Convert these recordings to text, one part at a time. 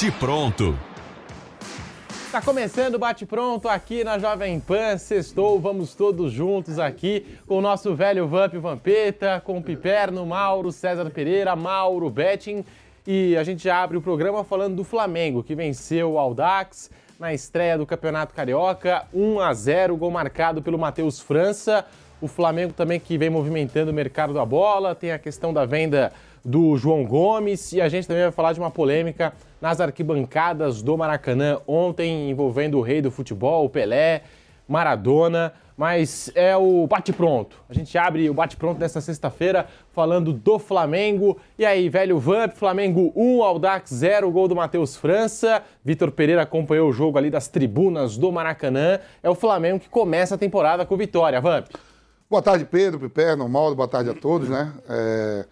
Bate Pronto. Tá começando o Bate Pronto aqui na Jovem Pan. Sextou, vamos todos juntos aqui com o nosso velho Vamp Vampeta, com o Piperno, Mauro, César Pereira, Mauro, Betting. E a gente abre o programa falando do Flamengo, que venceu o Aldax na estreia do Campeonato Carioca, 1 a 0, gol marcado pelo Matheus França. O Flamengo também que vem movimentando o mercado da bola, tem a questão da venda do João Gomes e a gente também vai falar de uma polêmica nas arquibancadas do Maracanã ontem envolvendo o rei do futebol, o Pelé, Maradona, mas é o bate-pronto. A gente abre o bate-pronto nesta sexta-feira falando do Flamengo. E aí, velho Vamp, Flamengo 1, Aldax 0, gol do Matheus França. Vitor Pereira acompanhou o jogo ali das tribunas do Maracanã. É o Flamengo que começa a temporada com vitória, Vamp. Boa tarde, Pedro, Piperno, Mauro, boa tarde a todos, né? É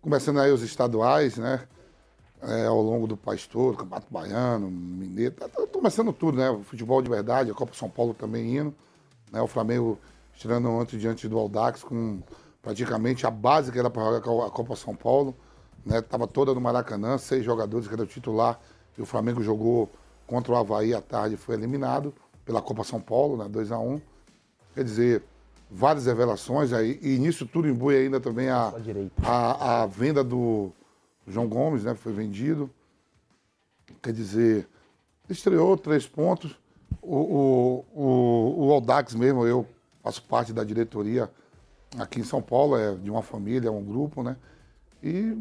começando aí os estaduais, né? É, ao longo do país todo, Campeonato Baiano, Mineiro, tá, tá, começando tudo, né? O futebol de verdade, a Copa São Paulo também indo, né? O Flamengo tirando ontem diante do Aldax com praticamente a base que era para jogar a Copa São Paulo, né? Tava toda no Maracanã, seis jogadores que era o titular e o Flamengo jogou contra o Havaí à tarde foi eliminado pela Copa São Paulo, né? 2 a 1 Quer dizer, várias revelações aí, e nisso tudo imbui ainda também a, a, a, venda do João Gomes, né? Foi vendido. Quer dizer, estreou três pontos. O, o, o, o Audax mesmo, eu faço parte da diretoria aqui em São Paulo, é de uma família, é um grupo, né? E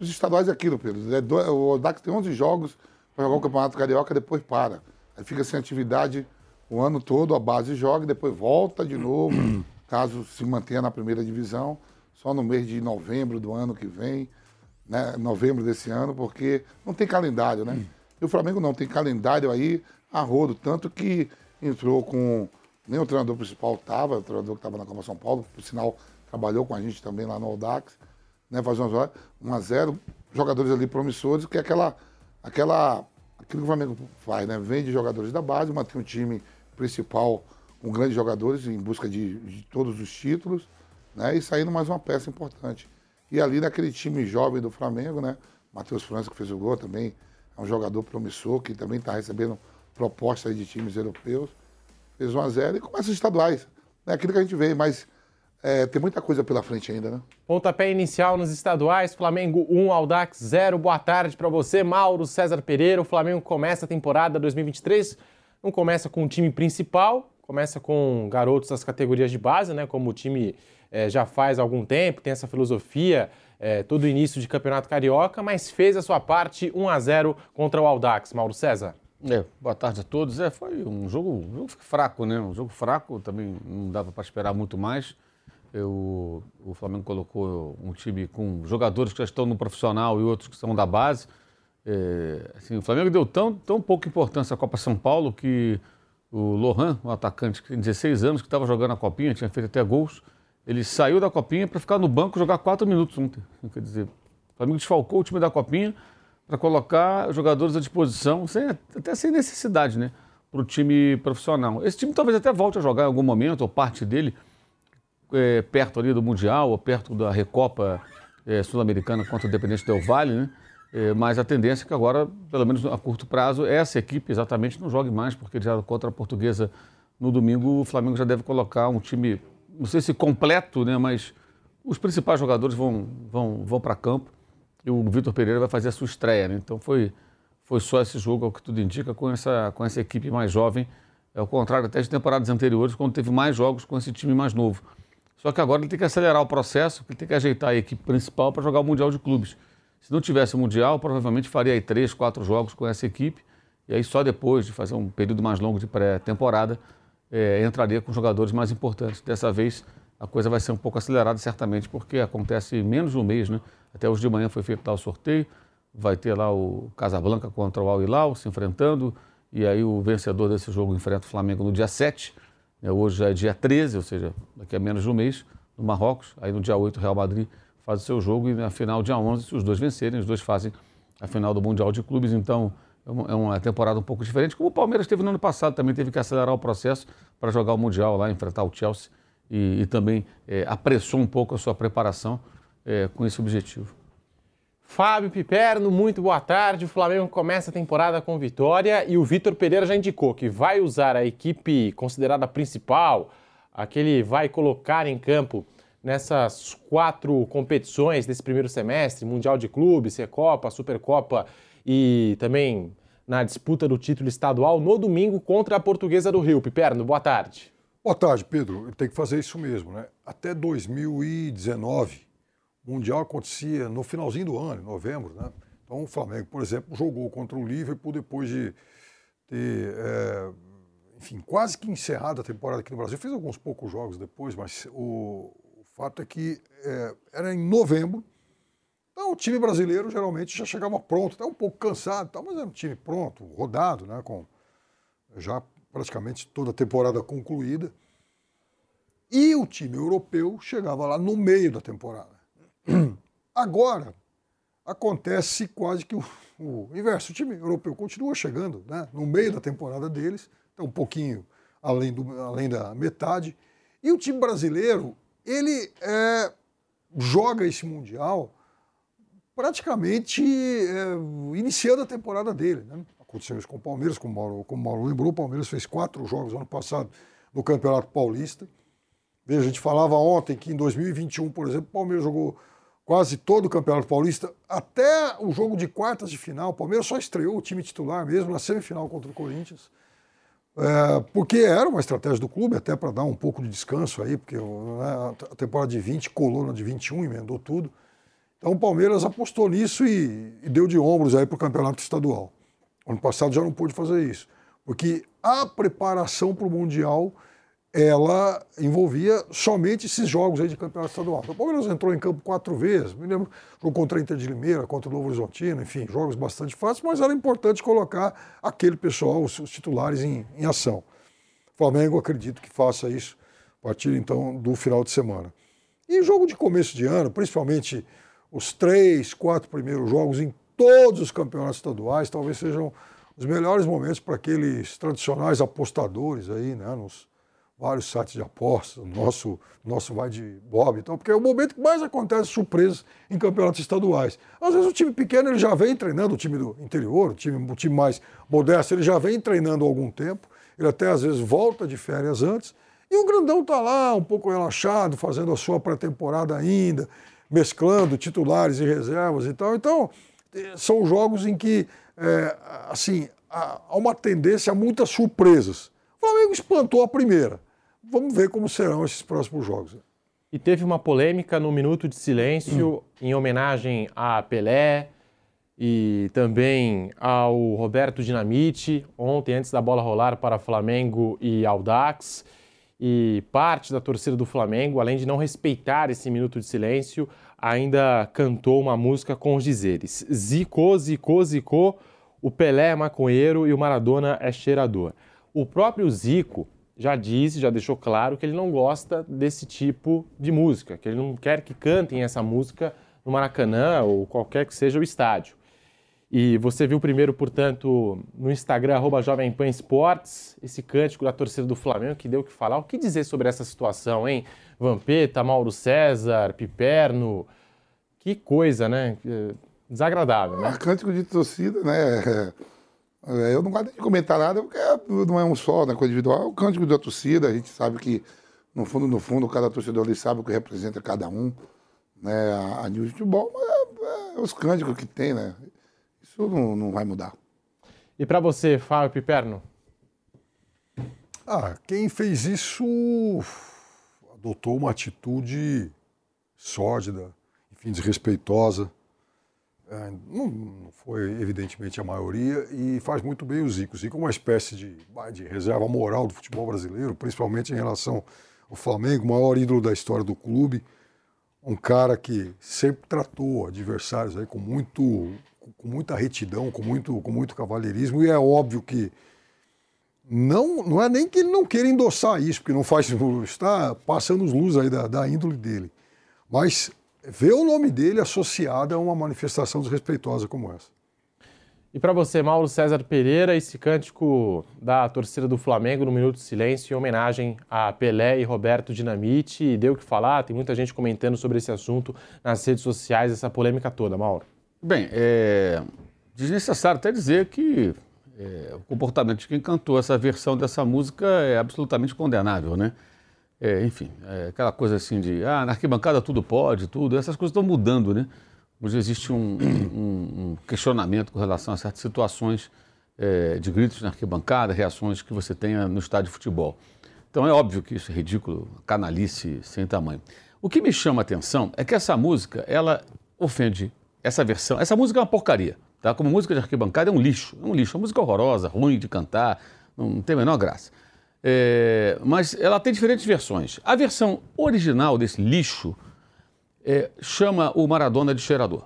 os estaduais é aquilo, Pedro. É o Audax tem 11 jogos para jogar o Campeonato Carioca, depois para. Aí fica sem atividade o ano todo, a base joga e depois volta de novo, caso se mantenha na primeira divisão, só no mês de novembro do ano que vem, né, novembro desse ano, porque não tem calendário, né? E o Flamengo não tem calendário aí a rodo, tanto que entrou com. Nem o treinador principal estava, o treinador que estava na Copa São Paulo, por sinal, trabalhou com a gente também lá no Audax, né? Faz 1 a 0 jogadores ali promissores, que é aquela, aquela, aquilo que o Flamengo faz, né? Vende jogadores da base, mantém um time principal com grandes jogadores em busca de, de todos os títulos, né? E saindo mais uma peça importante. E ali naquele time jovem do Flamengo, né? Matheus França que fez o gol também, é um jogador promissor que também está recebendo propostas de times europeus. Fez 1 a 0 e começa os estaduais. É aquilo que a gente vê, mas é, tem muita coisa pela frente ainda, né? Pontapé inicial nos estaduais, Flamengo 1, Aldax 0. Boa tarde para você, Mauro César Pereira. O Flamengo começa a temporada 2023 não começa com o time principal, começa com garotos das categorias de base, né? Como o time é, já faz há algum tempo, tem essa filosofia, é, todo início de campeonato carioca, mas fez a sua parte 1 a 0 contra o Aldax. Mauro César. É, boa tarde a todos. É, foi um jogo, um jogo fraco, né? Um jogo fraco, também não dava para esperar muito mais. Eu, o Flamengo colocou um time com jogadores que já estão no profissional e outros que são da base. É, assim, o Flamengo deu tão, tão pouca importância à Copa São Paulo que o Lohan, um atacante que tem 16 anos, que estava jogando a Copinha, tinha feito até gols, ele saiu da Copinha para ficar no banco jogar quatro minutos ontem. Quer dizer, o Flamengo desfalcou o time da Copinha para colocar jogadores à disposição, sem, até sem necessidade, né? Para o time profissional. Esse time talvez até volte a jogar em algum momento, ou parte dele, é, perto ali do Mundial, ou perto da Recopa é, Sul-Americana contra o Independente Del Valle, né? É, mas a tendência é que agora, pelo menos a curto prazo, essa equipe exatamente não jogue mais, porque já contra a portuguesa no domingo o Flamengo já deve colocar um time, não sei se completo, né, mas os principais jogadores vão, vão, vão para campo e o Vitor Pereira vai fazer a sua estreia. Né? Então foi, foi só esse jogo, ao que tudo indica, com essa, com essa equipe mais jovem, é o contrário até de temporadas anteriores, quando teve mais jogos com esse time mais novo. Só que agora ele tem que acelerar o processo, ele tem que ajeitar a equipe principal para jogar o Mundial de Clubes. Se não tivesse o Mundial, provavelmente faria aí três, quatro jogos com essa equipe. E aí só depois de fazer um período mais longo de pré-temporada, é, entraria com jogadores mais importantes. Dessa vez a coisa vai ser um pouco acelerada, certamente, porque acontece menos de um mês, né? Até hoje de manhã foi feito lá o sorteio, vai ter lá o Casablanca contra o Al Hilal se enfrentando, e aí o vencedor desse jogo enfrenta o Flamengo no dia 7, né? hoje já é dia 13, ou seja, daqui a menos de um mês, no Marrocos, aí no dia 8 o Real Madrid faz o seu jogo e na final, dia 11, se os dois vencerem, os dois fazem a final do Mundial de Clubes. Então, é, é uma temporada um pouco diferente, como o Palmeiras teve no ano passado, também teve que acelerar o processo para jogar o Mundial lá, enfrentar o Chelsea e, e também é, apressou um pouco a sua preparação é, com esse objetivo. Fábio Piperno, muito boa tarde. O Flamengo começa a temporada com vitória e o Vitor Pereira já indicou que vai usar a equipe considerada principal, a que ele vai colocar em campo nessas quatro competições desse primeiro semestre: Mundial de Clubes, Recopa, Supercopa e também na disputa do título estadual no domingo contra a Portuguesa do Rio. Piperno, boa tarde. Boa tarde, Pedro. Tem que fazer isso mesmo, né? Até 2019, o Mundial acontecia no finalzinho do ano, em novembro, né? Então o Flamengo, por exemplo, jogou contra o Liverpool depois de ter, é, enfim, quase que encerrado a temporada aqui no Brasil. Fez alguns poucos jogos depois, mas o fato é que é, era em novembro. Então o time brasileiro geralmente já chegava pronto, até um pouco cansado, tal, mas era um time pronto, rodado, né? Com já praticamente toda a temporada concluída. E o time europeu chegava lá no meio da temporada. Agora, acontece quase que o, o inverso. O time europeu continua chegando né, no meio da temporada deles, então um pouquinho além, do, além da metade. E o time brasileiro, ele é, joga esse Mundial praticamente é, iniciando a temporada dele. Né? aconteceu isso com o Palmeiras, como o Mauro, como o Mauro lembrou, o Palmeiras fez quatro jogos ano passado no Campeonato Paulista. Veja, a gente falava ontem que em 2021, por exemplo, o Palmeiras jogou quase todo o Campeonato Paulista, até o jogo de quartas de final. O Palmeiras só estreou o time titular mesmo na semifinal contra o Corinthians. É, porque era uma estratégia do clube, até para dar um pouco de descanso aí, porque né, a temporada de 20 colou na de 21, emendou tudo. Então o Palmeiras apostou nisso e, e deu de ombros aí para o campeonato estadual. Ano passado já não pôde fazer isso, porque a preparação para o Mundial ela envolvia somente esses jogos aí de campeonato estadual. O Palmeiras entrou em campo quatro vezes, me lembro, jogou contra a Inter de Limeira, contra o Novo Horizontino, enfim, jogos bastante fáceis, mas era importante colocar aquele pessoal, os, os titulares, em, em ação. O Flamengo, acredito que faça isso a partir então do final de semana. E jogo de começo de ano, principalmente os três, quatro primeiros jogos em todos os campeonatos estaduais, talvez sejam os melhores momentos para aqueles tradicionais apostadores aí, né, nos vários sites de apostas, nosso, nosso vai de Bob, então, porque é o momento que mais acontece surpresas em campeonatos estaduais. Às vezes o time pequeno ele já vem treinando, o time do interior, o time, o time mais modesto, ele já vem treinando há algum tempo, ele até às vezes volta de férias antes, e o grandão está lá, um pouco relaxado, fazendo a sua pré-temporada ainda, mesclando titulares e reservas e tal. Então, são jogos em que, é, assim, há uma tendência a muitas surpresas. O Flamengo espantou a primeira. Vamos ver como serão esses próximos jogos. E teve uma polêmica no Minuto de Silêncio hum. em homenagem a Pelé e também ao Roberto Dinamite, ontem, antes da bola rolar para Flamengo e Aldax. E parte da torcida do Flamengo, além de não respeitar esse minuto de silêncio, ainda cantou uma música com os dizeres: Zico, Zico, Zico, o Pelé é maconheiro e o Maradona é cheirador. O próprio Zico já disse, já deixou claro que ele não gosta desse tipo de música, que ele não quer que cantem essa música no Maracanã ou qualquer que seja o estádio. E você viu primeiro, portanto, no Instagram, arroba Esportes, esse cântico da torcida do Flamengo que deu o que falar. O que dizer sobre essa situação, hein? Vampeta, Mauro César, Piperno. Que coisa, né? Desagradável, né? Ah, cântico de torcida, né? É, eu não gosto de comentar nada porque não é um só, né? Coisa individual. É o cântico da torcida. A gente sabe que, no fundo, no fundo, cada torcedor ali sabe o que representa cada um. Né? A, a News de Futebol é, é os cânticos que tem, né? Isso não, não vai mudar. E para você, Fábio Piperno? Ah, quem fez isso adotou uma atitude sórdida, enfim, desrespeitosa. É, não foi, evidentemente, a maioria e faz muito bem o Zico. O Zico é uma espécie de, de reserva moral do futebol brasileiro, principalmente em relação ao Flamengo, o maior ídolo da história do clube. Um cara que sempre tratou adversários aí com muito com muita retidão, com muito, com muito cavalheirismo, e é óbvio que não, não é nem que ele não queira endossar isso, porque não faz, está passando os luz aí da, da índole dele, mas ver o nome dele associado a uma manifestação desrespeitosa como essa. E para você, Mauro César Pereira, esse cântico da torcida do Flamengo no Minuto de Silêncio em homenagem a Pelé e Roberto Dinamite, deu o que falar, tem muita gente comentando sobre esse assunto nas redes sociais, essa polêmica toda, Mauro. Bem, é desnecessário até dizer que é, o comportamento de quem cantou essa versão dessa música é absolutamente condenável, né? É, enfim, é aquela coisa assim de, ah, na arquibancada tudo pode, tudo, essas coisas estão mudando, né? Hoje existe um, um, um questionamento com relação a certas situações é, de gritos na arquibancada, reações que você tenha no estádio de futebol. Então é óbvio que isso é ridículo, canalice sem tamanho. O que me chama a atenção é que essa música, ela ofende essa versão. Essa música é uma porcaria, tá? Como música de arquibancada é um lixo, é um lixo, é uma música horrorosa, ruim de cantar, não, tem a menor graça. É, mas ela tem diferentes versões. A versão original desse lixo é, chama o Maradona de cheirador.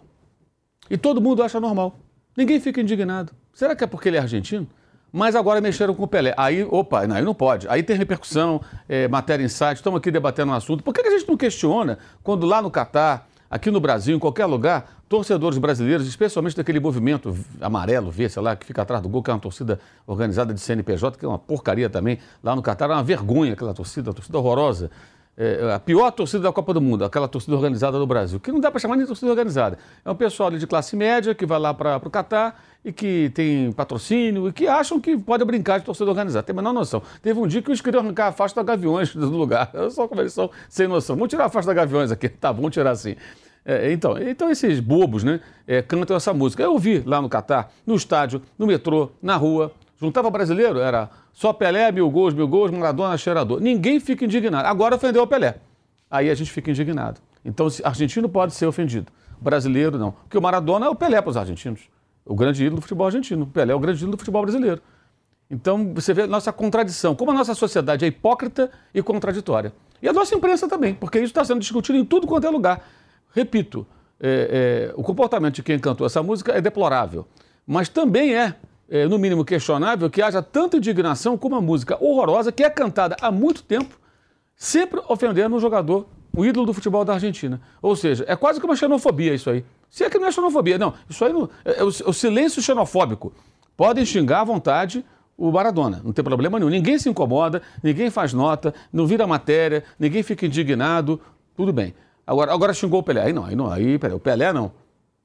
E todo mundo acha normal. Ninguém fica indignado. Será que é porque ele é argentino? Mas agora mexeram com o Pelé. Aí, opa, aí não pode. Aí tem repercussão, é, matéria em site, estamos aqui debatendo um assunto. Por que a gente não questiona quando lá no Catar, aqui no Brasil, em qualquer lugar, torcedores brasileiros, especialmente daquele movimento amarelo, V, sei lá, que fica atrás do gol, que é uma torcida organizada de CNPJ, que é uma porcaria também, lá no Catar, é uma vergonha aquela torcida, uma torcida horrorosa é, a pior torcida da Copa do Mundo, aquela torcida organizada do Brasil, que não dá para chamar nem torcida organizada. É um pessoal de classe média que vai lá para o Catar e que tem patrocínio e que acham que pode brincar de torcida organizada. Tem a menor noção. Teve um dia que eles queriam arrancar a faixa da Gaviões do lugar. Eu só como eles são sem noção. Vamos tirar a faixa da Gaviões aqui. Tá, vamos tirar assim. É, então, então, esses bobos né, é, cantam essa música. Eu ouvi lá no Catar, no estádio, no metrô, na rua. Juntava brasileiro, era só Pelé, mil gols, mil gols, Maradona, cheirador. Ninguém fica indignado. Agora ofendeu o Pelé. Aí a gente fica indignado. Então, argentino pode ser ofendido. Brasileiro, não. Porque o Maradona é o Pelé para os argentinos. O grande ídolo do futebol argentino. O Pelé é o grande ídolo do futebol brasileiro. Então, você vê a nossa contradição. Como a nossa sociedade é hipócrita e contraditória. E a nossa imprensa também, porque isso está sendo discutido em tudo quanto é lugar. Repito, é, é, o comportamento de quem cantou essa música é deplorável. Mas também é é, no mínimo questionável, que haja tanta indignação com uma música horrorosa que é cantada há muito tempo, sempre ofendendo um jogador, o ídolo do futebol da Argentina. Ou seja, é quase que uma xenofobia isso aí. Se é que não é xenofobia, não. Isso aí não, é, é, o, é o silêncio xenofóbico. Podem xingar à vontade o Maradona, não tem problema nenhum. Ninguém se incomoda, ninguém faz nota, não vira matéria, ninguém fica indignado, tudo bem. Agora, agora xingou o Pelé. Aí não, aí não, aí, peraí, o Pelé não.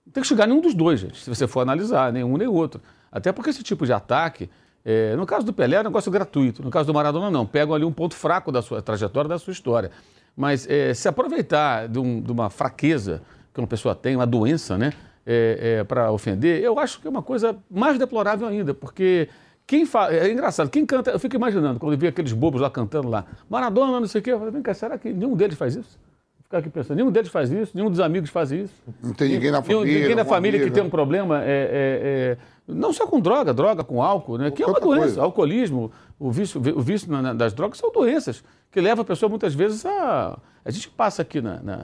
Não tem que xingar nenhum dos dois, gente, se você for analisar, nenhum nem outro. Até porque esse tipo de ataque, é, no caso do Pelé, é um negócio gratuito. No caso do Maradona, não. Pegam ali um ponto fraco da sua trajetória, da sua história. Mas é, se aproveitar de, um, de, uma fraqueza que uma pessoa tem, uma doença, né, é, é para ofender, eu acho que é uma coisa mais deplorável ainda, porque quem fala. É engraçado, quem canta. Eu fico imaginando, quando eu vi aqueles bobos lá cantando lá, Maradona, não sei o quê, eu falei, vem cá, será que nenhum deles faz isso? Ficar aqui pensando, nenhum deles faz isso, nenhum dos amigos faz isso. Não tem ninguém na família. Ninguém na família que tem um problema. É, é, é, não só com droga, droga com álcool, né? Que é uma doença. Coisa. Alcoolismo, o vício, o vício das drogas são doenças que levam a pessoa muitas vezes a. A gente passa aqui na. na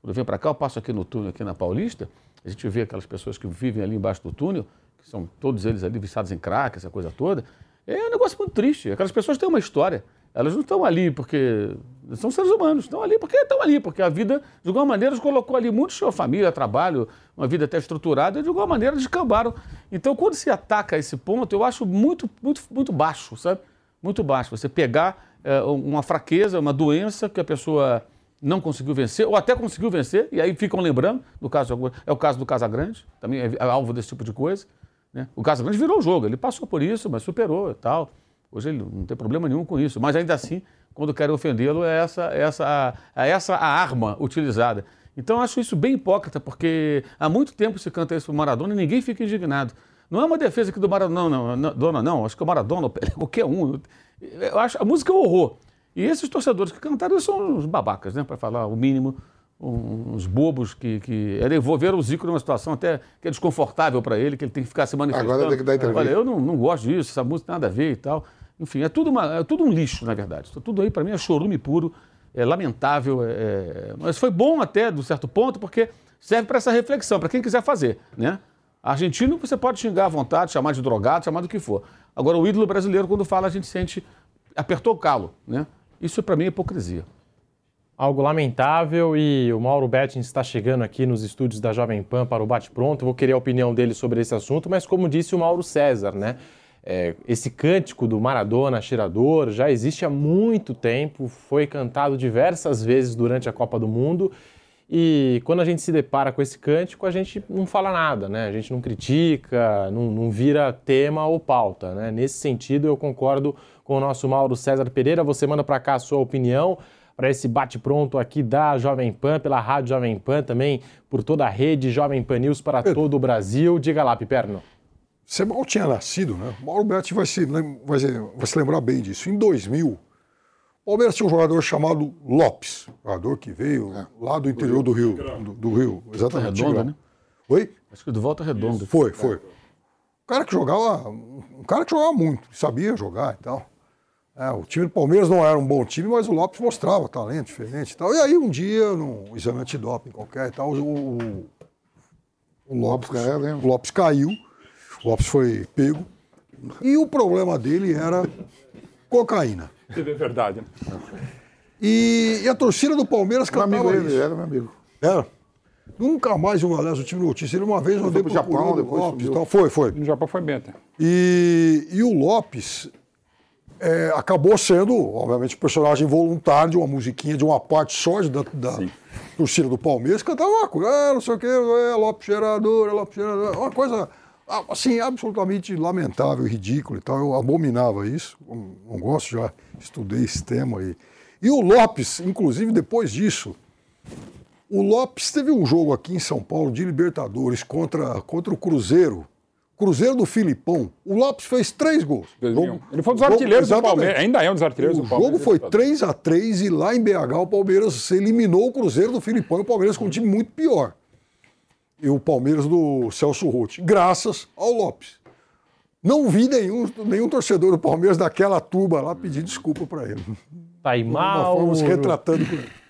quando eu venho para cá, eu passo aqui no túnel, aqui na Paulista, a gente vê aquelas pessoas que vivem ali embaixo do túnel, que são todos eles ali viciados em crack, essa coisa toda. É um negócio muito triste. Aquelas pessoas têm uma história. Elas não estão ali porque são seres humanos, estão ali porque estão ali, porque a vida, de alguma maneira, colocou ali muito sua família, trabalho, uma vida até estruturada, e de alguma maneira descambaram. Então, quando se ataca esse ponto, eu acho muito, muito, muito baixo, sabe? Muito baixo. Você pegar é, uma fraqueza, uma doença que a pessoa não conseguiu vencer, ou até conseguiu vencer, e aí ficam lembrando, no caso, é o caso do Casagrande, também é alvo desse tipo de coisa. Né? O Casagrande virou o jogo, ele passou por isso, mas superou e tal. Hoje ele não tem problema nenhum com isso, mas ainda assim, quando querem ofendê-lo, é essa, essa, é essa a arma utilizada. Então acho isso bem hipócrita, porque há muito tempo se canta isso para o Maradona e ninguém fica indignado. Não é uma defesa aqui do Maradona, não, não, dona, não. Acho que o Maradona, qualquer um. Eu acho, a música é um horror. E esses torcedores que cantaram são os babacas, né? Para falar o mínimo, uns bobos que, que envolveram o Zico numa situação até que é desconfortável para ele, que ele tem que ficar se manifestando. Agora tem que dar entrevista. Olha, eu não, não gosto disso, essa música tem nada a ver e tal. Enfim, é tudo, uma, é tudo um lixo, na verdade. Tudo aí, para mim, é chorume puro, é lamentável. É, é... Mas foi bom até, de certo ponto, porque serve para essa reflexão, para quem quiser fazer. Né? Argentino, você pode xingar à vontade, chamar de drogado, chamar do que for. Agora, o ídolo brasileiro, quando fala, a gente sente. apertou o calo. Né? Isso, para mim, é hipocrisia. Algo lamentável e o Mauro Bettins está chegando aqui nos estúdios da Jovem Pan para o bate-pronto. Vou querer a opinião dele sobre esse assunto, mas como disse o Mauro César, né? É, esse cântico do Maradona Cheirador já existe há muito tempo, foi cantado diversas vezes durante a Copa do Mundo E quando a gente se depara com esse cântico, a gente não fala nada, né? A gente não critica, não, não vira tema ou pauta, né? Nesse sentido, eu concordo com o nosso Mauro César Pereira. Você manda para cá a sua opinião para esse bate-pronto aqui da Jovem Pan, pela Rádio Jovem Pan, também por toda a rede Jovem Pan News para todo o Brasil. Diga lá, Piperno. Você mal tinha nascido, né? O Mauro Betti vai se, vai, se, vai se lembrar bem disso. Em 2000, o Palmeiras tinha um jogador chamado Lopes, jogador que veio é. lá do interior do Rio. Do, do Rio, exatamente. Redonda, né? Oi? Acho que do Volta Redonda. Foi, foi. Um cara que jogava, um cara que jogava muito, sabia jogar e tal. É, o time do Palmeiras não era um bom time, mas o Lopes mostrava talento diferente e tal. E aí um dia, num exame antidoping qualquer e tal, o, o, o Lopes, o Lopes caiu, o Lopes foi pego. E o problema dele era cocaína. É verdade. Né? E, e, a torcida do Palmeiras cantava amigo isso. Ele, era meu amigo. Era. Nunca mais, uma, aliás, o time notícia. Ele uma vez eu andei pro Japão, depois Lopes, tal. Foi, foi. No Japão foi bem até. E, e o Lopes é, acabou sendo, obviamente, personagem voluntário de uma musiquinha de uma parte só da, da torcida do Palmeiras, cantava uma coisa, ah, não sei o quê, é Lopes cheirador, é Lopes cheirador, uma coisa assim, absolutamente lamentável, ridículo e tal. Eu abominava isso, não gosto, já estudei esse tema aí. E o Lopes, inclusive depois disso, o Lopes teve um jogo aqui em São Paulo de Libertadores contra, contra o Cruzeiro, Cruzeiro do Filipão, o Lopes fez três gols. Ele foi um dos artilheiros do Palmeiras, ainda é um dos artilheiros o do Palmeiras. O jogo foi 3 a 3 e lá em BH o Palmeiras eliminou o Cruzeiro do Filipão e o Palmeiras com um time muito pior. E o Palmeiras do Celso Rotti, graças ao Lopes. Não vi nenhum, nenhum torcedor do Palmeiras daquela tuba lá pedir desculpa para ele. Tá aí, Mauro. retratando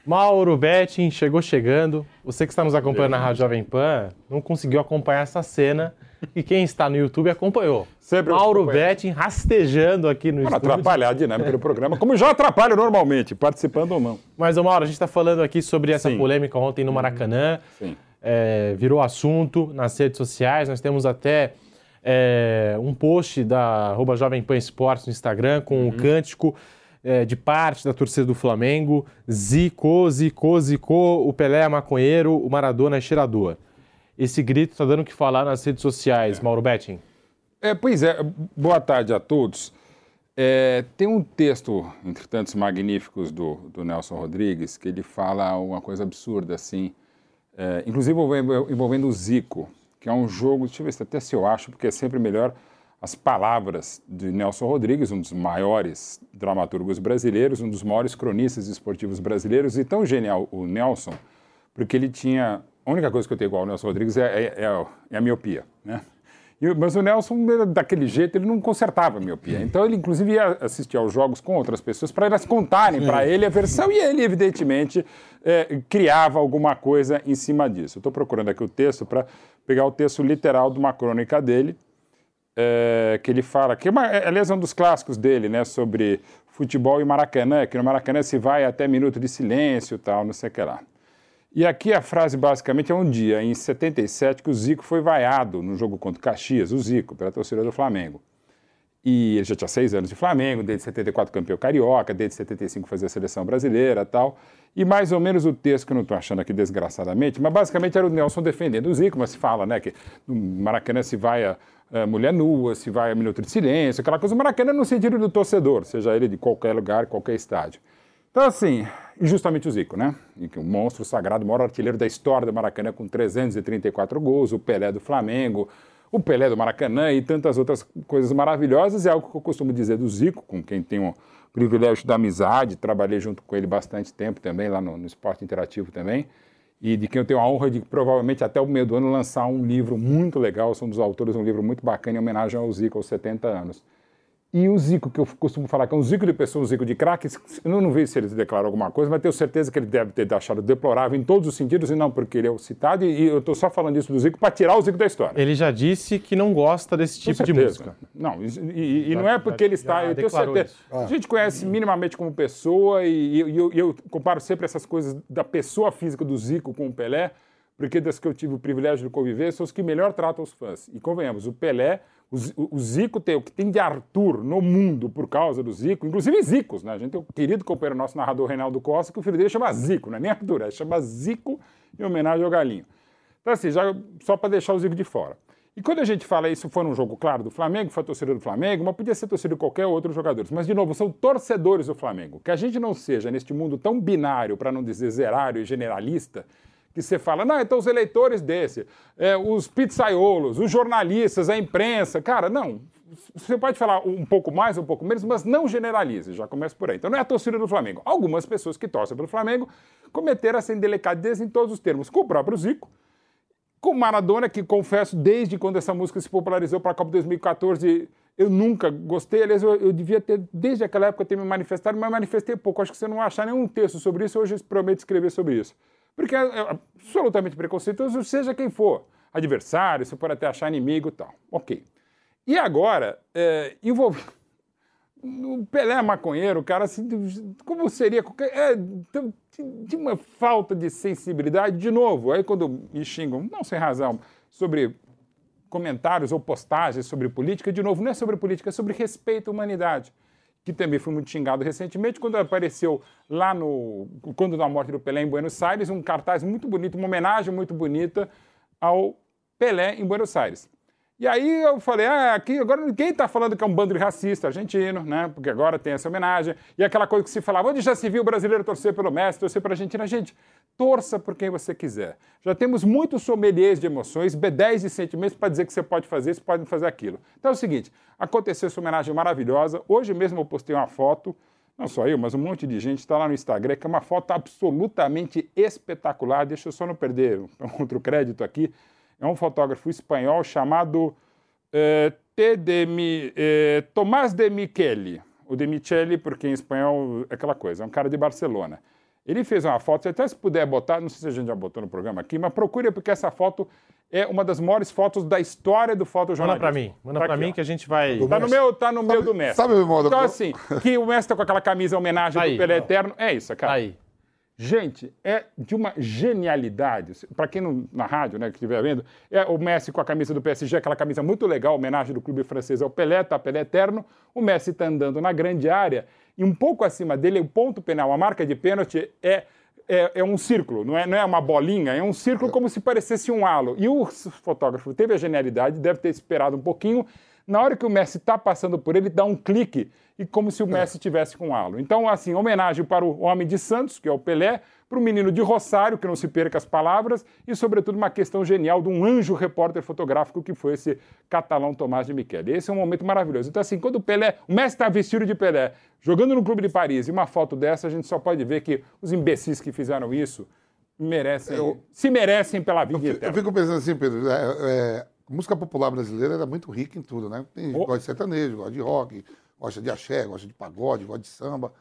Mauro Betting chegou chegando. Você que está nos acompanhando na Rádio Jovem Pan não conseguiu acompanhar essa cena e quem está no YouTube acompanhou. Sempre Mauro Betting rastejando aqui no Para estúdio. atrapalhar a dinâmica do programa, como já atrapalha normalmente, participando ou não. Mas, Mauro, a gente está falando aqui sobre essa Sim. polêmica ontem no Maracanã. Sim. É, virou assunto nas redes sociais. Nós temos até é, um post da arroba Jovem Pan Esportes no Instagram com uhum. um cântico é, de parte da torcida do Flamengo. Zico, Zico, Zico, o Pelé é maconheiro, o Maradona é cheirador. Esse grito está dando o que falar nas redes sociais, é. Mauro Betting. É, pois é, boa tarde a todos. É, tem um texto, entre tantos magníficos, do, do, Nelson Rodrigues, que ele fala uma coisa absurda, assim, é, inclusive envolvendo, o Zico, que é um jogo, deixa eu ver se até se eu acho, porque é sempre melhor as palavras de Nelson Rodrigues, um dos maiores dramaturgos brasileiros, um dos maiores cronistas esportivos brasileiros, e tão genial o Nelson, porque ele tinha a única coisa que eu tenho igual ao Nelson Rodrigues é, é, é a miopia, né? Mas o Nelson, daquele jeito, ele não consertava a miopia. Então, ele, inclusive, ia assistir aos jogos com outras pessoas para elas contarem para ele a versão e ele, evidentemente, é, criava alguma coisa em cima disso. Estou procurando aqui o texto para pegar o texto literal de uma crônica dele, é, que ele fala, que é uma, é, aliás é um dos clássicos dele, né, sobre futebol e Maracanã, que no Maracanã se vai até minuto de silêncio e tal, não sei o que lá. E aqui a frase basicamente é um dia, em 77, que o Zico foi vaiado no jogo contra o Caxias, o Zico, pela torcida do Flamengo. E ele já tinha seis anos de Flamengo, desde 74 campeão carioca, desde 75 fazia a seleção brasileira tal. E mais ou menos o texto que eu não estou achando aqui desgraçadamente, mas basicamente era o Nelson defendendo o Zico, mas se fala, né, que no Maracanã se vai a, a mulher nua, se vai a minuto de silêncio, aquela coisa. O Maracanã no sentido do torcedor, seja ele de qualquer lugar, qualquer estádio. Então, assim, injustamente o Zico, né? O monstro sagrado, o maior artilheiro da história do Maracanã, com 334 gols, o Pelé do Flamengo, o Pelé do Maracanã e tantas outras coisas maravilhosas. É algo que eu costumo dizer do Zico, com quem tenho o privilégio da amizade, trabalhei junto com ele bastante tempo também, lá no, no Esporte Interativo também, e de quem eu tenho a honra de provavelmente até o meio do ano lançar um livro muito legal, sou um dos autores de um livro muito bacana em homenagem ao Zico aos 70 anos. E o Zico, que eu costumo falar que é um Zico de pessoa, um Zico de craque, eu não vejo se ele declarou alguma coisa, mas tenho certeza que ele deve ter achado deplorável em todos os sentidos, e não porque ele é o citado, e eu estou só falando isso do Zico para tirar o Zico da história. Ele já disse que não gosta desse tipo de música. Não, e, e já, não é porque já, ele está. Eu tenho certeza. A gente conhece minimamente como pessoa, e, e eu, eu comparo sempre essas coisas da pessoa física do Zico com o Pelé, porque das que eu tive o privilégio de conviver, são os que melhor tratam os fãs. E convenhamos, o Pelé o, Zico tem o que tem de Arthur no mundo por causa do Zico, inclusive Zicos, né? A gente tem o querido companheiro nosso narrador Reinaldo Costa, que o filho dele chama Zico, não é nem Arthur, é chama Zico, em homenagem ao Galinho. Então, assim, já, só para deixar o Zico de fora. E quando a gente fala isso, foi num jogo claro do Flamengo, foi a torcida do Flamengo, mas podia ser torcida de qualquer outro jogador. Mas, de novo, são torcedores do Flamengo. Que a gente não seja, neste mundo tão binário, para não dizer zerário e generalista, que você fala, não, então os eleitores desse, é, os pizzaiolos, os jornalistas, a imprensa. Cara, não. Você pode falar um pouco mais, um pouco menos, mas não generalize, já começa por aí. Então não é a torcida do Flamengo. Algumas pessoas que torcem pelo Flamengo cometeram essa indelicadeza em todos os termos, com o próprio Zico, com Maradona, que confesso, desde quando essa música se popularizou para a Copa 2014, eu nunca gostei. Aliás, eu, eu, devia ter, desde aquela época, ter me manifestado, mas manifestei pouco. Acho que você não vai achar nenhum texto sobre isso. Hoje eu prometo escrever sobre isso. Porque é, é absolutamente preconceituoso, seja quem for. Adversário, você pode até achar inimigo e tal. Ok. E agora, é, envolve... O Pelé é maconheiro, cara, assim, como seria. É, de uma falta de sensibilidade, de novo. Aí quando me xingam, não sem razão, sobre comentários ou postagens sobre política, de novo, não é sobre política, é sobre respeito à humanidade. Que também foi muito xingado recentemente, quando apareceu lá no. Quando da morte do Pelé em Buenos Aires, um cartaz muito bonito, uma homenagem muito bonita ao Pelé em Buenos Aires. E aí eu falei, ah, aqui agora ninguém está falando que é um bando de racista argentino, né? Porque agora tem essa homenagem. E aquela coisa que se falava, onde já se viu o brasileiro torcer pelo Messi, torcer para a Argentina? Gente, torça por quem você quiser. Já temos muitos sommeliers de emoções, B10 de sentimentos para dizer que você pode fazer isso, pode fazer aquilo. Então é o seguinte, aconteceu essa homenagem maravilhosa. Hoje mesmo eu postei uma foto, não só eu, mas um monte de gente está lá no Instagram, que é uma foto absolutamente espetacular. Deixa eu só não perder outro crédito aqui é um fotógrafo espanhol chamado eh, de Mi, eh, Tomás de Michele. O de Michele, porque em espanhol é aquela coisa, é um cara de Barcelona. Ele fez uma foto, até se puder botar, não sei se a gente já botou no programa aqui, mas procure, porque essa foto é uma das maiores fotos da história do fotojornalismo. Manda para mim, manda tá para mim que a gente vai... Tá no meu, tá no meu do mestre. Sabe o modo? Então assim, que o mestre tá com aquela camisa homenagem Aí, do Pelé ó. Eterno, é isso, cara. Aí. Gente, é de uma genialidade. Para quem não, na rádio, né, que estiver vendo, é o Messi com a camisa do PSG, aquela camisa muito legal, homenagem do clube francês ao Pelé, tá Pelé eterno. O Messi está andando na grande área e um pouco acima dele, o ponto penal, a marca de pênalti é é, é um círculo, não é, não é uma bolinha, é um círculo como se parecesse um halo. E o fotógrafo teve a genialidade, deve ter esperado um pouquinho. Na hora que o Messi está passando por ele, dá um clique e como se o Messi tivesse com um halo. Então, assim, homenagem para o homem de Santos, que é o Pelé, para o menino de Rosário, que não se perca as palavras, e, sobretudo, uma questão genial de um anjo repórter fotográfico que foi esse catalão Tomás de Michele. Esse é um momento maravilhoso. Então, assim, quando o Pelé, o Messi está vestido de Pelé, jogando no Clube de Paris, e uma foto dessa, a gente só pode ver que os imbecis que fizeram isso merecem, se merecem pela vida Eu eu fico pensando assim, Pedro, é, é, a música popular brasileira era muito rica em tudo, né? Tem Oh. gosta de sertanejo, gosta de rock, gosta de axé, gosta de pagode, gosta de samba.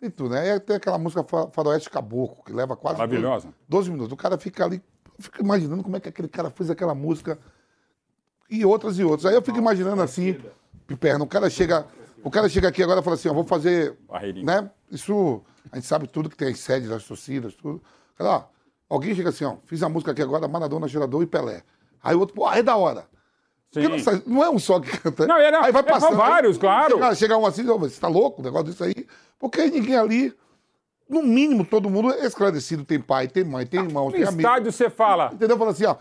Tem tudo, né? E tem aquela música fa- Faroeste Caboclo, que leva quase Maravilhosa. 12, 12 minutos. O cara fica ali, fica imaginando como é que aquele cara fez aquela música e outras e outras. Aí eu fico imaginando assim, Piperno, o cara chega, o cara chega aqui agora e fala assim, ó, vou fazer, Barreirinha. né? Isso, a gente sabe tudo que tem as sedes das torcidas, tudo. Cara, ó, alguém chega assim, ó, fiz a música aqui agora, Maradona, Gerador e Pelé. Aí o outro, pô, aí é da hora. Não, sai- não é um só que canta. Não, era- aí vai é, passando. são vários, aí claro. Chega, chega um assim, ó, você tá louco, o negócio disso aí. Porque ninguém ali, no mínimo, todo mundo é esclarecido. Tem pai, tem mãe, tem irmão, No tem amigo. estádio você fala, Entendeu? Fala assim, ó,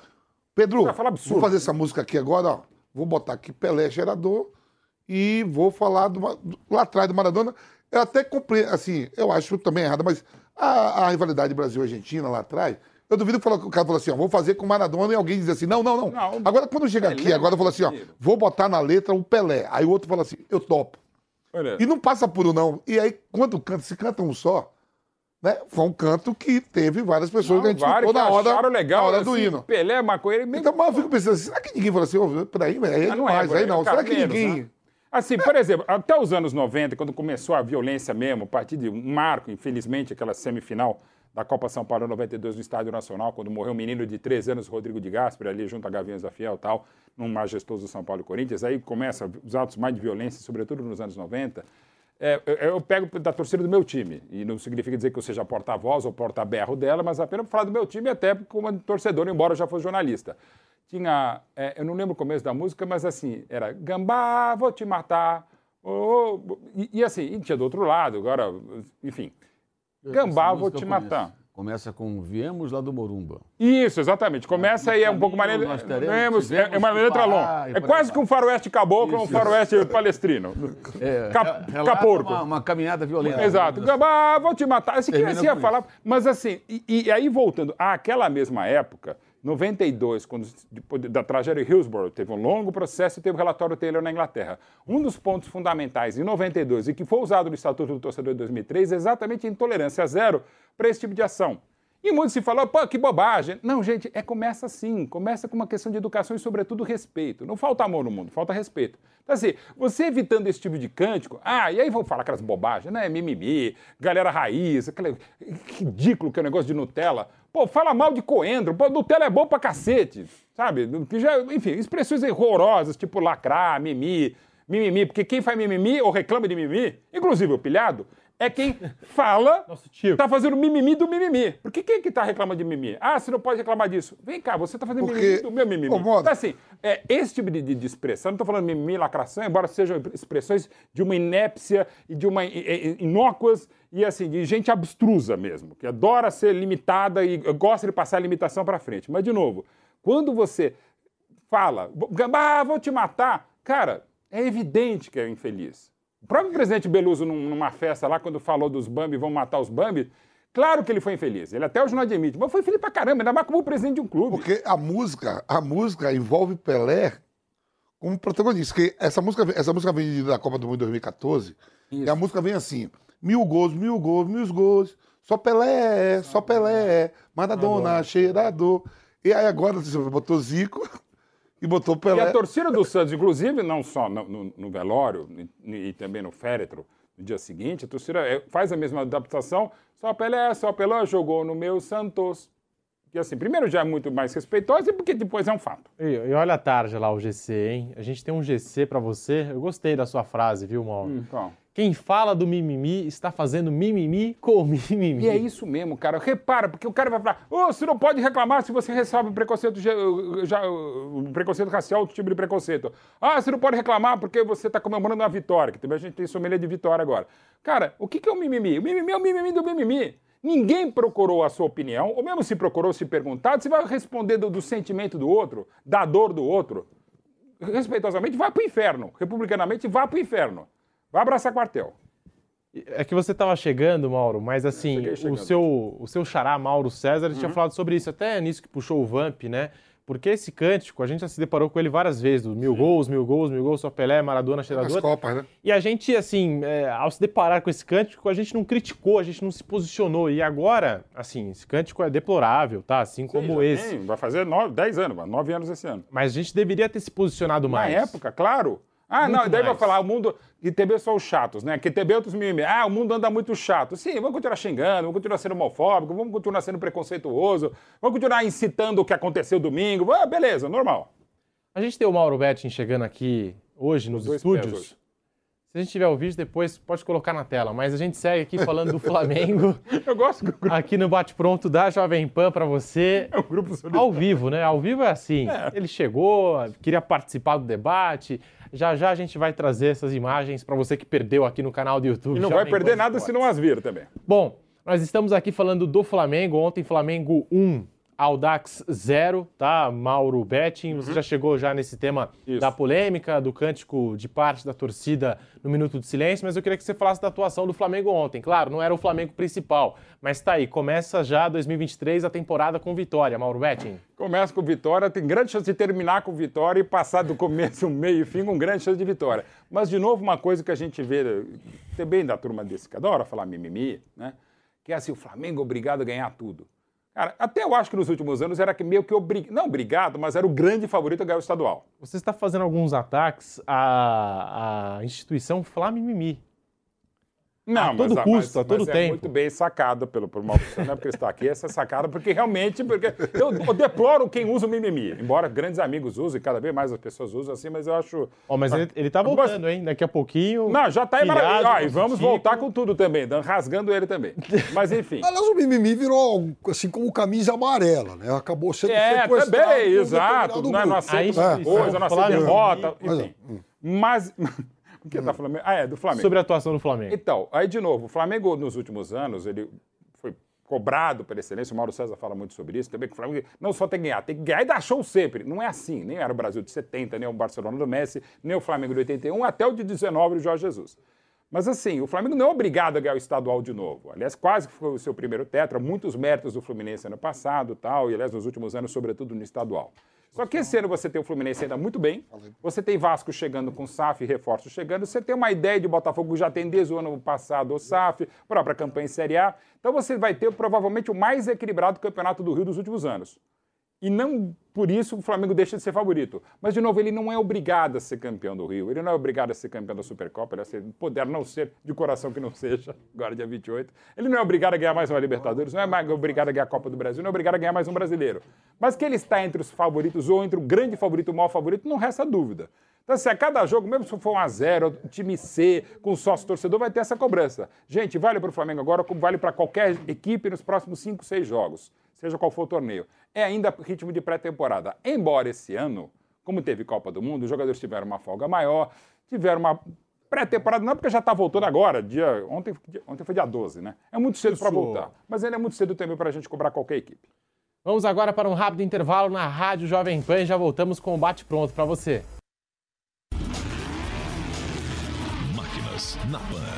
Pedro, vou fazer essa música aqui agora, ó. Vou botar aqui Pelé gerador e vou falar do, lá atrás do Maradona. Eu até compreendo, assim, eu acho também errado, mas a, a rivalidade Brasil-Argentina lá atrás, eu duvido que o cara falou assim, ó, vou fazer com o Maradona e alguém diz assim, não, não, não. Não, agora quando chega aqui, agora fala assim, ó, vou botar na letra o Pelé. Aí o outro fala assim, eu topo. Olha, E não passa por um não. E aí, quando canta, se canta um só, né? Foi um canto que teve várias pessoas que a gente ficou na hora, legal, na hora do assim, hino. Pelé, maconheiro, meio Então, mas eu fico pensando, será que ninguém falou assim, ô, peraí, aí é Ah, não é, aí não. cara, Será que menos, ninguém... né? Assim, por exemplo, até os anos 90, quando começou a violência mesmo, a partir de um marco, infelizmente, aquela semifinal da Copa São Paulo 92 no Estádio Nacional, quando morreu um menino de 13 anos, Rodrigo de Gasperi, ali junto a Gaviões da Fiel e tal, num majestoso São Paulo e Corinthians, aí começa os atos mais de violência, sobretudo nos anos 90. É, eu, eu pego da torcida do meu time, e não significa dizer que eu seja porta-voz ou porta-berro dela, mas apenas falar do meu time, até como torcedor, embora eu já fosse jornalista tinha, é, eu não lembro o começo da música, mas assim, era Gambá, vou te matar. ô, ô, e, e assim, e tinha do outro lado, agora, enfim. Gambá, vou te matar. Começa com Viemos lá do Morumba. Isso, exatamente. Começa aí, é um pouco mais. nós teremos- é tivemos uma letra longa. e É quase que um faroeste caboclo, um Isso. faroeste palestrino. É, Cap- caporco. Uma, uma caminhada violenta. Exato. Ah, vou te matar. Esse que Termina assim ia com falar. Mas assim, e, e aí voltando àquela mesma época, 92, quando da tragédia de Hillsborough, teve um longo processo e teve o relatório Taylor na Inglaterra. Um dos pontos fundamentais em 92 e que foi usado no Estatuto do Torcedor de 2003 é exatamente a intolerância zero para esse tipo de ação. E muito se falou, pô, que bobagem. Não, gente, é começa assim. Começa com uma questão de educação e, sobretudo, respeito. Não falta amor no mundo, falta respeito. Então, assim, você evitando esse tipo de cântico, ah, e aí vão falar aquelas bobagens, né? Mimimi, galera raiz, aquele ridículo que é o negócio de Nutella. Pô, fala mal de coentro, pô, Nutella é bom pra cacete, sabe? Já, enfim, expressões horrorosas, tipo lacrar, mimi, mimimi, porque quem faz mimimi ou reclama de mimimi, inclusive o pilhado, é quem fala, tio. tá fazendo mimimi do mimimi. Por que quem que tá reclamando de mimimi? Ah, você não pode reclamar disso. Vem cá, você tá fazendo Porque- mimimi do meu mimimi. Ô. Então, assim, é, esse tipo de, de- expressão, não tô falando mimimi, lacração, embora sejam expressões de uma inépcia e de uma inócuas e, assim, de gente abstrusa mesmo, que adora ser limitada e gosta de passar a limitação para frente. Mas, de novo, quando você fala, ah, vou te matar, cara, é evidente que é infeliz. O próprio presidente Beluso, num- numa festa lá, quando falou dos Bambi, vão matar os Bambi, claro que ele foi infeliz. Ele até hoje não admite, mas foi feliz pra caramba, ainda mais como presidente de um clube. Porque a música, a música envolve Pelé como protagonista. Que essa música, essa música vem da Copa do Mundo de 2014. E a música vem assim: mil gols, mil gols, mil gols. Só Pelé, só Pelé, Maradona, cheirador. E aí agora você botou Zico e botou E a Pelé. torcida do Santos, inclusive, não só no, no- no velório e, e também no féretro, no dia seguinte, a torcida é, faz a mesma adaptação. Só Pelé, só Pelé jogou no meu Santos. Que assim, primeiro já é muito mais respeitosa e porque depois é um fato. E, e olha a tarde lá, o GC, hein? A gente tem um GC pra você. Eu gostei da sua frase, viu, Mauro? Então, Quem fala do mimimi está fazendo mimimi com mimimi. E é isso mesmo, cara. Repara, porque o cara vai falar: Ô, você não pode reclamar se você recebe preconceito, ge- já, uh, preconceito racial, outro tipo de preconceito. Ah, você não pode reclamar porque você está comemorando uma vitória, que também a gente tem sommelier de vitória agora. Cara, o que, é o mimimi? O mimimi é o mimimi do mimimi. Ninguém procurou a sua opinião, ou mesmo se procurou, se perguntado, você vai responder do, do sentimento do outro, da dor do outro. Respeitosamente, vá pro inferno. Republicanamente, vá pro inferno. Vá abraçar quartel. É que você estava chegando, Mauro, mas assim, cheguei o seu, o seu xará, Mauro César, ele Uhum. tinha falado sobre isso, até nisso que puxou o Vamp, né? Porque esse cântico, a gente já se deparou com ele várias vezes, do mil gols, mil gols, mil gols, só Pelé, Maradona, As cheirador. Copas, né? E a gente, assim, é, ao se deparar com esse cântico, a gente não criticou, a gente não se posicionou. E agora, assim, esse cântico é deplorável, tá? Assim como Sim, esse. tem, vai fazer nove, 10 anos, vai, 9 anos esse ano. Mas a gente deveria ter se posicionado Na mais. época, claro. Ah, Muito não, e daí vai falar, o mundo. E TB são os chatos, né? Que TB é outros mimimi. Ah, o mundo anda muito chato. Sim, vamos continuar xingando, vamos continuar sendo homofóbico, vamos continuar sendo preconceituoso, vamos continuar incitando o que aconteceu domingo. Ah, beleza, normal. A gente tem o Mauro Betting chegando aqui hoje nos estúdios. hoje. Se a gente tiver o vídeo, depois pode colocar na tela. Mas a gente segue aqui falando do Flamengo, Eu gosto do grupo. aqui no Bate Pronto da Jovem Pan pra você. É um grupo solitário. Ao vivo, né? Ao vivo é assim. Ele chegou, queria participar do debate. Já já a gente vai trazer essas imagens pra você que perdeu aqui no canal do YouTube. E não vai perder nada se não as vir também. Bom, nós estamos aqui falando do Flamengo. Ontem, Flamengo 1, Audax 0, tá? Mauro Betting, você já chegou já nesse tema Uhum. Isso. da polêmica, do cântico de parte da torcida no Minuto de Silêncio, mas eu queria que você falasse da atuação do Flamengo ontem. Claro, não era o Flamengo principal, mas tá aí, começa já 2023 a temporada com vitória, Mauro Betting. Começa com vitória, tem grande chance de terminar com vitória e passar do começo, meio e fim com grande chance de vitória. Mas, de novo, uma coisa que a gente vê também da turma desse, que adora falar mimimi, né? Que é assim, o Flamengo é obrigado a ganhar tudo. Cara, até eu acho que nos últimos anos era meio que obrigado, não obrigado, mas era o grande favorito a ganhar o estadual. Você está fazendo alguns ataques à, à instituição Flamimimi. Não, A todo mas, custo, mas, a todo mas é tempo. muito bem sacada pelo, Maurício, não é porque está aqui, essa sacada, porque realmente, porque eu, eu deploro quem usa o mimimi, embora grandes amigos usem, cada vez mais as pessoas usam assim, mas eu acho... Ó, mas ele, ele tá Mas- voltando, hein? Daqui a pouquinho. Não, já tá aí pilhado, maravilhoso. Ah, e vamos voltar com tudo também, dan- rasgando ele também. Mas enfim. Aliás, o mimimi virou assim como camisa amarela, né? Acabou sendo É, sequestrado também, exato. Não, é, não Aí, muita coisa, não aceita Flamengo. derrota, Mas, enfim. Mas. O que tá falando? Ah, é, do Flamengo. Sobre a atuação do Flamengo. Então, aí de novo, o Flamengo nos últimos anos, ele foi cobrado pela excelência, o Mauro César fala muito sobre isso também, que o Flamengo não só tem que ganhar, tem que ganhar e dar show sempre. Não é assim, nem era o Brasil de 70, nem o Barcelona do Messi, nem o Flamengo de 81, até o de 19 do Jorge Jesus. Mas assim, o Flamengo não é obrigado a ganhar o estadual de novo. Aliás, quase que foi o seu primeiro tetra, muitos méritos do Fluminense ano passado tal, e aliás, nos últimos anos, sobretudo no estadual. Só que esse ano você tem o Fluminense ainda muito bem, você tem Vasco chegando com SAF e reforços chegando, você tem uma ideia de Botafogo já tem desde o ano passado o SAF, própria campanha em Série A. Então você vai ter provavelmente o mais equilibrado campeonato do Rio dos últimos anos. E não por isso o Flamengo deixa de ser favorito. Mas, de novo, ele não é obrigado a ser campeão do Rio. Ele não é obrigado a ser campeão da Supercopa. Ele é poder não ser, de coração que não seja, agora dia 28. Ele não é obrigado a ganhar mais uma Libertadores, não é obrigado a ganhar a Copa do Brasil, não é obrigado a ganhar mais um brasileiro. Mas que ele está entre os favoritos ou entre o grande favorito o mau favorito, não resta dúvida. Então, assim, a cada jogo, mesmo se for um a zero, time C, com sócio torcedor, vai ter essa cobrança. Gente, vale para o Flamengo agora, como vale para qualquer equipe nos próximos 5, 6 jogos seja qual for o torneio. É ainda ritmo de pré-temporada. Embora esse ano, como teve Copa do Mundo, os jogadores tiveram uma folga maior, tiveram uma pré-temporada, não é porque já está voltando agora, dia, ontem, ontem foi dia 12, né? É muito cedo para voltar. Mas ele é muito cedo também para a gente cobrar qualquer equipe. Vamos agora para um rápido intervalo na Rádio Jovem Pan e já voltamos com o bate-pronto para você. Máquinas na Pan.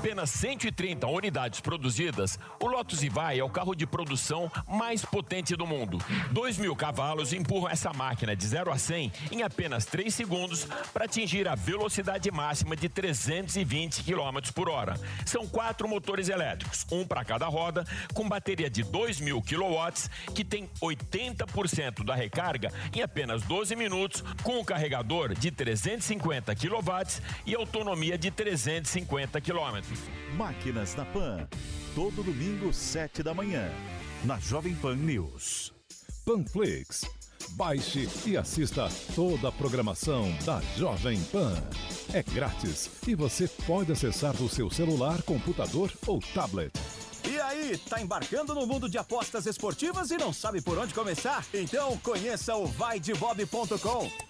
Apenas 130 unidades produzidas, o Lotus Evai é o carro de produção mais potente do mundo. 2 mil cavalos empurram essa máquina de 0 a 100 em apenas 3 segundos para atingir a velocidade máxima de 320 km por hora. São quatro motores elétricos, um para cada roda, com bateria de 2 mil kW, que tem 80% da recarga em apenas 12 minutos, com um carregador de 350 kW e autonomia de 350 km. Máquinas na Pan. Todo domingo, 7 da manhã. Na Jovem Pan News. Panflix. Baixe e assista toda a programação da Jovem Pan. É grátis e você pode acessar do seu celular, computador ou tablet. E aí, tá embarcando no mundo de apostas esportivas e não sabe por onde começar? Então conheça o vaidebob.com.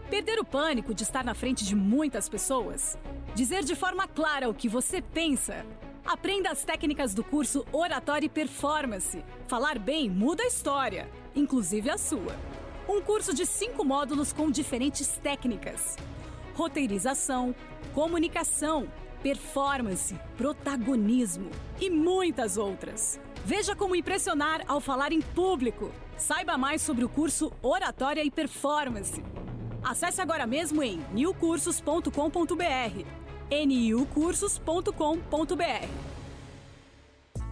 Perder o pânico de estar na frente de muitas pessoas? Dizer de forma clara o que você pensa? Aprenda as técnicas do curso Oratória e Performance. Falar bem muda a história, inclusive a sua. Um curso de cinco módulos com diferentes técnicas: roteirização, comunicação, performance, protagonismo e muitas outras. Veja como impressionar ao falar em público. Saiba mais sobre o curso Oratória e Performance. Acesse agora mesmo em newcursos.com.br. niucursos.com.br.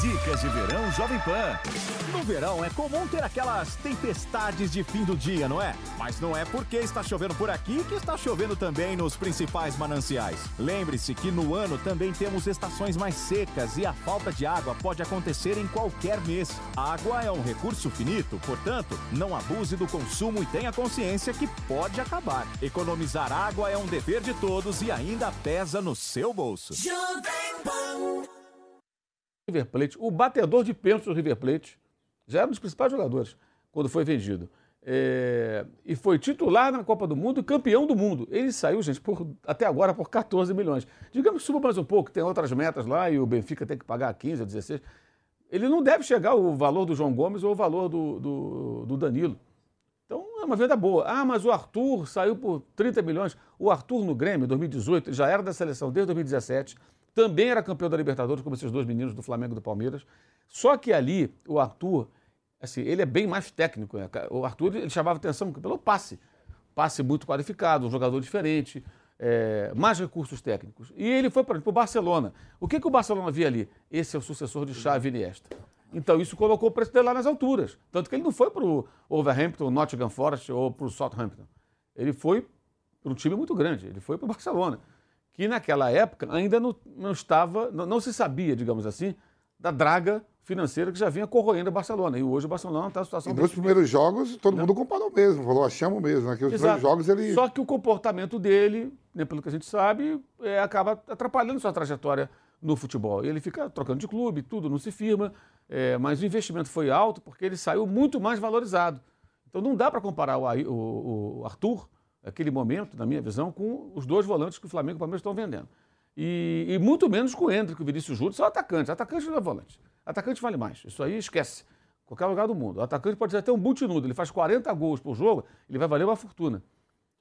Dicas de verão Jovem Pan. No verão é comum ter aquelas tempestades de fim do dia, não é? Mas não é porque está chovendo por aqui que está chovendo também nos principais mananciais. Lembre-se que no ano também temos estações mais secas e a falta de água pode acontecer em qualquer mês. A água é um recurso finito, portanto, não abuse do consumo e tenha consciência que pode acabar. Economizar água é um dever de todos e ainda pesa no seu bolso. Jovem Pan. River Plate, o batedor de pênaltis do River Plate, já era um dos principais jogadores quando foi vendido. É, e foi titular na Copa do Mundo e campeão do mundo. Ele saiu, gente, por, até agora por 14 milhões. Digamos que suba mais um pouco, tem outras metas lá e o Benfica tem que pagar 15 ou 16. Ele não deve chegar ao valor do João Gomes ou ao valor do, do, do Danilo. Então é uma venda boa. Ah, mas o Arthur saiu por 30 milhões. O Arthur no Grêmio, em 2018, já era da seleção desde 2017 também era campeão da Libertadores, como esses dois meninos do Flamengo e do Palmeiras. Só que ali, o Arthur, Assim, ele é bem mais técnico. Né? O Arthur ele chamava atenção pelo passe. Passe muito qualificado, um jogador diferente, é, mais recursos técnicos. E ele foi para o Barcelona. O que, que o Barcelona via ali? Esse é o sucessor de Xavi Iniesta. Então isso colocou o preço dele lá nas alturas. Tanto que ele não foi para o Overhampton, Nottingham Forest ou para o Southampton. Ele foi para um time muito grande. Ele foi para o Barcelona. Que naquela época ainda não, não estava, não, não se sabia, digamos assim, da draga financeira que já vinha corroendo o Barcelona. E hoje o Barcelona está em situação... E nos primeiros jogos, todo mundo comparou mesmo, falou, achamos mesmo, né? Que os Exato. primeiros jogos ele... Só que o comportamento dele, né, pelo que a gente sabe, é, acaba atrapalhando sua trajetória no futebol. Ele fica trocando de clube, tudo, não se firma, é, mas o investimento foi alto porque ele saiu muito mais valorizado. Então não dá para comparar o, o- o Arthur, naquele momento, na minha visão, com os dois volantes que o Flamengo e o Palmeiras estão vendendo. E, e muito menos com o Hendrick, o Vinícius Júnior, são atacantes. Atacante não é volante. Atacante vale mais. Isso aí esquece. Qualquer lugar do mundo. O atacante pode ser até um multinudo. Ele faz 40 gols por jogo, ele vai valer uma fortuna.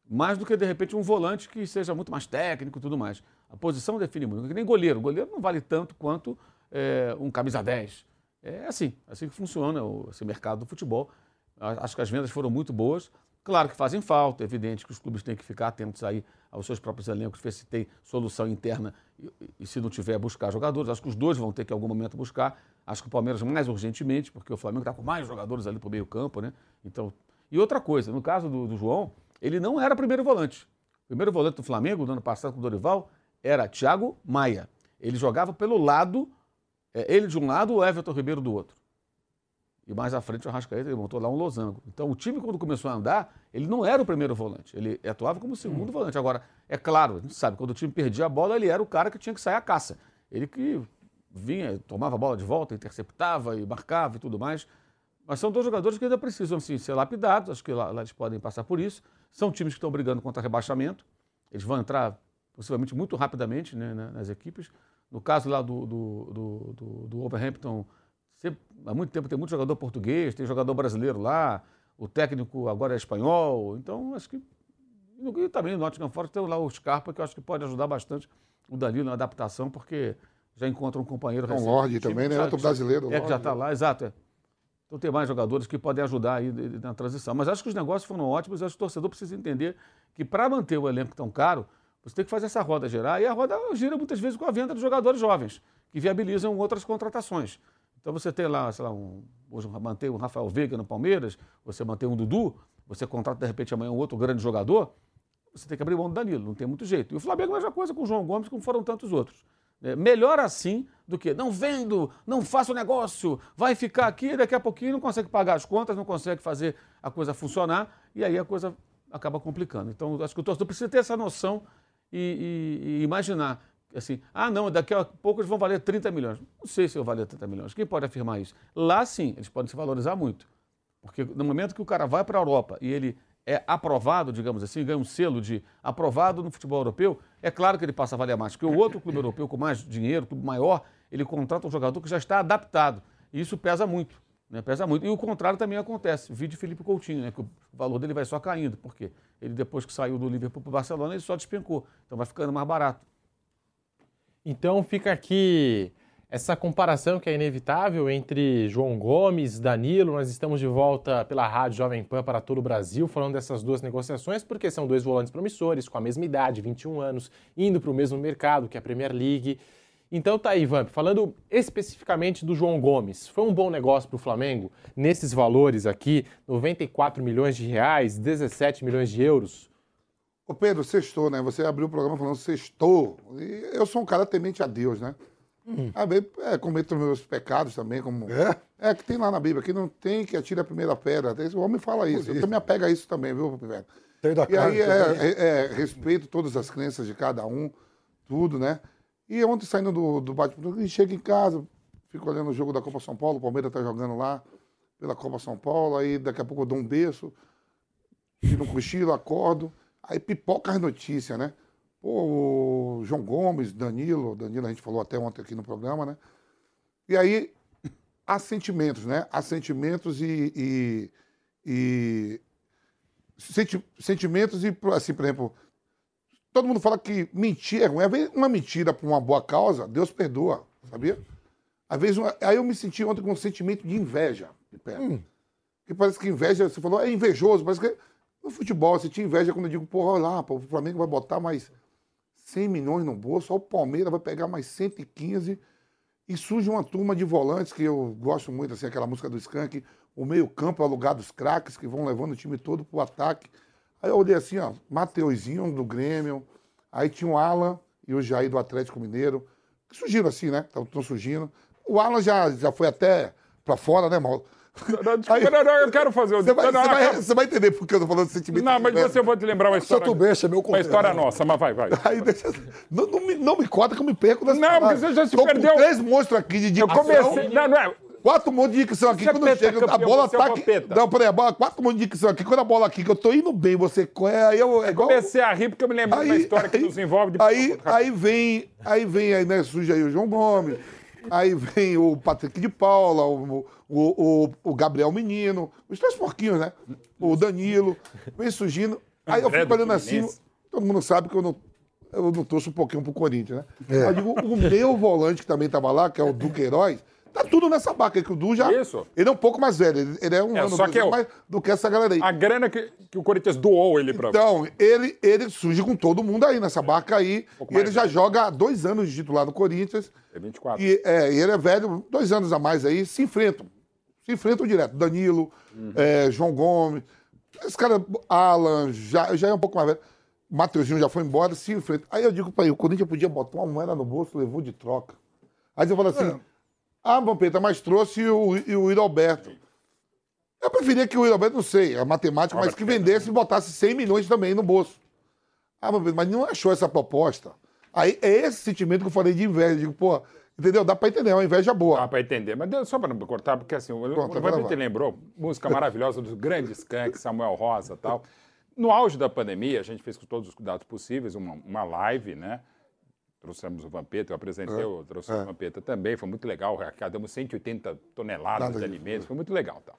Mais do que, de repente, um volante que seja muito mais técnico e tudo mais. A posição define muito. Que nem goleiro. Goleiro não vale tanto quanto é, um camisa 10. É assim, assim que funciona esse mercado do futebol. Acho que as vendas foram muito boas. Claro que fazem falta, é evidente que os clubes têm que ficar atentos aí aos seus próprios elencos, ver se tem solução interna e, e se não tiver, buscar jogadores. Acho que os dois vão ter que em algum momento buscar. Acho que o Palmeiras mais urgentemente, porque o Flamengo está com mais jogadores ali para o meio campo, né? Então, e outra coisa, no caso do, do João, ele não era primeiro volante. O primeiro volante do Flamengo, no ano passado com o Dorival, era Thiago Maia. Ele jogava pelo lado, é, ele de um lado, o Everton Ribeiro do outro. E mais à frente o Arrascaeta, ele montou lá um losango. Então o time, quando começou a andar, ele não era o primeiro volante. Ele atuava como segundo volante. Agora, é claro, a gente sabe, quando o time perdia a bola, ele era o cara que tinha que sair à caça. Ele que vinha, tomava a bola de volta, interceptava e marcava e tudo mais. Mas são dois jogadores que ainda precisam assim, ser lapidados, acho que lá, lá eles podem passar por isso. São times que estão brigando contra rebaixamento. Eles vão entrar possivelmente muito rapidamente né, na- nas equipes. No caso lá do, do, do, do, do Wolverhampton, sempre- há muito tempo tem muito jogador português, tem jogador brasileiro lá, o técnico agora é espanhol. Então, acho que. E também no Nottingham Forest tem lá o Scarpa, que eu acho que pode ajudar bastante o Danilo na adaptação, porque já encontra um companheiro um recente Lorde também, né? Outro brasileiro, É, que já está lá, exato. É. Então tem mais jogadores que podem ajudar aí na transição. Mas acho que os negócios foram ótimos, acho que o torcedor precisa entender que para manter o elenco tão caro, você tem que fazer essa roda girar, e a roda gira muitas vezes com a venda de jogadores jovens, que viabilizam outras contratações. Então você tem lá, sei lá, um, hoje mantém um Rafael Veiga no Palmeiras, você mantém um Dudu, você contrata de repente amanhã um outro grande jogador, você tem que abrir mão do Danilo, não tem muito jeito. E o Flamengo é a mesma coisa com o João Gomes, como foram tantos outros. É, melhor assim do que não vendo, não faço negócio, vai ficar aqui, daqui a pouquinho não consegue pagar as contas, não consegue fazer a coisa funcionar, e aí a coisa acaba complicando. Então, acho que o torcedor precisa ter essa noção e, e- e imaginar assim, ah, não, daqui a pouco eles vão valer 30 milhões. Não sei se vão valer 30 milhões. Quem pode afirmar isso? Lá sim, eles podem se valorizar muito. Porque no momento que o cara vai para a Europa e ele é aprovado, digamos assim, ganha um selo de aprovado no futebol europeu, é claro que ele passa a valer mais. Porque o outro clube europeu com mais dinheiro, clube maior, ele contrata um jogador que já está adaptado. E isso pesa muito. Né? Pesa muito. E o contrário também acontece. Vídeo Felipe Coutinho, né? que o valor dele vai só caindo. Por quê? Ele, depois que saiu do Liverpool para o Barcelona, ele só despencou. Então vai ficando mais barato. Então fica aqui essa comparação que é inevitável entre João Gomes, Danilo. Nós estamos de volta pela Rádio Jovem Pan para todo o Brasil, falando dessas duas negociações, porque são dois volantes promissores, com a mesma idade, 21 anos, indo para o mesmo mercado que é a Premier League. Então tá aí, Vamp, falando especificamente do João Gomes, foi um bom negócio para o Flamengo, nesses valores aqui, 94 milhões de reais, 17 milhões de euros. Ô Pedro, sextou, né? Você abriu o programa falando sextou. E eu sou um cara temente a Deus, né? Ah, bem, é, cometo meus pecados também, como. É? É, que tem lá na Bíblia, que não tem que atire a primeira pedra. O homem fala isso. Eu também apego a isso também, viu, Pivete? Tem da E carne aí é, é, é, respeito todas as crenças de cada um, tudo, né? E ontem saindo do, do bate chego em casa, fico olhando o jogo da Copa São Paulo, o Palmeiras tá jogando lá pela Copa São Paulo, aí daqui a pouco eu dou um berço, tiro um cochilo, acordo, aí pipoca as notícias, né? Pô, o João Gomes, Danilo, Danilo a gente falou até ontem aqui no programa, né? E aí há sentimentos, né? Há sentimentos e, e, e senti- sentimentos e, assim, por exemplo, todo mundo fala que mentir é ruim. Às vezes, uma mentira por uma boa causa, Deus perdoa, sabia? Às vezes, uma- aí eu me senti ontem com um sentimento de inveja. Hum. Que parece que inveja, você falou, é invejoso, parece que no futebol você tinha inveja quando eu digo, porra, olha lá, o Flamengo vai botar mais 100 milhões no bolso, o Palmeiras vai pegar mais 115 e surge uma turma de volantes que eu gosto muito, assim, aquela música do Skank, o meio-campo é o lugar dos craques que vão levando o time todo pro ataque. Aí eu olhei assim, ó, Mateuzinho do Grêmio, aí tinha o Alan e o Jair do Atlético Mineiro, que surgiram assim, né? Estão surgindo. O Alan já, já foi até pra fora, né, Mauro? Não, desculpa, não, não, eu quero fazer o. Você vai, não, você vai- você vai entender por que eu tô falando de sentimento. Não, mas você eu vou te lembrar uma história. Santo Bessa é meu Uma história nossa, mas vai, vai. Aí deixa, não, não, me, não me conta que eu me perco das Não, porque você já se Tô perdeu. Com três monstros aqui de Eu dicção. comecei. Não, não é. Quatro montes de dicção aqui. Você é quando chega, a pentacampeão, bola é tá aqui. peta. Não, peraí, a bola, quatro montes de dicção aqui. Quando a bola aqui, que eu tô indo bem, você corre, aí eu. É igual. Comecei a rir porque eu me lembro uma história que nos envolve de aí, aí vem, aí vem, aí, né, surge aí o João Gomes, aí vem o Patrick de Paula, o, o, o, o Gabriel Menino, os três porquinhos, né? O Danilo, vem surgindo. Aí eu fico do olhando assim, todo mundo sabe que eu não, eu não torço um pouquinho pro Corinthians, né? É. Mas digo, o meu volante que também tava lá, que é o Duqueiroz, tá tudo nessa barca aí, que o Du já... Isso. Ele é um pouco mais velho, ele, é um É, ano só que eu- mais do que essa galera aí. A grana que, que o Corinthians doou ele pra. Então, ele, ele surge com todo mundo aí nessa barca aí. e ele mais já velho. joga há dois anos de titular no Corinthians. É 24. E é, ele é velho, dois anos a mais aí, se enfrentam. Se enfrentam direto. Danilo, Uhum. é, João Gomes. Esse cara, Alan, já, já é um pouco mais velho. Mateuzinho já foi embora, se enfrentam. Aí eu digo pra ele, o Corinthians podia botar uma moeda no bolso, levou de troca. Aí você fala assim, ah, Vampeta, mas trouxe o, e o Alberto. Eu preferia que o Alberto, não sei, a matemática, mas que vendesse e botasse 100 milhões também no bolso. Ah, Vampeta, mas não achou essa proposta. Aí é esse sentimento que eu falei de inveja. Eu digo, pô, entendeu? Dá pra entender, é uma inveja boa. Dá pra entender. Mas deu- só pra não cortar, porque assim, o Pronto, o agora Vampeta lembrou, música maravilhosa dos grandes Skank, Samuel Rosa e tal. No auge da pandemia, a gente fez com todos os cuidados possíveis uma, uma live, né? Trouxemos o Vampeta, eu apresentei, eu trouxe o Vampeta também, foi muito legal, arrecadamos 180 toneladas Nada de alimentos, foi muito legal tal.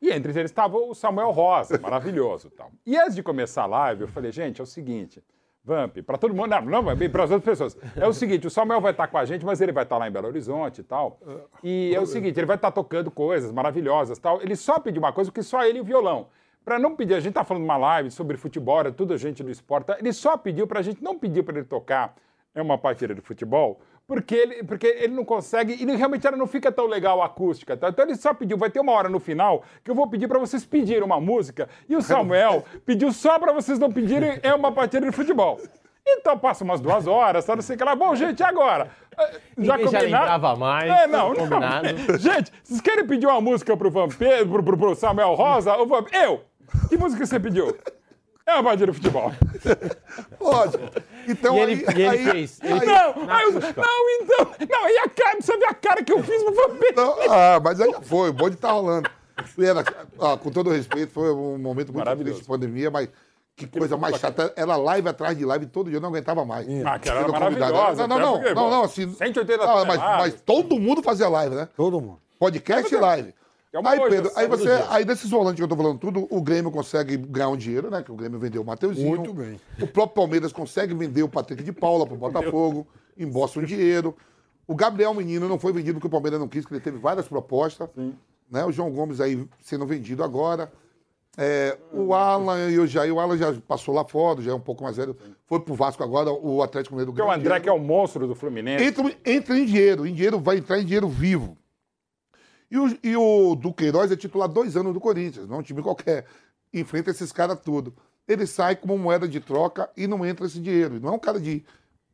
E entre eles estava o Samuel Rosa, maravilhoso tal. E antes de começar a live, eu falei, gente, é o seguinte, Vamp, para todo mundo, não, não, para as outras pessoas, é o seguinte, o Samuel vai estar com a gente, mas ele vai estar lá em Belo Horizonte e tal. E é o seguinte, ele vai estar tocando coisas maravilhosas tal. Ele só pediu uma coisa, porque só ele e o violão. Para não pedir, a gente tá falando uma live sobre futebol, era tudo a gente do esporte. tá? Ele só pediu para a gente, não pediu para ele tocar é uma partida de futebol, porque ele, porque ele não consegue, e realmente ela não fica tão legal a acústica. Tá? Então ele só pediu, vai ter uma hora no final que eu vou pedir para vocês pedirem uma música, e o Samuel pediu só para vocês não pedirem é uma partida de futebol. Então passa umas duas horas, tá? Não sei o que lá. Bom, gente, agora? Eh, Ninguém já lembrava mais, É, não, não. combinado. Gente, vocês querem pedir uma música pro Vampiro, pro, pro, pro Samuel Rosa? Eu! Que música você pediu? É uma partida de futebol. Lógico. Então E aí, ele- e ele aí- fez, ele aí-. Não, aí eu- não, então. Não, e a cara, você vê a cara que eu fiz no Vampiro. Ah, mas aí já foi, o bonde tá rolando. Era, ah, com todo respeito, foi um momento muito triste de pandemia, mas que coisa mais chata. Era live atrás de live todo dia, eu não aguentava mais. Ah, aquela era maravilhosa, Não, não, não, não, assim. 180 não, mas, toneladas. mas todo mundo fazia live, né? Todo mundo. Podcast e live. É Aí, hoje, Pedro, aí todo você, dia. aí desses volantes que eu tô falando tudo, o Grêmio consegue ganhar um dinheiro, né? Que o Grêmio vendeu o Mateuzinho. Muito bem. O próprio Palmeiras consegue vender o Patrick de Paula pro Botafogo, embolsa um dinheiro. O Gabriel Menino não foi vendido porque o Palmeiras não quis, porque ele teve várias propostas. Né? O João Gomes aí sendo vendido agora. É, o Alan e o Jair, o Alan já passou lá fora, já é um pouco mais velho. Foi pro Vasco agora, o Atlético Mineiro Porque o André, que é dinheiro. o monstro do Fluminense. entra, entra em dinheiro, em dinheiro vai entrar em dinheiro vivo. E o, e o Duqueiroz é titular dois anos do Corinthians, não é um time qualquer. Enfrenta esses caras tudo. Ele sai como moeda de troca e não entra esse dinheiro. Não é um cara de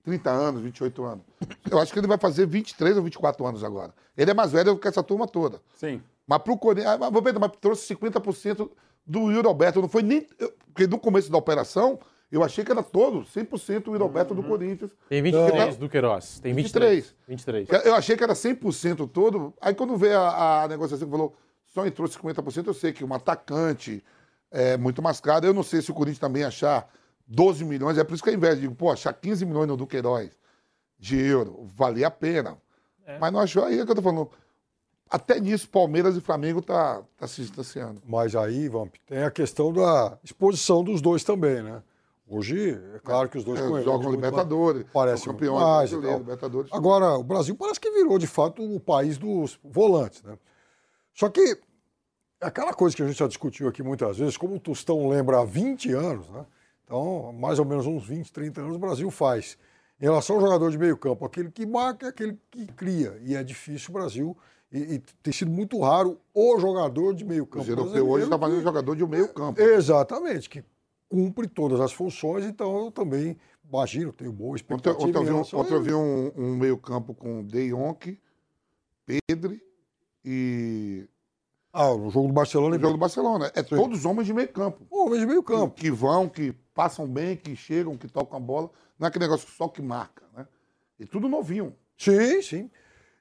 30 anos, 28 anos. Eu acho que ele vai fazer 23 ou 24 anos agora. Ele é mais velho que essa turma toda. Sim. Mas pro Corinthians. ah, Mas, vou ver, mas trouxe 50% do Yuri Alberto. Não foi nem. Porque no começo da operação, eu achei que era todo, 100% o Yuri Alberto do Corinthians. Tem 23 Não. do Queiroz. Tem 23. 23. 23. Eu achei que era 100% todo. Aí quando vê a, a negociação que falou só entrou 50%, eu sei que um atacante é muito mais caro. Eu não sei se o Corinthians também achar 12 milhões. É por isso que ao invés de, digo, pô, achar 15 milhões no Duqueiroz de euro, valia a pena. Mas não achou. Aí é que eu tô falando. Até nisso, Palmeiras e Flamengo tá, tá se distanciando. Mas aí, Vamp, tem a questão da exposição dos dois também, né? Hoje, é claro que os dois É, jogam Libertadores, Parece campeões mais brasileiros, tal. Libertadores. Agora, o Brasil parece que virou, de fato, o país dos volantes, né? Só que aquela coisa que a gente já discutiu aqui muitas vezes, como o Tostão lembra há 20 anos, né? Então, mais ou menos uns 20, 30 anos o Brasil faz. Em relação ao jogador de meio campo, aquele que marca é aquele que cria. E é difícil o Brasil. E, e tem sido muito raro o jogador de meio campo. O europeu hoje está fazendo jogador de meio campo. Exatamente, que cumpre todas as funções, então eu também imagino, tenho boa expectativa. ontem eu vi, um, relação a ontem eu ele. vi um, um meio campo com De Jong, Pedri e Ah, no jogo do Barcelona o jogo do Barcelona. É todos homens de meio campo. Homens de meio campo. Que vão, que passam bem, que chegam, que tocam a bola. Não é aquele negócio só que marca, né? E tudo novinho. Sim, sim.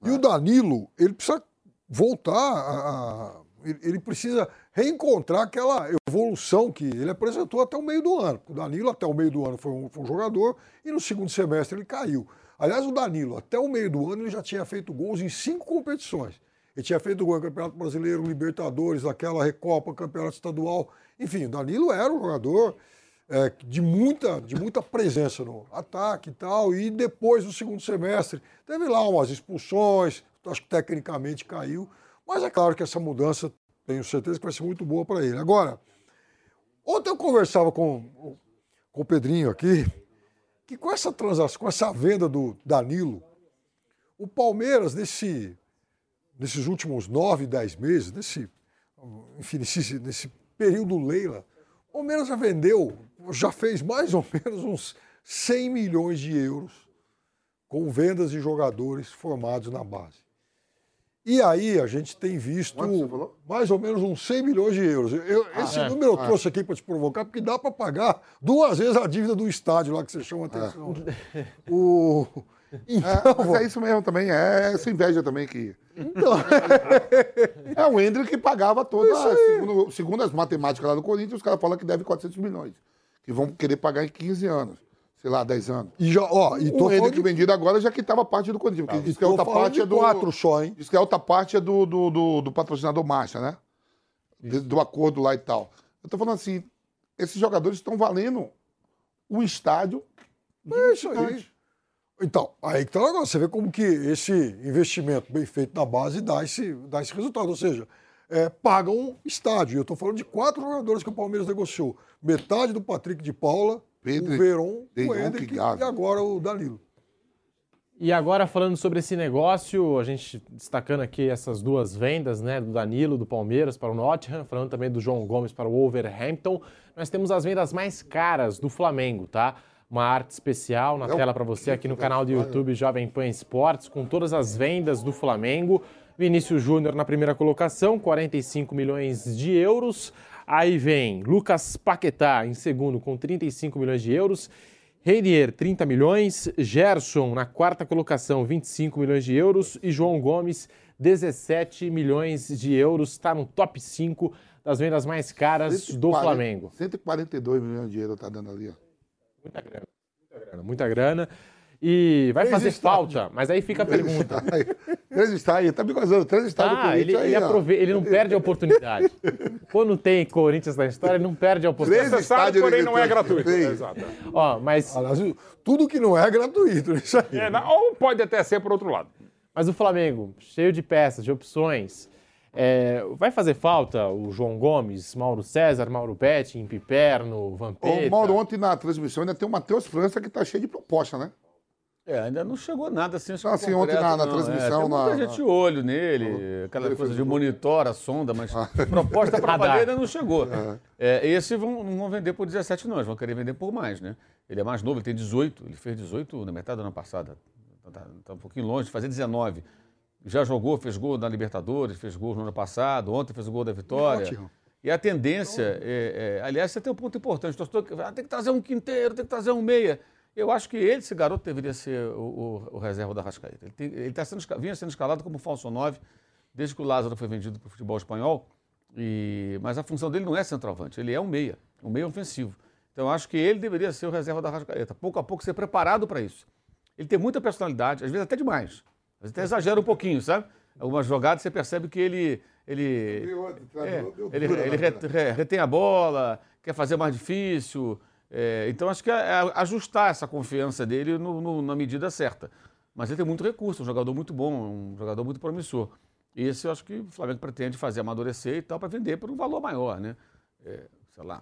E o Danilo, ele precisa voltar a. ele precisa reencontrar aquela evolução que ele apresentou até o meio do ano. O Danilo, até o meio do ano, foi um, foi um jogador e no segundo semestre ele caiu. Aliás, o Danilo, até o meio do ano, ele já tinha feito gols em cinco competições. Ele tinha feito gol no Campeonato Brasileiro, Libertadores, aquela Recopa, Campeonato Estadual. Enfim, o Danilo era um jogador é, de, muita, de muita presença no ataque e tal. E depois, no segundo semestre, teve lá umas expulsões, acho que tecnicamente caiu. Mas é claro que essa mudança, tenho certeza que vai ser muito boa para ele. Agora, ontem eu conversava com, com o Pedrinho aqui, que com essa transação, com essa venda do Danilo, o Palmeiras, nesse, nesses últimos nove, dez meses, nesse, enfim, nesse, nesse período Leila, o Palmeiras já vendeu, já fez mais ou menos uns 100 milhões de euros com vendas de jogadores formados na base. E aí a gente tem visto mais ou menos uns 100 milhões de euros. Eu- esse número eu trouxe aqui para te provocar, porque dá para pagar duas vezes a dívida do estádio lá que você chama atenção. O... É, Então, mas é isso mesmo também. É essa inveja também que. então, É o Hendrick que pagava toda. Segundo, segundo as matemáticas lá do Corinthians, os caras falam que deve 400 milhões. Que vão querer pagar em 15 anos. Sei lá, 10 anos. e já, ó, e tô o de, vendido agora já quitava parte do Corinthians. Porque e diz que a tô outra parte é do. quatro só, hein? Diz que a outra parte é do, do, do, do patrocinador Marcha, né? De- do acordo lá e tal. Eu tô falando assim, esses jogadores estão valendo o estádio. É isso aí. Então, aí que tá o negócio. Você vê como que esse investimento bem feito na base dá esse, dá esse resultado. Ou seja, é, pagam um estádio. E eu estou falando de quatro jogadores que o Palmeiras negociou. Metade do Patrick de Paula, Pedro, o Veron, De o Hendrick e agora o Danilo. E agora falando sobre esse negócio, a gente destacando aqui essas duas vendas, né, do Danilo do Palmeiras para o Nottingham, falando também do João Gomes para o Wolverhampton, nós temos as vendas mais caras do Flamengo, tá? Uma arte especial na tela para você aqui no canal do YouTube Jovem Pan Esportes, com todas as vendas do Flamengo. Vinícius Júnior na primeira colocação, 45 milhões de euros. Aí vem Lucas Paquetá em segundo com 35 milhões de euros. Reinier, 30 milhões. Gerson, na quarta colocação, 25 milhões de euros. E João Gomes, 17 milhões de euros. Está no top 5 das vendas mais caras do 140 Flamengo. 142 milhões de euros tá dando ali, ó. Muita grana. Muita grana. Muita grana. E vai Três fazer estádios. falta, mas aí fica a pergunta. Aí, Três estádios, tá me gozando, três estádios do Ah, ele, Corinthians ele, aí, ó. aprove- ele não perde a oportunidade. Quando tem Corinthians na história, ele não perde a Três oportunidade. Necessário, porém não é ele- gratuito. Três. Exato. Ó, mas, Aliás, tudo que não é, é gratuito. Isso aí. É, na- ou pode até ser por outro lado. mas o Flamengo, cheio de peças, de opções, é, vai fazer falta o João Gomes, Mauro César, Mauro Betti, Piperno, Vampeta? O Mauro, ontem na transmissão ainda tem o Matheus França que tá cheio de proposta, né? É, ainda não chegou nada assim. acho que Assim, concreto, ontem na- na não. transmissão, É, tem muita na- gente de olho nele, aquela coisa de monitora, sonda, mas proposta para valer ainda não chegou. É, esse vão, não vão vender por 17 não, eles vão querer vender por mais, né? Ele é mais novo, ele tem 18, ele fez 18 na metade do ano passado, tá, tá um pouquinho longe de fazer 19. Já jogou, fez gol na Libertadores, fez gol no ano passado, ontem fez o gol da vitória. Ótimo. E a tendência, é, é, aliás, você tem um ponto importante, o torcedor que, ah, tem que trazer um quinteiro, tem que trazer um meia. Eu acho que ele, esse garoto, deveria ser o, o- o reserva da Rascaeta. Ele, tem- ele tá sendo, vinha sendo escalado como falso 9, desde que o Lázaro foi vendido para o futebol espanhol, e, mas a função dele não é centroavante, ele é um meia, um meia ofensivo. Então eu acho que ele deveria ser o reserva da Rascaeta, pouco a pouco ser preparado para isso. Ele tem muita personalidade, às vezes até demais. Às vezes até exagera um pouquinho, sabe? Algumas jogadas você percebe que ele, ele, é, ele, ele re- re- retém a bola, quer fazer mais difícil. É, então, acho que é, é ajustar essa confiança dele no- no- na medida certa. Mas ele tem muito recurso, um jogador muito bom, um jogador muito promissor. E esse eu acho que o Flamengo pretende fazer amadurecer e tal para vender por um valor maior, né? É, sei lá,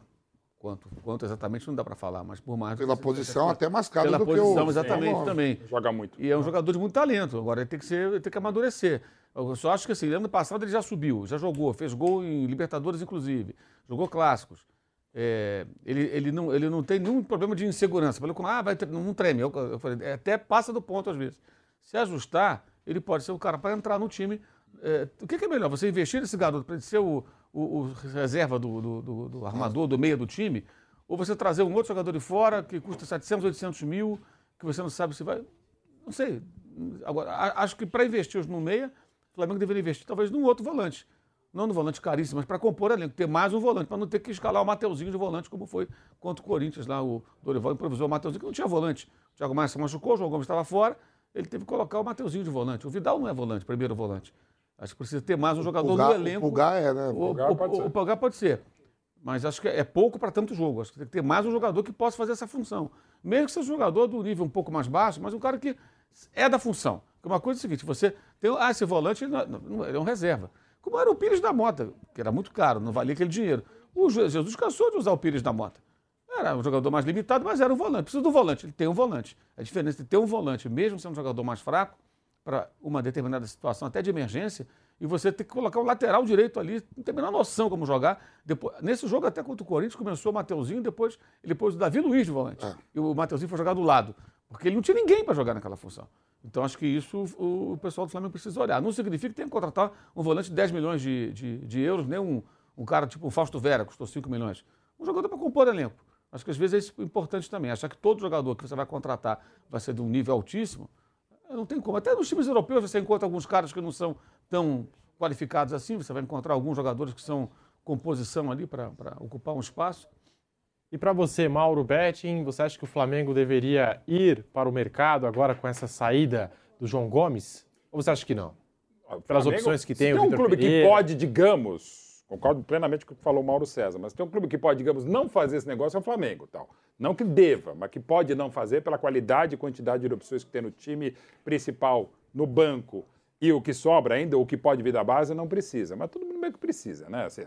quanto, quanto exatamente não dá para falar, mas por mais... Pela posição até mais caro Pela do posição, que o... exatamente, Sim. também. Joga muito. E é um jogador de muito talento. Agora ele tem que, ser, ele tem que amadurecer. Eu só acho que assim, ano passado ele já subiu, já jogou, fez gol em Libertadores, inclusive, jogou clássicos. É, ele, ele, não, ele não tem nenhum problema de insegurança. Falou com ah, vai, não treme. Eu, eu falei, é, até passa do ponto às vezes. Se ajustar, ele pode ser o cara para entrar no time. É, o que, que é melhor? Você investir nesse garoto para ele ser o, o, o reserva do, do, do- do armador, do meio do time? Ou você trazer um outro jogador de fora que custa 700, 800 mil, que você não sabe se vai. Não sei. Agora, acho que para investir no meia, o Flamengo deveria investir talvez num outro volante. Não no volante caríssimo, mas para compor elenco, ter mais um volante, para não ter que escalar o Mateuzinho de volante, como foi contra o Corinthians lá. O Dorival improvisou o Mateuzinho, que não tinha volante. O Thiago Maia se machucou, o João Gomes estava fora, ele teve que colocar o Mateuzinho de volante. O Vidal não é volante, primeiro volante. Acho que precisa ter mais um jogador Pulgar- no o elenco. Pulgar é, né? O, Pulgar o- pode o- ser. o Pulgar pode ser. Mas acho que é pouco para tanto jogo. Acho que tem que ter mais um jogador que possa fazer essa função. Mesmo que seja um jogador do nível um pouco mais baixo, mas um cara que é da função. Porque uma coisa é o seguinte: você tem. Ah, esse volante ele não é- não- ele é um reserva. Como era o Pires da Mota, que era muito caro, não valia aquele dinheiro. O Je- Jesus cansou de usar o Pires da Mota. Era um jogador mais limitado, mas era um volante. Precisa do volante. Ele tem um volante. A diferença de ter um volante, mesmo sendo um jogador mais fraco, para uma determinada situação, até de emergência, e você ter que colocar um lateral direito ali, não tem a menor noção como jogar. Depois, nesse jogo, até contra o Corinthians, começou o Mateuzinho, depois ele pôs o Davi Luiz de volante. E o Mateuzinho foi jogar do lado, porque ele não tinha ninguém para jogar naquela função. Então, acho que isso o, pessoal do Flamengo precisa olhar. Não significa que tem que contratar um volante de 10 milhões de, de, de euros, nem um, um cara tipo o Fausto Vera, que custou 5 milhões. Um jogador para compor elenco. Acho que às vezes é importante também. Achar que todo jogador que você vai contratar vai ser de um nível altíssimo, não tem como. Até nos times europeus você encontra alguns caras que não são tão qualificados assim. Você vai encontrar alguns jogadores que são composição ali para ocupar um espaço. E para você, Mauro Betting, você acha que o Flamengo deveria ir para o mercado agora com essa saída do João Gomes? Ou você acha que não? O Pelas Flamengo- opções que tem, o tem um Vitor clube Pereira. que pode, digamos, concordo plenamente com o que falou o Mauro César, mas tem um clube que pode, digamos, não fazer esse negócio é o Flamengo, tal. Não que deva, mas que pode não fazer pela qualidade e quantidade de opções que tem no time principal, no banco e o que sobra ainda, o que pode vir da base, não precisa. Mas todo mundo meio que precisa, né? Assim,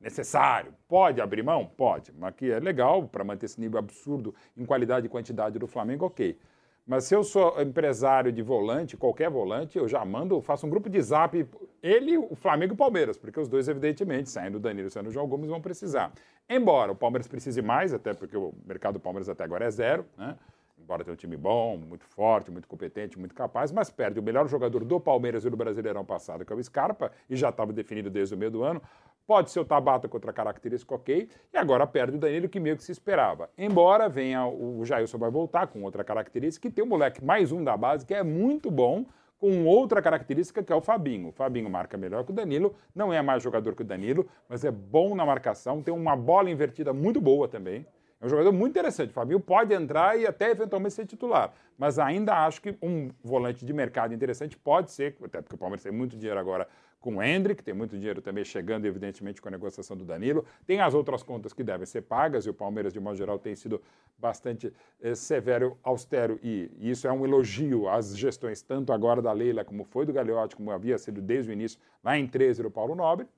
necessário. Pode abrir mão? Pode. Mas que é legal para manter esse nível absurdo em qualidade e quantidade do Flamengo, ok. Mas se eu sou empresário de volante, qualquer volante, eu já mando, faço um grupo de zap, ele, o Flamengo e o Palmeiras, porque os dois, evidentemente, saindo o Danilo e saindo o João Gomes, vão precisar. Embora o Palmeiras precise mais, até porque o mercado do Palmeiras até agora é zero, né? Embora tenha um time bom, muito forte, muito competente, muito capaz, mas perde o melhor jogador do Palmeiras e do Brasileirão passado, que é o Scarpa, e já estava definido desde o meio do ano. Pode ser o Tabata com outra característica ok, e agora perde o Danilo, que meio que se esperava. Embora venha o Jailson vai voltar com outra característica, e tem um moleque, mais um da base, que é muito bom, com outra característica que é o Fabinho. O Fabinho marca melhor que o Danilo, não é mais jogador que o Danilo, mas é bom na marcação, tem uma bola invertida muito boa também. É um jogador muito interessante. O Fabinho pode entrar e até eventualmente ser titular. Mas ainda acho que um volante de mercado interessante pode ser, até porque o Palmeiras tem muito dinheiro agora com o Hendrick, tem muito dinheiro também chegando, evidentemente, com a negociação do Danilo. Tem as outras contas que devem ser pagas, e o Palmeiras, de modo geral, tem sido bastante eh, severo, austero, e, e isso é um elogio às gestões, tanto agora da Leila, como foi do Gagliotti, como havia sido desde o início, lá em 13 do Paulo Nobre.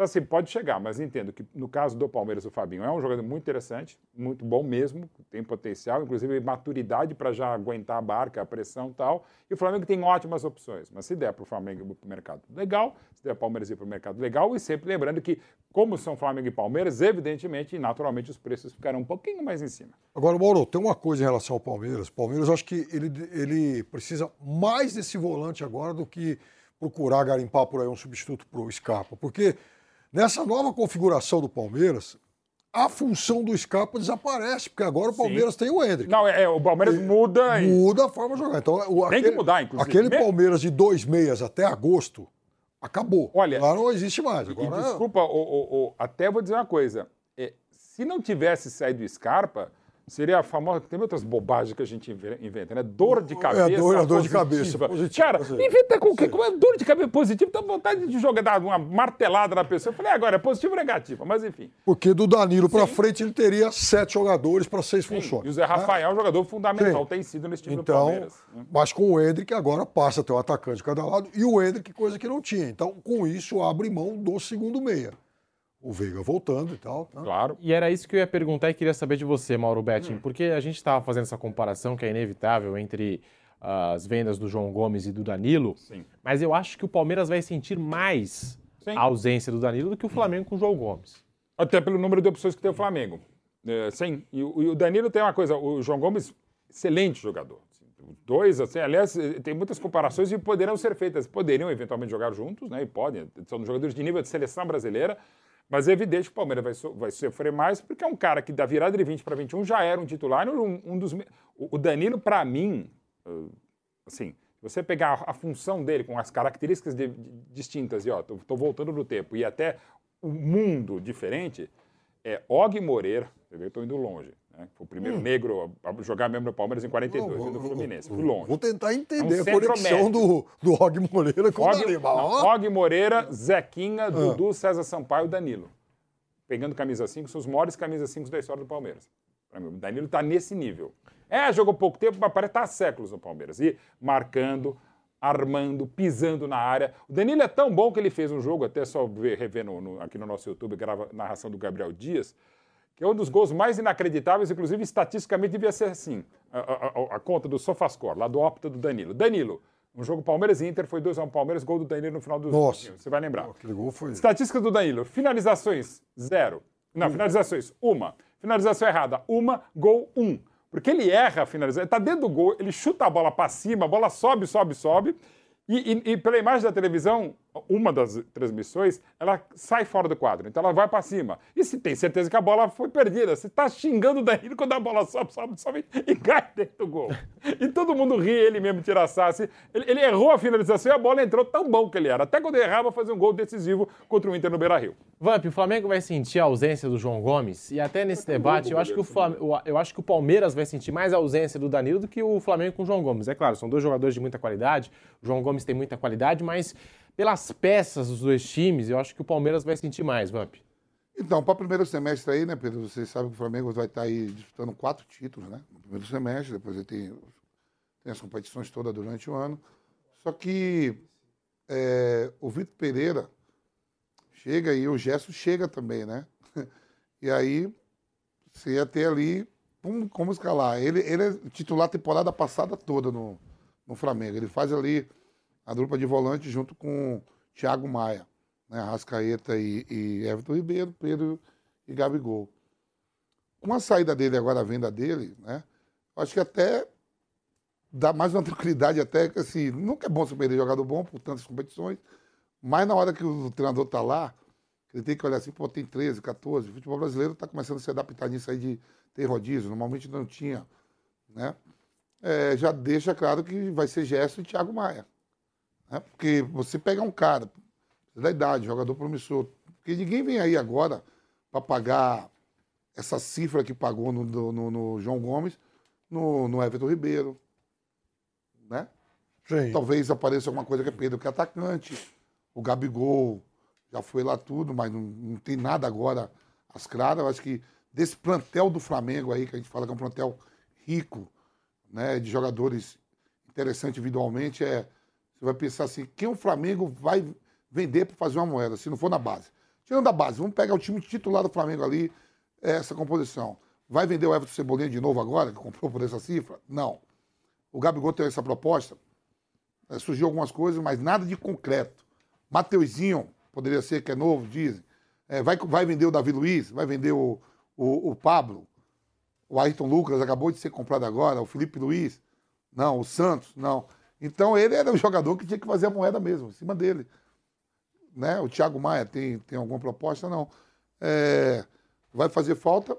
Então, assim, pode chegar, mas entendo que no caso do Palmeiras, o Fabinho é um jogador muito interessante, muito bom mesmo, tem potencial, inclusive maturidade para já aguentar a barca, a pressão e tal. E o Flamengo tem ótimas opções, mas se der para o Flamengo para o mercado, legal. Se der para o Palmeiras ir para o mercado, legal. E sempre lembrando que, como são Flamengo e Palmeiras, evidentemente e naturalmente os preços ficarão um pouquinho mais em cima. Agora, Mauro, tem uma coisa em relação ao Palmeiras. O Palmeiras, acho que ele, ele precisa mais desse volante agora do que procurar garimpar por aí um substituto para o Scarpa. Porque nessa nova configuração do Palmeiras, a função do Scarpa desaparece, porque agora o Palmeiras tem o Hendrick. Não, é, o Palmeiras muda. e- Muda a forma de jogar. Então, o, Tem que aquele, mudar, inclusive. Aquele Me- Palmeiras de dois meias até agosto acabou. Olha, Lá não existe mais. E Agora, desculpa, o- o- o- até vou dizer uma coisa. É, se não tivesse saído o Scarpa, Seria a famosa. Tem outras bobagens que a gente inve- inventa, né? Dor de cabeça. É, dor- a dor de cabeça, positiva, Cara, positiva. inventa com o quê? Como é dor de cabeça positiva, dá vontade de jogar, dar uma martelada na pessoa. Eu falei, agora, é positivo ou negativo? Mas enfim. Porque do Danilo para frente ele teria sete jogadores para seis funções. E o Zé Rafael é um jogador fundamental, Sim. tem sido nesse time do Então, Palmeiras. né? mas com o Hendrick agora passa a ter um atacante de cada lado e o Hendrick, coisa que não tinha. Então, com isso, abre mão do segundo meia. O Veiga voltando e tal. né? Claro. E era isso que eu ia perguntar e queria saber de você, Mauro Betting, porque a gente estava fazendo essa comparação que é inevitável entre as vendas do João Gomes e do Danilo, Sim. mas eu acho que o Palmeiras vai sentir mais Sim. a ausência do Danilo do que o Flamengo com o João Gomes. Até pelo número de opções que tem o Flamengo. É, sim. E, o e o Danilo tem uma coisa, o João Gomes, excelente jogador. Os Dois, assim, aliás, eh, tem muitas comparações e poderão ser feitas. Poderiam eventualmente jogar juntos, né? E podem. São jogadores de nível de seleção brasileira. Mas é evidente que o Palmeiras vai, so- vai sofrer mais, porque é um cara que da virada de 20 para 21 já era um titular. Um, um dos, o Danilo, para mim, eh, assim, você pegar a, função dele com as características de- de- distintas, e ó, tô, tô voltando no tempo, e até o mundo diferente, é Og Moreira, eu tô indo longe, né? Foi o primeiro negro a jogar mesmo no Palmeiras em 42, Não, do Fluminense, fui vou- longe. Vou tentar entender É um a conexão do, do Og Moreira com o Og, Danilo. Moreira, Ah. Zequinha, Dudu, César Sampaio e Danilo. Pegando camisa 5, são os maiores camisa 5 da história do Palmeiras. O Danilo tá nesse nível. É, jogou pouco tempo, mas parece estar há séculos no Palmeiras. E marcando, armando, pisando na área. O Danilo é tão bom que ele fez um jogo, até só ver, rever no- no- aqui no nosso YouTube, grava narração do Gabriel Dias, que é um dos gols mais inacreditáveis, inclusive estatisticamente devia ser assim. A, a- a- conta do Sofascore, lá do Opta do Danilo. Danilo, um jogo Palmeiras e Inter, foi 2x1 Palmeiras, gol do Danilo no final do jogo. Você vai lembrar. Aquele gol foi. Estatística do Danilo: finalizações, zero. Não, finalizações, uma. Finalização errada, uma, gol, um. Porque ele erra a finalização, ele tá dentro do gol, ele chuta a bola para cima, a bola sobe, sobe, sobe. E, e- e pela imagem da televisão, uma das transmissões, ela sai fora do quadro, então ela vai para cima. E se tem certeza que a bola foi perdida, você tá xingando o Danilo quando a bola sobe, sobe, sobe e cai dentro do gol. E todo mundo ri, ele mesmo tira assim. Ele, ele errou a finalização e a bola entrou tão bom que ele era. Até quando ele errava, fazer um gol decisivo contra o Inter no Beira-Rio. Vamp, o Flamengo vai sentir a ausência do João Gomes e até nesse debate eu acho, que o Flam- eu acho que o Palmeiras vai sentir mais a ausência do Danilo do que o Flamengo com o João Gomes. É claro, são dois jogadores de muita qualidade, o João Gomes tem muita qualidade, mas pelas peças dos dois times, eu acho que o Palmeiras vai sentir mais, Vamp. Então, para o primeiro semestre aí, né, Pedro? Vocês sabem que o Flamengo vai estar aí disputando quatro títulos, né? No primeiro semestre, depois ele tem, tem as competições todas durante o ano. Só que é, o Vitor Pereira chega e o Gesso chega também, né? E aí você ia ter ali como, como escalar. Ele, ele é titular a temporada passada toda no, no Flamengo. Ele faz ali a dupla de volante junto com Thiago Maia né, Rascaeta e, e Everton Ribeiro, Pedro e Gabigol. Com a saída dele agora, a venda dele, né, acho que até dá mais uma tranquilidade até que assim, nunca é bom você perder jogador bom por tantas competições, mas na hora que o treinador está lá, ele tem que olhar assim, pô, tem 13, 14, o futebol brasileiro está começando a se adaptar nisso aí de ter rodízio, normalmente não tinha, né? É, já deixa claro que vai ser Gerson e Thiago Maia. Né? Porque você pega um cara da idade, jogador promissor, porque ninguém vem aí agora para pagar essa cifra que pagou no, no- no João Gomes, no, no Everton Ribeiro, né? Sim. Talvez apareça alguma coisa que é Pedro, que é atacante, o Gabigol já foi lá tudo, mas não, não tem nada agora às claras. Eu acho que desse plantel do Flamengo aí, que a gente fala que é um plantel rico, né, de jogadores interessantes individualmente, é, você vai pensar assim, quem o Flamengo vai vender para fazer uma moeda, se não for na base. Tirando da base, vamos pegar o time titular do Flamengo ali, essa composição. Vai vender o Everton Cebolinha de novo agora, que comprou por essa cifra? Não. O Gabigol tem essa proposta, é, surgiu algumas coisas, mas nada de concreto. Mateuzinho, poderia ser que é novo, dizem. É, vai, vai vender o Davi Luiz, vai vender o, o, o Pablo, o Ayrton Lucas acabou de ser comprado agora, o Felipe Luiz, não, o Santos, não. Então ele era o jogador que tinha que fazer a moeda mesmo, em cima dele. Né? O Thiago Maia tem, tem alguma proposta? Não. É, vai fazer falta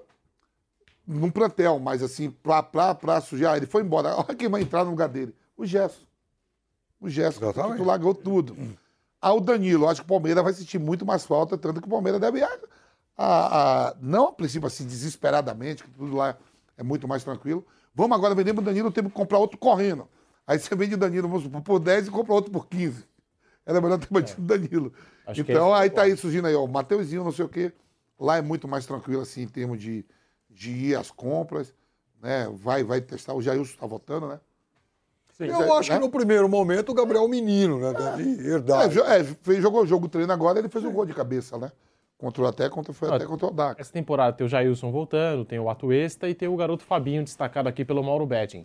num plantel, mas assim, pra, pra, pra sujar, ele foi embora. Olha quem vai entrar no lugar dele. O Gerson. O Gerson, o Exatamente. titular ganhou tudo. Ah, o Danilo, acho que o Palmeiras vai sentir muito mais falta, tanto que o Palmeiras deve, a, a- a- não a princípio assim, desesperadamente, que tudo lá é muito mais tranquilo. Vamos agora vender pro Danilo, temos que comprar outro correndo. Aí você vende o Danilo vamos supor, por 10 e compra outro por 15. Era melhor ter mantido o Danilo. Acho que então esse- aí tá aí surgindo aí, ó, o Mateuzinho, não sei o quê. Lá é muito mais tranquilo, assim, em termos de, de ir às compras, né? Vai, vai testar. O Jailson tá votando, né? Eu acho que no primeiro momento o Gabriel é menino, né? Deve herdar. É, é, fez, jogou o jogo treino agora, ele fez um gol de cabeça, né? Contra o até, contra, foi Ah, até contra o Daca. Essa temporada tem o Jailson voltando, tem o Atuesta e tem o garoto Fabinho destacado aqui pelo Mauro Betting.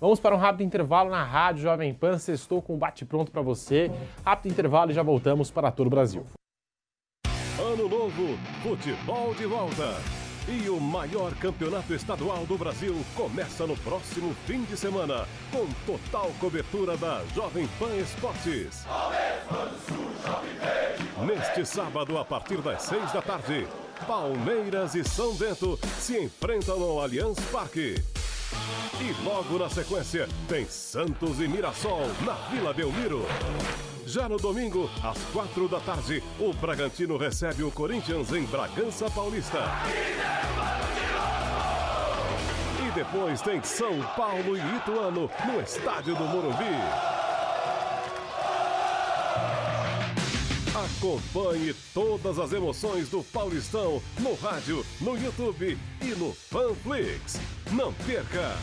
Vamos para um rápido intervalo na Rádio Jovem Pan. Sextou com um bate-pronto para você. Rápido intervalo e já voltamos para todo o Brasil. Ano novo, futebol de volta. E o maior campeonato estadual do Brasil começa no próximo fim de semana, com total cobertura da Jovem Pan Esportes. Neste sábado, a partir das seis da tarde, Palmeiras e São Bento se enfrentam no Allianz Parque. E logo na sequência, tem Santos e Mirassol na Vila Belmiro. Já no domingo, às quatro da tarde, o Bragantino recebe o Corinthians em Bragança Paulista. E depois tem São Paulo e Ituano no estádio do Morumbi. Acompanhe todas as emoções do Paulistão no rádio, no YouTube e no Fanflix. Não perca!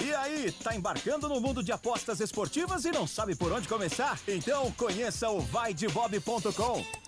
E aí, tá embarcando no mundo de apostas esportivas e não sabe por onde começar? Então conheça o vaidebob.com.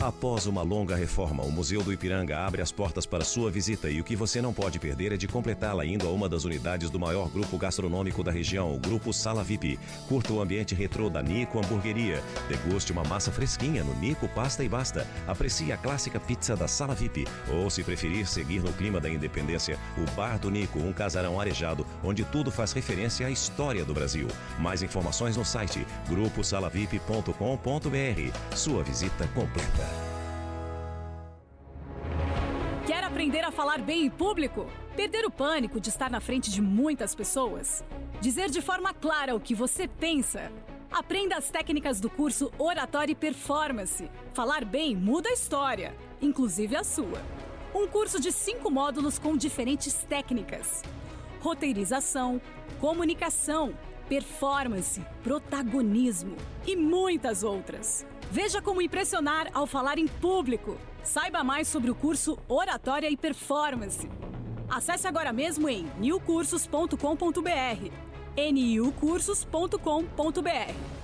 Após uma longa reforma, o Museu do Ipiranga abre as portas para sua visita e o que você não pode perder é de completá-la indo a uma das unidades do maior grupo gastronômico da região, o Grupo Sala VIP. Curta o ambiente retrô da Nico Hamburgueria. Deguste uma massa fresquinha no Nico Pasta e Basta. Aprecie a clássica pizza da Sala VIP. Ou, se preferir seguir no clima da independência, o Bar do Nico, um casarão arejado, onde tudo faz referência à história do Brasil. Mais informações no site gruposalavip.com.br. Sua visita completa. Aprender a falar bem em público? Perder o pânico de estar na frente de muitas pessoas? Dizer de forma clara o que você pensa? Aprenda as técnicas do curso Oratória e Performance. Falar bem muda a história, inclusive a sua. Um curso de cinco módulos com diferentes técnicas: roteirização, comunicação, performance, protagonismo e muitas outras. Veja como impressionar ao falar em público. Saiba mais sobre o curso Oratória e Performance. Acesse agora mesmo em newcursos.com.br. niucursos.com.br.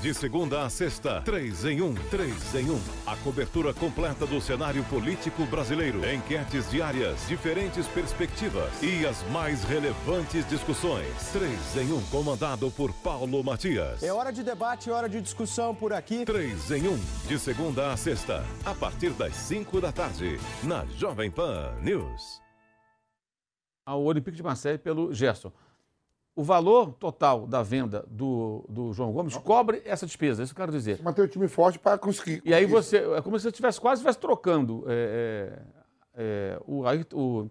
De segunda a sexta, três em um, três em um. A cobertura completa do cenário político brasileiro. Enquetes diárias, diferentes perspectivas e as mais relevantes discussões. Três em um, comandado por Paulo Matias. É hora de debate, é hora de discussão por aqui. Três em um, de segunda a sexta, a partir das cinco da tarde, na Jovem Pan News. Ao Olympique de Marseille pelo Gerson. O valor total da venda do, do João Gomes cobre essa despesa, é isso que eu quero dizer. Manter o time forte para conseguir. E aí você, é como se você estivesse quase estivesse trocando é, é, é, o, o,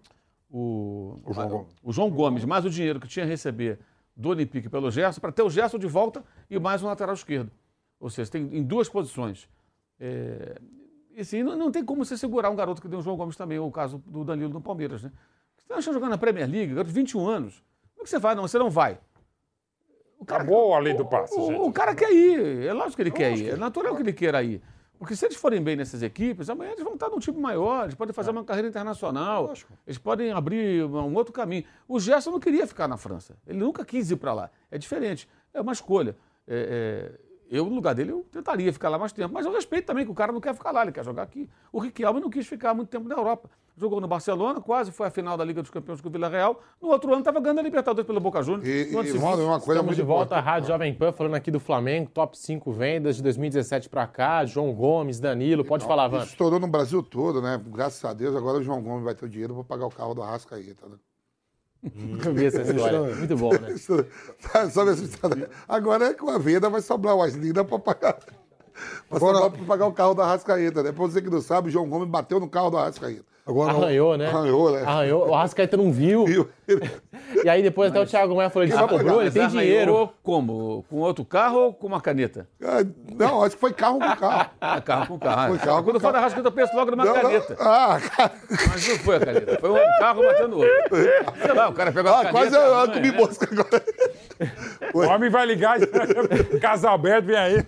o, O João Gomes. o João Gomes, mais o dinheiro que tinha a receber do Olympique pelo Gerson, para ter o Gerson de volta e mais um lateral esquerdo. Ou seja, tem em duas posições. É, e assim, não, não tem como você segurar um garoto que deu o João Gomes também, ou o caso do Danilo no Palmeiras. Né? Você acha jogando na Premier League, garoto de 21 anos. Como é que você vai? Não, você não vai. O cara, Acabou a lei do passe, o, gente. o cara quer ir, é lógico que ele quer ir, é natural que ele queira ir. Porque se eles forem bem nessas equipes, amanhã eles vão estar num time maior, eles podem fazer uma carreira internacional, eles podem abrir um um outro caminho. O Gerson não queria ficar na França, ele nunca quis ir para lá. É diferente, é uma escolha. É, é, eu, no lugar dele, eu tentaria ficar lá mais tempo, mas eu respeito também que o cara não quer ficar lá, ele quer jogar aqui. O Riquelme não quis ficar muito tempo na Europa. Jogou no Barcelona, quase foi à final da Liga dos Campeões com o Vila Real. No outro ano estava ganhando a Libertadores pelo Boca Juniors. E, e uma coisa Estamos muito de volta à. Rádio Jovem Pan, falando aqui do Flamengo, top 5 vendas de 2017 para cá, João Gomes, Danilo, pode falar, Van. Estourou no Brasil todo, né? Graças a Deus, agora o João Gomes vai ter o dinheiro para pagar o carro do Arrascaeta. Né? Vi essa história. Muito bom, né? Sabe essa história? Agora é com a venda vai sobrar umas lindas para pagar. Pra Agora- sobrar pra pagar o carro da Arrascaeta, né? Pra você que não sabe, o João Gomes bateu no carro do Arrascaeta. Agora, Arranhou, né? Arranhou, né? Arranhou. O Arrascaeta não viu. Viu? E aí depois até o Thiago Maia falou, ele descobriu, pagar? ele tem dinheiro. Como? Com outro carro ou com uma caneta? Ah, Não, acho que foi carro com carro. Ah, carro com carro. Foi carro Quando eu falo da Rascaeta, eu penso logo numa Não, não. caneta. Ah, cara, Mas não foi a caneta. Foi um carro batendo o outro. Sei lá, o cara pegou a ah, caneta. quase eu, eu comi né? mosca agora. O homem vai ligar, Casalberto vem aí.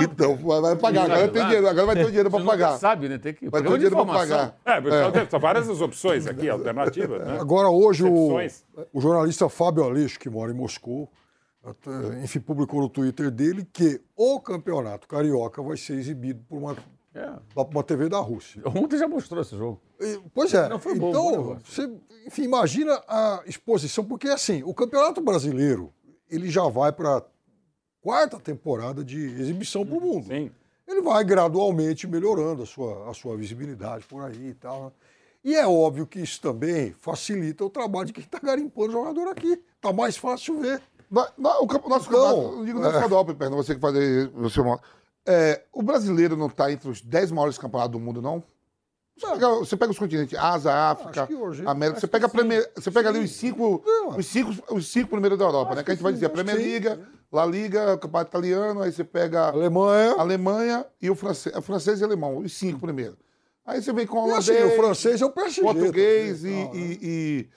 Então, vai pagar. Agora tem dinheiro, agora vai ter o dinheiro pra pagar. sabe, né? Tem que... Vai ter o dinheiro pra pagar. É, são várias as opções aqui, alternativas, né? agora hoje o, o jornalista Fábio Aleixo, que mora em Moscou, até, enfim, publicou no Twitter dele que o campeonato carioca vai ser exibido por uma, É. uma TV da Rússia. Ontem já mostrou esse jogo. E, Pois é. Não, foi bom, então, você, enfim, imagina a exposição, porque assim, o Campeonato Brasileiro, ele já vai para quarta temporada de exibição para o mundo. Sim. Ele vai gradualmente melhorando a sua, a sua visibilidade por aí e tal. né? E é óbvio que isso também facilita o trabalho de quem está garimpando jogador aqui. Tá mais fácil ver. No- no- o campo- nosso Então, campeonato, digo nosso é. estadual, Pepe, você que faz aí, você. É, o brasileiro não está entre os 10 maiores campeonatos do mundo, não? Você pega, você pega os continentes, Ásia, África, Acho hoje- América, acho você pega, a que Premier- você pega ali os cinco, os cinco, os cinco primeiros da Europa, né? Que a gente vai dizer, a Premier. Liga, La Liga, o Campeonato Italiano, aí você pega Alemanha. Alemanha e o francês, o francês e o alemão, os cinco primeiros. Aí você vem com o E assim, holandês, o francês é o PSG. português e, também, tal, né? e,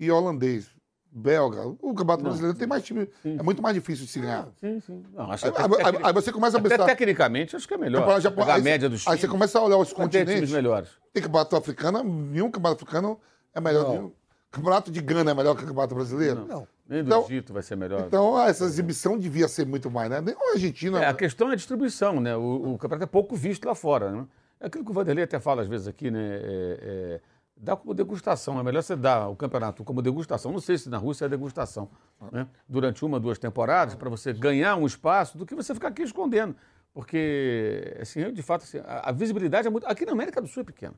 e, e holandês. Belga. O Campeonato Brasileiro tem mais time. É muito mais difícil de se ganhar. Sim, sim. Não, acho Aí, que aí- até, aí- aí você começa a até pensar. tecnicamente, acho que é melhor. Campeonato a aí média dos Aí times. você começa a olhar os ter times continentes. melhores. Tem campeonato africano, nenhum campeonato africano é melhor. Não. Nenhum. Campeonato de Gana é melhor que o campeonato brasileiro? Não. Nem do Então- Egito vai ser melhor. Então, essa exibição devia ser muito mais, né? Nem o Argentina. É, a questão é a distribuição, né? O, o campeonato é pouco visto lá fora, né? É aquilo que o Vanderlei até fala às vezes aqui, né? É, é, dá como degustação. É melhor você dar o campeonato como degustação. Não sei se na Rússia é degustação. Né? Durante uma, duas temporadas, para você ganhar um espaço, do que você ficar aqui escondendo. Porque, assim, de fato, assim, a, a visibilidade é muito. Aqui na América do Sul é pequena.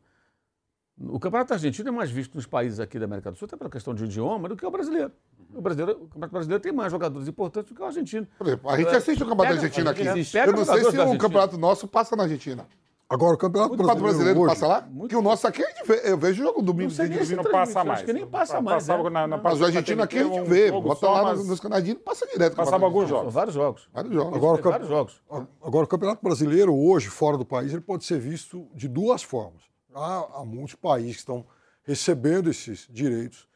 O campeonato argentino é mais visto nos países aqui da América do Sul, até pela questão de idioma, do que o brasileiro. O, brasileiro, o campeonato brasileiro tem mais jogadores importantes do que o argentino. Por exemplo, a gente assiste o campeonato Pega- argentino aqui. Pega Eu não sei se o campeonato nosso passa na Argentina. Agora, o Campeonato O Brasileiro, brasileiro hoje, passa lá? Que o nosso aqui a gente vê. Eu vejo jogo domingo. sei nem de- se não transmite, passa acho mais. que nem passa Pa- mais, Passava é. na, na Mas o argentino aqui a gente um vê. Bota só, lá mas nos, canadinhos, passa direto. Passava alguns jogos. vários jogos. Vários jogos. Agora, o campe- jogos. Agora, o Campeonato Brasileiro, hoje, fora do país, ele pode ser visto de duas formas. Há, há muitos países que estão recebendo esses direitos.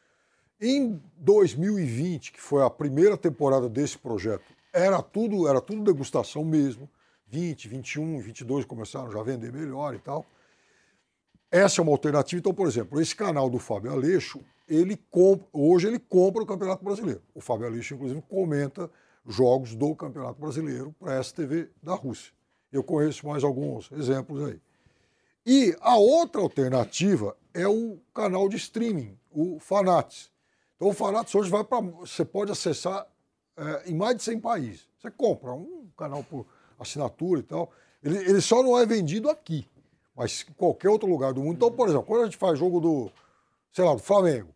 Em 2020, que foi a primeira temporada desse projeto, era tudo, era tudo degustação mesmo. 20, 21, 22 começaram já a vender melhor e tal. Essa é uma alternativa. Então, por exemplo, esse canal do Fábio Aleixo, ele hoje ele compra o Campeonato Brasileiro. O Fábio Aleixo, inclusive, comenta jogos do Campeonato Brasileiro para essa TV da Rússia. Eu conheço mais alguns exemplos aí. E a outra alternativa é o canal de streaming, o Fanats. Então, o Fanats hoje vai para. Você pode acessar eh, em mais de 100 países. Você compra um canal por assinatura e tal. Ele, ele só não é vendido aqui, mas em qualquer outro lugar do mundo. Então, por exemplo, quando a gente faz jogo do, sei lá, do Flamengo,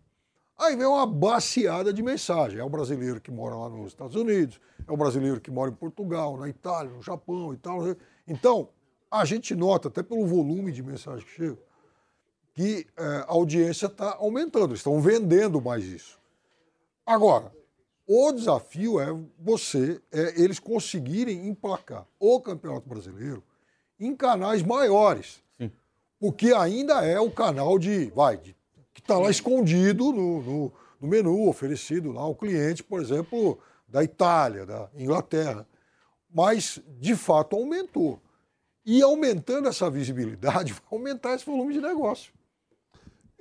aí vem uma baciada de mensagem. É o brasileiro que mora lá nos Estados Unidos, é o brasileiro que mora em Portugal, na Itália, no Japão e tal. Então, a gente nota, até pelo volume de mensagens que chegam, que eh, a audiência está aumentando, estão vendendo mais isso. Agora, o desafio é você, é eles conseguirem emplacar o Campeonato Brasileiro em canais maiores. Porque ainda é o canal de, vai, de- que está lá escondido no, no- no menu oferecido lá ao cliente, por exemplo, da Itália, da Inglaterra. Mas, de fato, aumentou. E aumentando essa visibilidade, vai aumentar esse volume de negócio.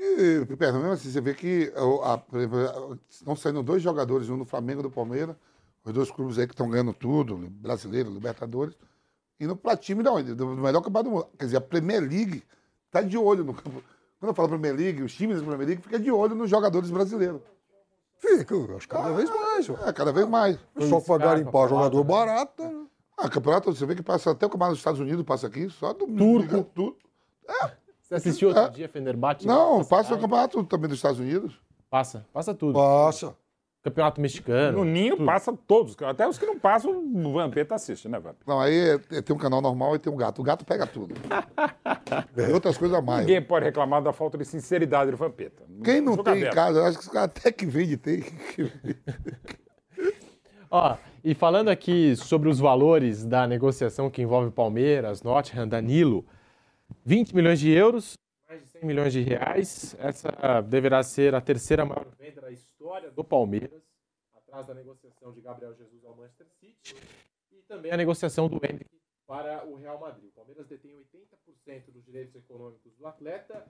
E, Piperno, mesmo assim, você vê que a- exemplo, estão saindo dois jogadores, um do Flamengo e do Palmeiras, os dois clubes aí que estão ganhando tudo, brasileiro, Libertadores, indo para time da onde? Do melhor campeonato do mundo. Quer dizer, a Premier League está de olho no campo. Quando eu falo Premier League, os times da Premier League ficam de olho nos jogadores brasileiros. Fica, eu acho que cada vez mais. ó. É, cada vez mais. Só vai garimpar jogador barato. né? Ah, campeonato, você vê que passa até o campeonato dos Estados Unidos, passa aqui, só do Turco. Tudo. Você assistiu outro dia Fenerbahçe? Não, passa o campeonato também dos Estados Unidos. Passa, passa tudo. Passa. Campeonato mexicano. No Ninho tudo. passa todos. Até os que não passam, o Vampeta assiste, né, Vamp? Não, aí é- é- tem um canal normal e tem um gato. O gato pega tudo. E outras coisas a mais. Ninguém pode reclamar da falta de sinceridade do Vampeta. Quem não tem em casa, eu acho que os caras até que vende tem. Ó, e falando aqui sobre os valores da negociação que envolve Palmeiras, Nottingham, Danilo, 20 milhões de euros, mais de 100 milhões de reais. Essa deverá ser a terceira maior venda da história do Palmeiras, atrás da negociação de Gabriel Jesus ao Manchester City e também a negociação do Hendrick para o Real Madrid. O Palmeiras detém 80% dos direitos econômicos do atleta.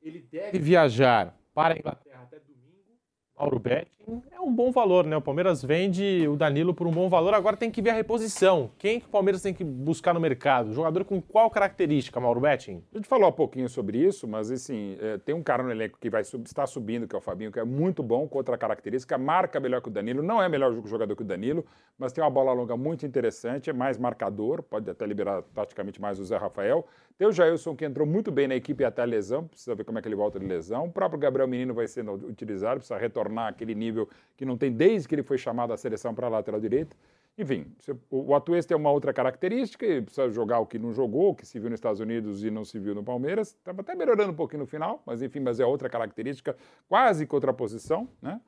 Ele deve viajar para a Inglaterra até domingo. Mauro Betting é um bom valor, né? O Palmeiras vende o Danilo por um bom valor. Agora tem que ver a reposição. Quem que o Palmeiras tem que buscar no mercado? Jogador com qual característica, Mauro Betting? A gente falou há pouquinho sobre isso, mas assim, é, tem um cara no elenco que vai sub- está subindo, que é o Fabinho, que é muito bom, com outra característica, marca melhor que o Danilo, não é melhor jogador que o Danilo, mas tem uma bola longa muito interessante, é mais marcador, pode até liberar taticamente mais o Zé Rafael. Tem o Jailson, que entrou muito bem na equipe até a lesão, precisa ver como é que ele volta de lesão. O próprio Gabriel Menino vai sendo utilizado, precisa retornar àquele nível que não tem desde que ele foi chamado à seleção para a lateral direita. Enfim, o Atuês tem uma outra característica, ele precisa jogar o que não jogou, o que se viu nos Estados Unidos e não se viu no Palmeiras. Estava até melhorando um pouquinho no final, mas enfim, mas é outra característica, quase que outra posição, né?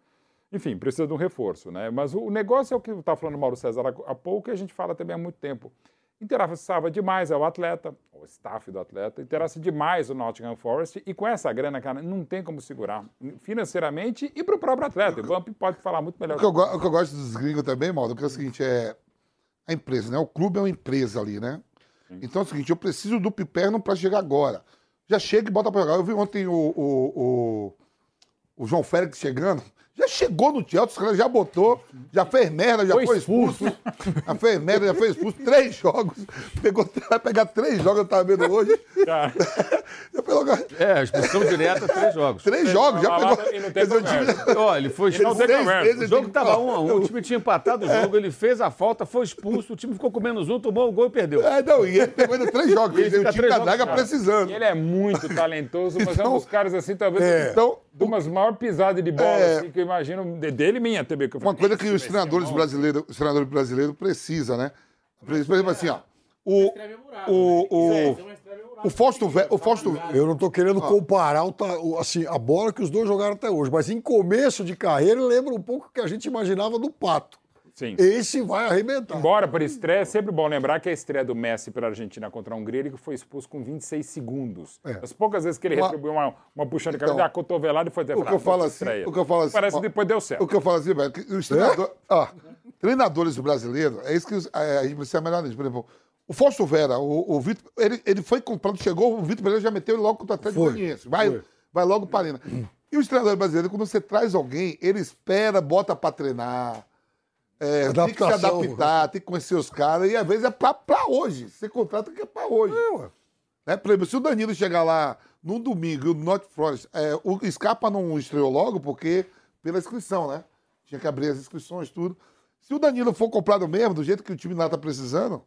Enfim, precisa de um reforço, né? Mas o negócio é o que está falando o Mauro César há pouco e a gente fala também há muito tempo. Interessava demais ao atleta, o staff do atleta, interessa demais o Nottingham Forest e com essa grana, cara, não tem como segurar financeiramente e para o próprio atleta. O Vamp pode falar muito melhor. O que, eu, o que eu gosto dos gringos também, Mauro, que é o seguinte, é a empresa, né? O clube é uma empresa ali, né? Então é o seguinte, eu preciso do Piperno para chegar agora. Já chega e bota para jogar. Eu vi ontem o, o, o, o João Félix chegando. Já chegou no Chelsea, os caras já botou, já fez merda, já Foi foi, expulso. já fez merda, já foi expulso. Três jogos. Pegou, vai pegar três jogos, eu tava vendo hoje. Cara, Já pegou, É, expulsão direta, três jogos. três jogos, já pegou. e não tem dizer, time-. Ó, ele foi não tem expulso. conversa. vezes O jogo tava um a um, o time tinha empatado o jogo, ele fez a falta, foi expulso, o time ficou com menos um, tomou o gol e perdeu. É, não, e ele pegou ainda três jogos. Ele o time da fora. precisando. ele é muito talentoso, mas é um Então, dos caras assim, talvez, é. então, de umas maiores pisadas de bola É. assim, que eu imagino, de- dele e minha também. Que eu Uma coisa que "Esse os treinadores bom." brasileiros, os treinadores brasileiros precisam, né? Por exemplo, assim, ó. O, o, o, o Fausto o Fausto Eu não estou querendo comparar o- assim, a bola que os dois jogaram até hoje, mas em começo de carreira lembra um pouco o que a gente imaginava do Pato. Sim. Esse vai arrebentar. Embora para estreia, é sempre bom lembrar que a estreia do Messi pela Argentina contra a Hungria, ele foi expulso com 26 segundos. É. As poucas vezes que ele Uma- retribuiu uma, uma puxando de Então, cabeça, a cotovelada e foi até o que eu falo assim, o que eu falo assim, Parece ó, que depois deu certo. O que eu falo assim, velho, que os treinadores, ó, treinadores brasileiros, é isso que é, a gente precisa melhorar nisso. Por exemplo, o Fausto Vera, o, o Vitor, ele, ele foi comprado, chegou, o Vitor Pereira já meteu ele logo contra o Atlético Goianiense. Vai, foi. vai logo para a arena. E os treinadores brasileiros, quando você traz alguém, ele espera, bota para treinar. É, tem que se adaptar, tem que conhecer os caras, e às vezes é pra, pra hoje. Você contrata que é pra hoje. Né? Por exemplo, se o Danilo chegar lá num domingo e o North Forest, é, o Scarpa não estreou logo porque pela inscrição, né? Tinha que abrir as inscrições, tudo. Se o Danilo for comprado mesmo, do jeito que o time lá tá precisando,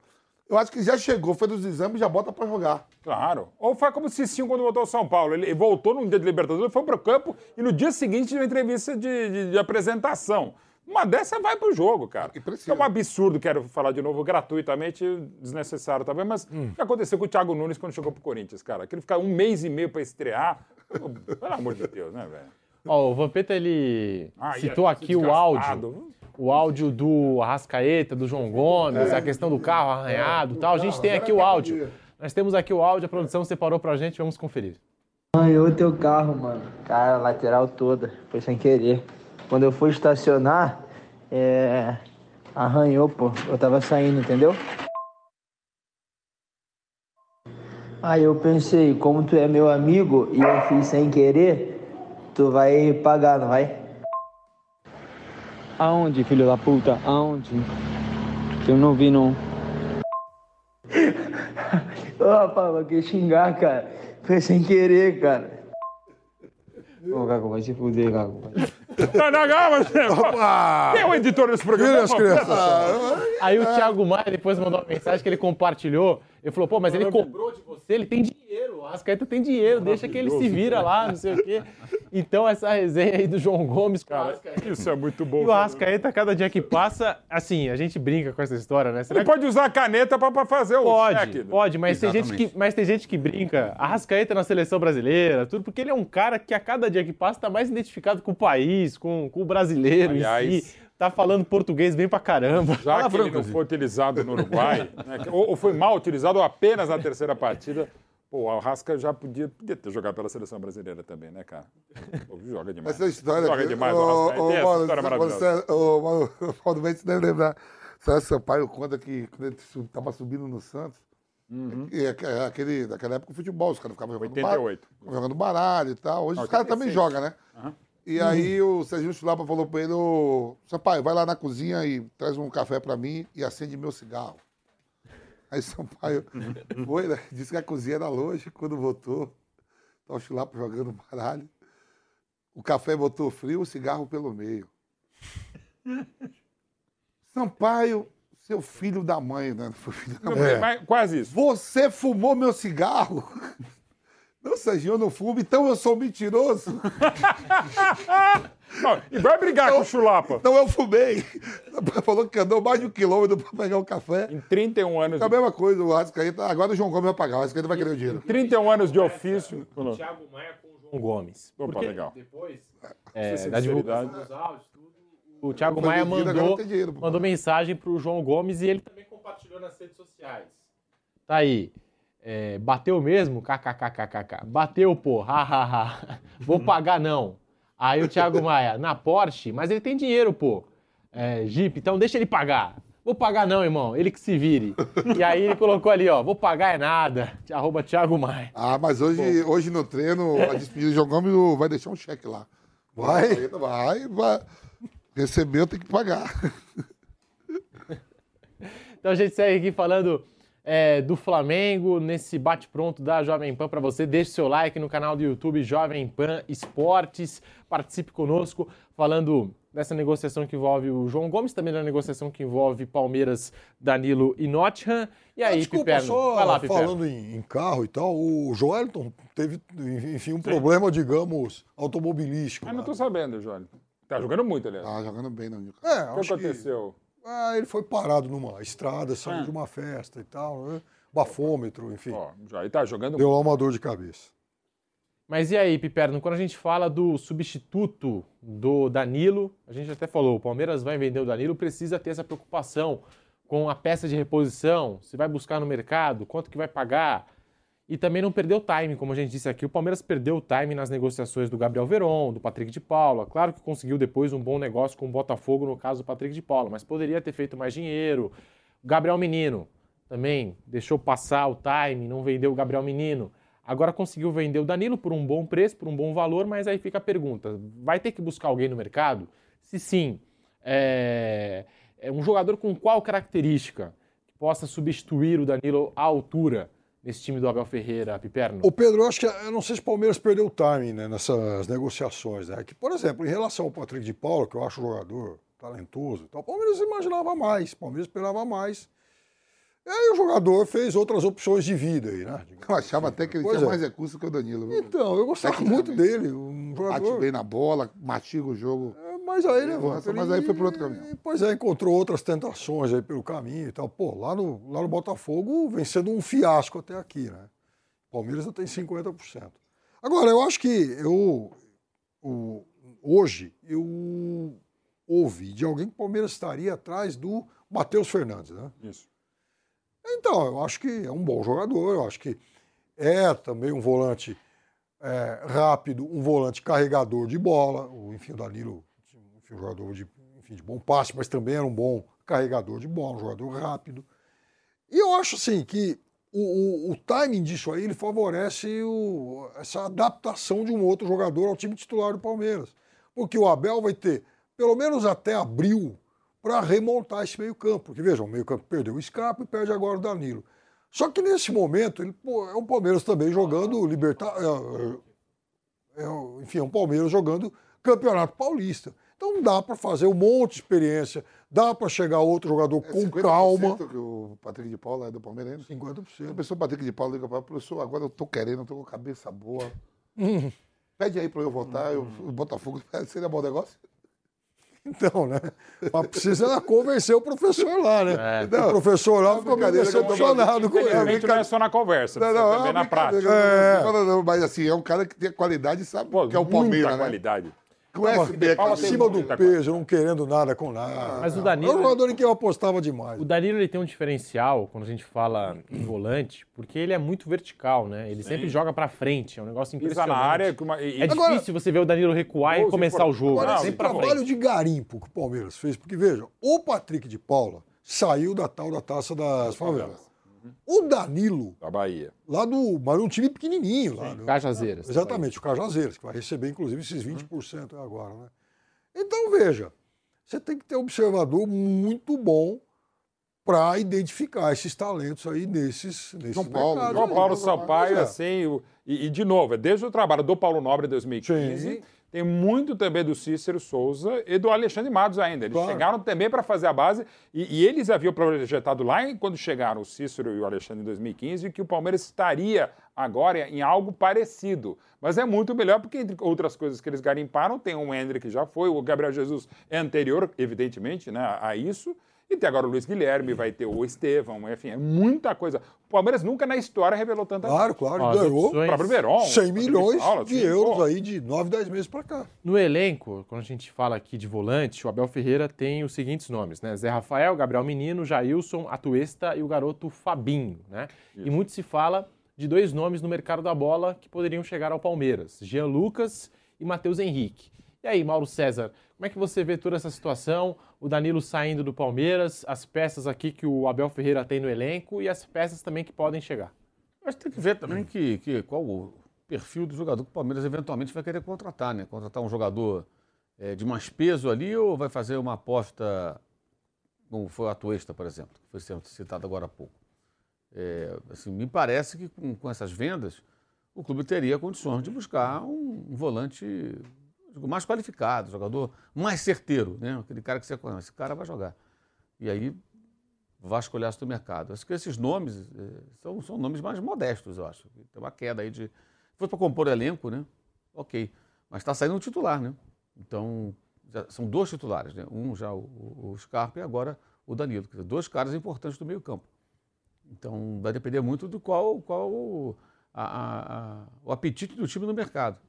eu acho que já chegou, fez os exames e já bota pra jogar. Claro. Ou foi como o Cicinho quando voltou ao São Paulo. Ele voltou num dia de Libertadores, foi pro campo e no dia seguinte tinha uma entrevista de, de- de apresentação. Uma dessa vai pro jogo, cara. E. É um absurdo, quero falar de novo, gratuitamente, desnecessário também, mas Hum. o que aconteceu com o Thiago Nunes quando chegou pro Corinthians, cara? Que ele ficar um mês e meio pra estrear. Pelo amor de Deus, né, velho? Ó, o Vampeta, ele Ah, citou ia aqui o áudio. O áudio do Arrascaeta, do João Gomes, a questão do carro arranhado e tal. A gente tem aqui o áudio. Nós temos aqui o áudio, a produção separou pra gente, vamos conferir. Arranhou teu carro, mano. Cara, a lateral toda. Foi sem querer. Quando eu fui estacionar, é... arranhou, pô. Eu tava saindo, entendeu? Aí eu pensei, como tu é meu amigo e eu fiz sem querer, tu vai pagar, não vai? Aonde, filho da puta? Aonde? Eu não vi, não. Rapaz, vai que xingar, cara. Foi sem querer, cara. Ô, Gago, vai se fuder, Gago. Não, não, calma, Quem é o editor desse programa? Aí o Thiago Maia depois mandou uma mensagem que ele compartilhou Ele falou, pô, mas ele cobrou de você, ele tem dinheiro. O Arrascaeta tem dinheiro, deixa que ele se vira lá, não sei o quê. Então, essa resenha aí do João Gomes com o Arrascaeta. Isso é muito bom. E o Arrascaeta, cada dia que passa, assim, a gente brinca com essa história, né? Será Ele pode usar a caneta pra, pra fazer o Pode, cheque. pode, mas tem, gente que, mas tem gente que brinca. Arrascaeta na seleção brasileira, tudo, porque ele é um cara que a cada dia que passa tá mais identificado com o país, com, com o brasileiro em Aliás- si. Tá falando português bem pra caramba. Já que ele não foi utilizado no Uruguai, né, ou, ou foi mal utilizado ou apenas na terceira partida, pô, o Arrasca já podia, podia ter jogado pela seleção brasileira também, né, cara? Pô, joga demais. Essa história joga demais o essa Mauro, história você- maravilhosa. o Paulo Mendes deve lembrar. Sérgio Sampaio conta que quando ele estava subindo no Santos, e aque- aquele, naquela época o futebol, os caras ficavam jogando, 88. bar- jogando baralho e tal. Hoje Não, os caras também 86. jogam, né? Aham. E aí o Serginho Chulapa falou pra ele, ô, Sampaio, vai lá na cozinha e traz um café pra mim e acende meu cigarro. Aí Sampaio foi, né? Disse que a cozinha era longe, quando voltou, tá o Chulapa jogando baralho. O café botou frio, o cigarro pelo meio. Sampaio, seu filho da mãe, né? Não foi filho da mãe. mas quase isso. Você fumou meu cigarro? Não, Serginho, eu não fumo, então eu sou mentiroso. Não, e vai brigar com o Chulapa. Então eu fumei. Falou que andou mais de um quilômetro pra pegar o café. Em 31 anos. É a mesma coisa, o Arrascaeta. Agora o João Gomes vai pagar, o Arrascaeta vai querer o dinheiro. 31 anos de ofício. O Thiago Maia com o João Gomes. Opa, Porque legal. Depois, é, da divulgação dos áudios, tudo, o Thiago Maia mandou, tem dinheiro, mandou mensagem pro João Gomes e ele também compartilhou nas redes sociais. Tá aí. É, bateu mesmo? KKKKK. Bateu, pô. Ha, ha, ha. Vou pagar, não. Aí o Thiago Maia, na Porsche, mas ele tem dinheiro, pô. É, Jeep, então deixa ele pagar. Vou pagar não, irmão. Ele que se vire. E aí ele colocou ali, ó. Vou pagar é nada. Arroba Thiago Maia. Ah, mas hoje, hoje no treino, a despedida do João Gomes vai deixar um cheque lá. Vai? Vai, vai. Recebeu, tem que pagar. Então a gente segue aqui falando é, do Flamengo nesse bate-pronto da Jovem Pan para você. Deixe seu like no canal do YouTube Jovem Pan Esportes. Participe conosco falando dessa negociação que envolve o João Gomes, também da negociação que envolve Palmeiras, Danilo e Nottingham. E aí, Ah, Desculpa, Piperno? só Vai lá, Piperno. falando em, em carro e tal, o Joelton teve, enfim, um problema, digamos, automobilístico. Mas não né? tô sabendo, Jônio. Tá jogando muito, aliás. Tá jogando bem Newcastle. É, O que acho aconteceu? Ah, ele foi parado numa estrada, saiu Ah. de uma festa e tal, né? bafômetro, enfim. Ó, já, tá jogando Deu lá uma dor de cabeça. Mas e aí, Piperno, quando a gente fala do substituto do Danilo, a gente até falou, o Palmeiras vai vender o Danilo, precisa ter essa preocupação com a peça de reposição, se vai buscar no mercado, quanto que vai pagar. E também não perdeu time, como a gente disse aqui, o Palmeiras perdeu o time nas negociações do Gabriel Veron, do Patrick de Paula. Claro que conseguiu depois um bom negócio com o Botafogo, no caso do Patrick de Paula, mas poderia ter feito mais dinheiro. Gabriel Menino também deixou passar o time, não vendeu o Gabriel Menino. Agora conseguiu vender o Danilo por um bom preço, por um bom valor, mas aí fica a pergunta: vai ter que buscar alguém no mercado? Se sim, é, é um jogador com qual característica que possa substituir o Danilo à altura nesse time do Abel Ferreira, Piperno? Ô Pedro, eu acho que eu não sei se o Palmeiras perdeu o timing né, nessas negociações. Né? Que, por exemplo, em relação ao Patrick de Paula, que eu acho um jogador talentoso, e tal, o Palmeiras imaginava mais, o Palmeiras esperava mais. E aí o jogador fez outras opções de vida aí, né? Eu achava até que ele Pois tinha é. mais recursos que o Danilo. Então, eu gostava muito dele, um Bate jogador. bem na bola, mastiga o jogo. Mas aí, Nossa, Vamp, mas aí foi pro outro caminho. Pois é, encontrou outras tentações aí pelo caminho e tal. Pô, lá no, lá no Botafogo vem sendo um fiasco até aqui, né? Palmeiras já tem 50%. Agora, eu acho que eu, o- hoje, eu ouvi de alguém que o Palmeiras estaria atrás do Matheus Fernandes, né? Isso. Então, eu acho que é um bom jogador, eu acho que é também um volante é, rápido, um volante carregador de bola. O, enfim, o Danilo, um jogador de, enfim, de bom passe, mas também era um bom carregador de bola, um jogador rápido. E eu acho assim que o, o, o timing disso aí ele favorece o- essa adaptação de um outro jogador ao time titular do Palmeiras. Porque o Abel vai ter, pelo menos até abril, para remontar esse meio-campo. Porque, veja, o meio-campo perdeu o Scarpa e perde agora o Danilo. Só que nesse momento, ele, pô, é o Palmeiras também jogando Libertar. é, é, é, enfim, é um Palmeiras jogando Campeonato Paulista. Então, dá para fazer um monte de experiência, dá para chegar outro jogador com 50% calma. que o Patrick de Paula é do Palmeiras ainda? 50%. A pessoa Patrick de Paula liga para professor, agora eu tô querendo, eu tô com cabeça boa. Hum. Pede aí para eu votar, eu, o Botafogo seria bom negócio? Então, né? Mas precisa convencer o professor lá, né? É. o professor lá ficou eu tô decepcionado com ele. Realmente não é só na conversa, Não, não, também é na prática. brincadeira, não, não, não, Mas assim, é um cara que tem qualidade e sabe Pô, que é o muita Palmeiras, né? qualidade. Paula qualidade. tem Acima do muita peso, não querendo nada com nada. Mas o É um Danilo- jogador em que eu apostava demais. O Danilo ele tem um diferencial quando a gente fala em volante, porque ele é muito vertical, né? Ele sempre joga pra frente, é um negócio Pisa impressionante. na área com uma- e- É Agora- difícil você ver o Danilo recuar e começar o jogo. Agora, esse sempre trabalho frente. de garimpo que o Palmeiras fez, porque veja, o Patrick de Paula saiu da tal da taça das favelas. O Danilo, Da Bahia. lá do. Mas um time pequenininho lá. né? Cajazeiras. Exatamente, o Cajazeiras, que vai receber inclusive esses 20% agora, né? Então, veja, você tem que ter um observador muito bom para identificar esses talentos aí nesses, nesses João Paulo, mercados João aí. Paulo Sampaio, Pois é. assim, o- e, e, de novo, é desde o trabalho do Paulo Nobre em 2015, Sim. Tem muito também do Cícero Souza e do Alexandre Matos ainda. Eles Claro. chegaram também para fazer a base e, e eles haviam projetado lá quando chegaram o Cícero e o Alexandre em 2015 que o Palmeiras estaria agora em algo parecido. Mas é muito melhor porque, entre outras coisas que eles garimparam, tem o Hendrick que já foi, o Gabriel Jesus é anterior, evidentemente, né, a isso. E tem agora o Luiz Guilherme, vai ter o Estevão, enfim, é muita coisa. O Palmeiras nunca na história revelou tanta Claro, claro, Ó, as ganhou opções- O próprio Verón. 100 milhões Paula, de sim, euros pô. aí de 9, 10 meses para cá. No elenco, quando a gente fala aqui de volante, o Abel Ferreira tem os seguintes nomes, né? Zé Rafael, Gabriel Menino, Jailson, Atuesta e o garoto Fabinho, né? E muito se fala de dois nomes no mercado da bola que poderiam chegar ao Palmeiras, Jean Lucas e Matheus Henrique. E aí, Mauro César, como é que você vê toda essa situação? O Danilo saindo do Palmeiras, as peças aqui que o Abel Ferreira tem no elenco e as peças também que podem chegar. Mas tem que ver também que, que, qual o perfil do jogador que o Palmeiras eventualmente vai querer contratar, né? Contratar um jogador eh, de mais peso ali ou vai fazer uma aposta, como foi o Atuesta, por exemplo, que foi citado agora há pouco. É, assim, me parece que com, com essas vendas o clube teria condições de buscar um, um volante mais qualificado, jogador mais certeiro, né? Aquele cara que você conhece, esse cara vai jogar. E aí vasculhar do mercado. Acho que esses nomes eh, são, são nomes mais modestos, eu acho. Tem uma queda aí de. Fosse para compor elenco, né? Ok. Mas está saindo um titular, né? Então, são dois titulares, né? Um já o, o, Scarpa e agora o Danilo. Dizer, dois caras importantes do meio-campo. Então, vai depender muito do qual, qual a- a- a- o apetite do time no mercado.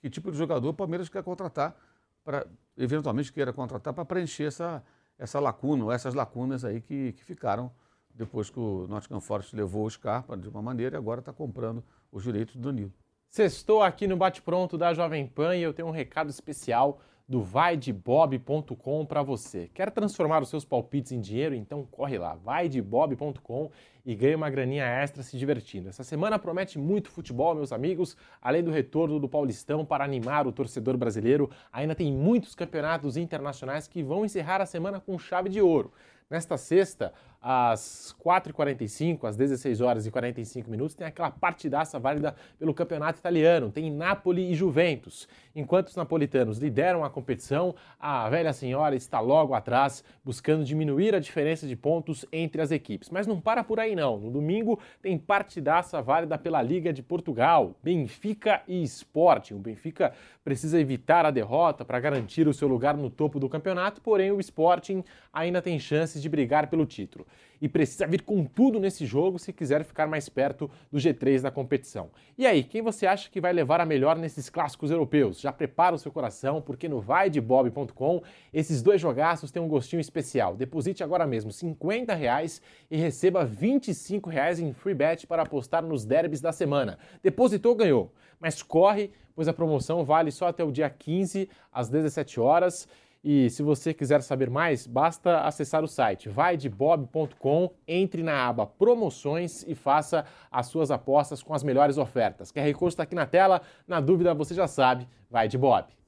Que tipo de jogador o Palmeiras quer contratar, para eventualmente queira contratar para preencher essa, essa lacuna, ou essas lacunas aí que, que ficaram depois que o Nottingham Forest levou o Scarpa de uma maneira e agora está comprando os direitos do Danilo. Sextou aqui no Bate Pronto da Jovem Pan e eu tenho um recado especial do vaidebob.com para você. Quer transformar os seus palpites em dinheiro? Então corre lá, vaidebob.com e ganhe uma graninha extra se divertindo. Essa semana promete muito futebol, meus amigos. Além do retorno do Paulistão para animar o torcedor brasileiro, ainda tem muitos campeonatos internacionais que vão encerrar a semana com chave de ouro. Nesta sexta, às 4h45, às 16 horas e 45 minutos, tem aquela partidaça válida pelo campeonato italiano. Tem Napoli e Juventus. Enquanto os napolitanos lideram a competição, a velha senhora está logo atrás, buscando diminuir a diferença de pontos entre as equipes. Mas não para por aí não. No domingo tem partidaça válida pela Liga de Portugal, Benfica e Sporting. O Benfica precisa evitar a derrota para garantir o seu lugar no topo do campeonato, porém o Sporting ainda tem chances de brigar pelo título. E precisa vir com tudo nesse jogo se quiser ficar mais perto do G3 da competição. E aí, quem você acha que vai levar a melhor nesses clássicos europeus? Já prepara o seu coração, porque no vaidebob.com esses dois jogaços têm um gostinho especial. Deposite agora mesmo 50 reais e receba 25 reais em free bet para apostar nos derbys da semana. Depositou, ganhou. Mas corre, pois a promoção vale só até o dia 15, às 17 horas. E se você quiser saber mais, basta acessar o site vaidebob.com, entre na aba promoções e faça as suas apostas com as melhores ofertas. QR Code está aqui na tela, na dúvida você já sabe, vai de Bob.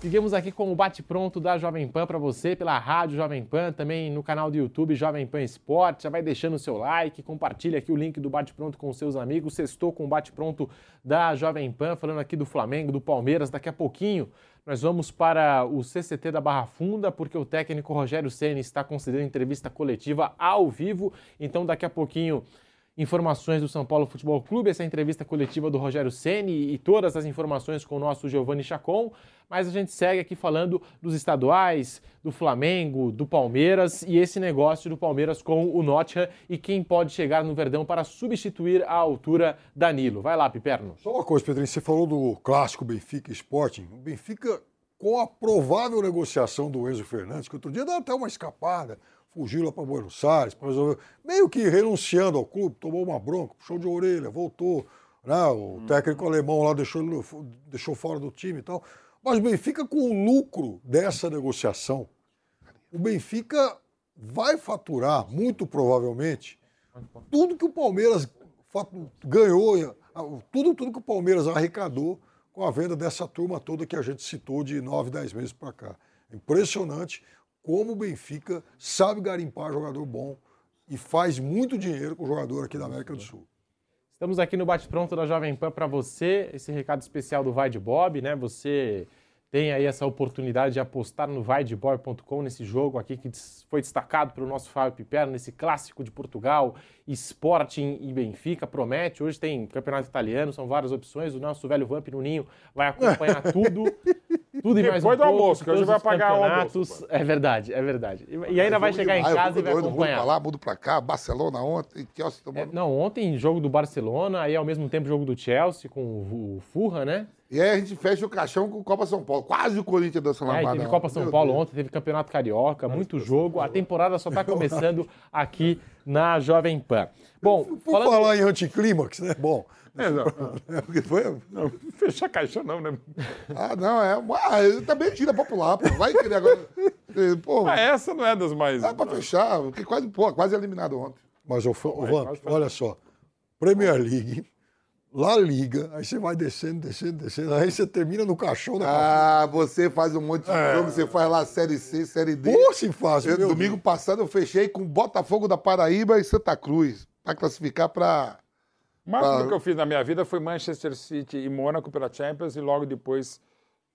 Seguimos aqui com o bate-pronto da Jovem Pan para você pela Rádio Jovem Pan, também no canal do YouTube Jovem Pan Esporte. Já vai deixando o seu like, compartilha aqui o link do bate-pronto com seus amigos. Sextou com o bate-pronto da Jovem Pan, falando aqui do Flamengo, do Palmeiras. Daqui a pouquinho Nós vamos para o CCT da Barra Funda, porque o técnico Rogério Ceni está concedendo entrevista coletiva ao vivo. Então, daqui a pouquinho, informações do São Paulo Futebol Clube, essa entrevista coletiva do Rogério Ceni e todas as informações com o nosso Giovanni Chacon. Mas a gente segue aqui falando dos estaduais, do Flamengo, do Palmeiras e esse negócio do Palmeiras com o Nottingham e quem pode chegar no Verdão para substituir a altura Danilo. Vai lá, Piperno. Só uma coisa, Pedrinho, você falou do clássico Benfica Sporting. O Benfica, com a provável negociação do Enzo Fernandes, que outro dia deu até uma escapada, fugiu lá para Buenos Aires, para resolver, meio que renunciando ao clube, tomou uma bronca, puxou de orelha, voltou. Né? O técnico alemão lá deixou, deixou fora do time e tal. Mas o Benfica, com o lucro dessa negociação, o Benfica vai faturar, muito provavelmente, tudo que o Palmeiras ganhou, tudo, tudo que o Palmeiras arrecadou com a venda dessa turma toda que a gente citou de 9, 10 meses para cá. Impressionante como o Benfica sabe garimpar jogador bom e faz muito dinheiro com o jogador aqui da América do Sul. Estamos aqui no Bate Pronto da Jovem Pan para você, esse recado especial do Vai de Bob, né? Você tem aí essa oportunidade de apostar no vaideboy.com nesse jogo aqui que foi destacado pelo nosso Fábio Piperno, nesse clássico de Portugal, Sporting e Benfica, promete. Hoje tem campeonato italiano, são várias opções. O nosso velho Vamp no Ninho vai acompanhar tudo. Tudo e mais Depois um do pouco, almoço, que hoje vai pagar o almoço. É verdade, é verdade. E, e ainda vai chegar em casa e vai doido, acompanhar. Mudo pra lá, mudo pra cá, Barcelona ontem, Chelsea tomando... É, não, ontem jogo do Barcelona, aí ao mesmo tempo jogo do Chelsea com o, o Furra, né? E aí a gente fecha o caixão com o Copa São Paulo. Quase o Corinthians dessa É, e teve Copa São Paulo Deus. ontem, teve Campeonato Carioca, muito jogo. A temporada só está começando aqui na Jovem Pan. Bom, Por falando... falar em anticlímax, né? Bom. É, não. Porque foi... Não, fechar caixa não, né? Ah, não, é. Ah, também tira popular, pô. Vai querer agora. Pô, Ah, essa não é das mais. dá pra fechar, porque quase, pô, quase eliminado ontem. Mas, ô, ô, Vamp, olha só. Premier League, La Liga, aí você vai descendo, descendo, descendo, aí você termina no caixão da Ah, você faz um monte de É. jogo, você faz lá Série C, Série D. Pô, se faz, Eu- meu domingo Deus. passado eu fechei com Botafogo da Paraíba e Santa Cruz, pra classificar pra. O máximo pra- que eu fiz na minha vida foi Manchester City e Mônaco pela Champions e logo depois,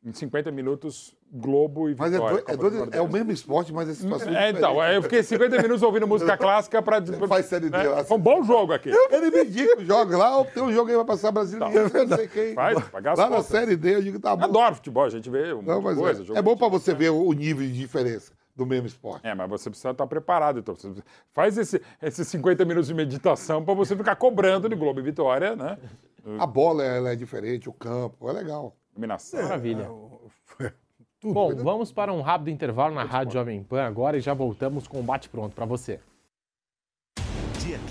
em 50 minutos, Globo e Mas é, Vitória. doido- é, Copa do doido- é o mesmo esporte, mas é situação É, então, eu fiquei 50 minutos ouvindo música clássica pra. Faz série D lá. Foi um bom jogo aqui. Ele me indica os jogos lá, tem um jogo aí vai passar brasileiro, não sei quem. Faz, pagar Lá na contas. Série D, eu digo, tá bom. Adoro futebol, a gente vê um Não, mas coisa. é, jogo é bom pra você ver o nível de diferença do mesmo esporte. É, mas você precisa estar preparado. Então, você faz esse, esses 50 minutos de meditação para você ficar cobrando de Globo e Vitória, né? A bola ela é diferente, o campo, é legal. Iluminação. Maravilha. Tudo, Bom, né? vamos para um rápido intervalo na Rádio Jovem Pan agora e já voltamos com o Bate Pronto para você.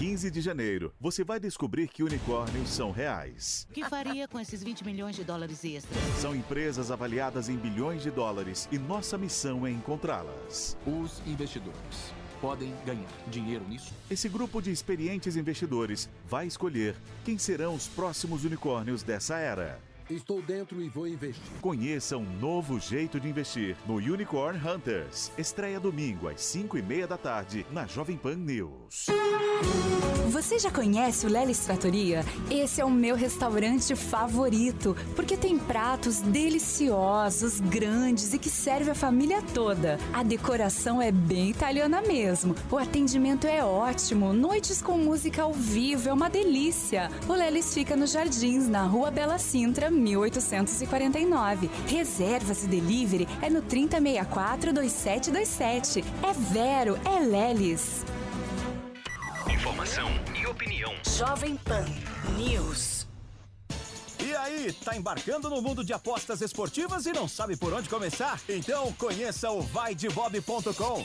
Dia 15 de janeiro, você vai descobrir que unicórnios são reais. O que faria com esses 20 milhões de dólares extras? São empresas avaliadas em bilhões de dólares e nossa missão é encontrá-las. Os investidores podem ganhar dinheiro nisso? Esse grupo de experientes investidores vai escolher quem serão os próximos unicórnios dessa era. Estou dentro e vou investir. Conheça um novo jeito de investir no Unicorn Hunters. Estreia domingo às 5 e meia da tarde na Jovem Pan News. Você já conhece o Lelis Trattoria? Esse é o meu restaurante favorito, porque tem pratos deliciosos, grandes e que serve a família toda. A decoração é bem italiana mesmo. O atendimento é ótimo, noites com música ao vivo é uma delícia. O Lelis fica nos Jardins, na Rua Bela Sintra, 1849. Reservas e delivery é no 3064 2727. É Vero, é Lelis. Informação e opinião. Jovem Pan News. E aí, tá embarcando no mundo de apostas esportivas e não sabe por onde começar? Então conheça o vaidebob.com.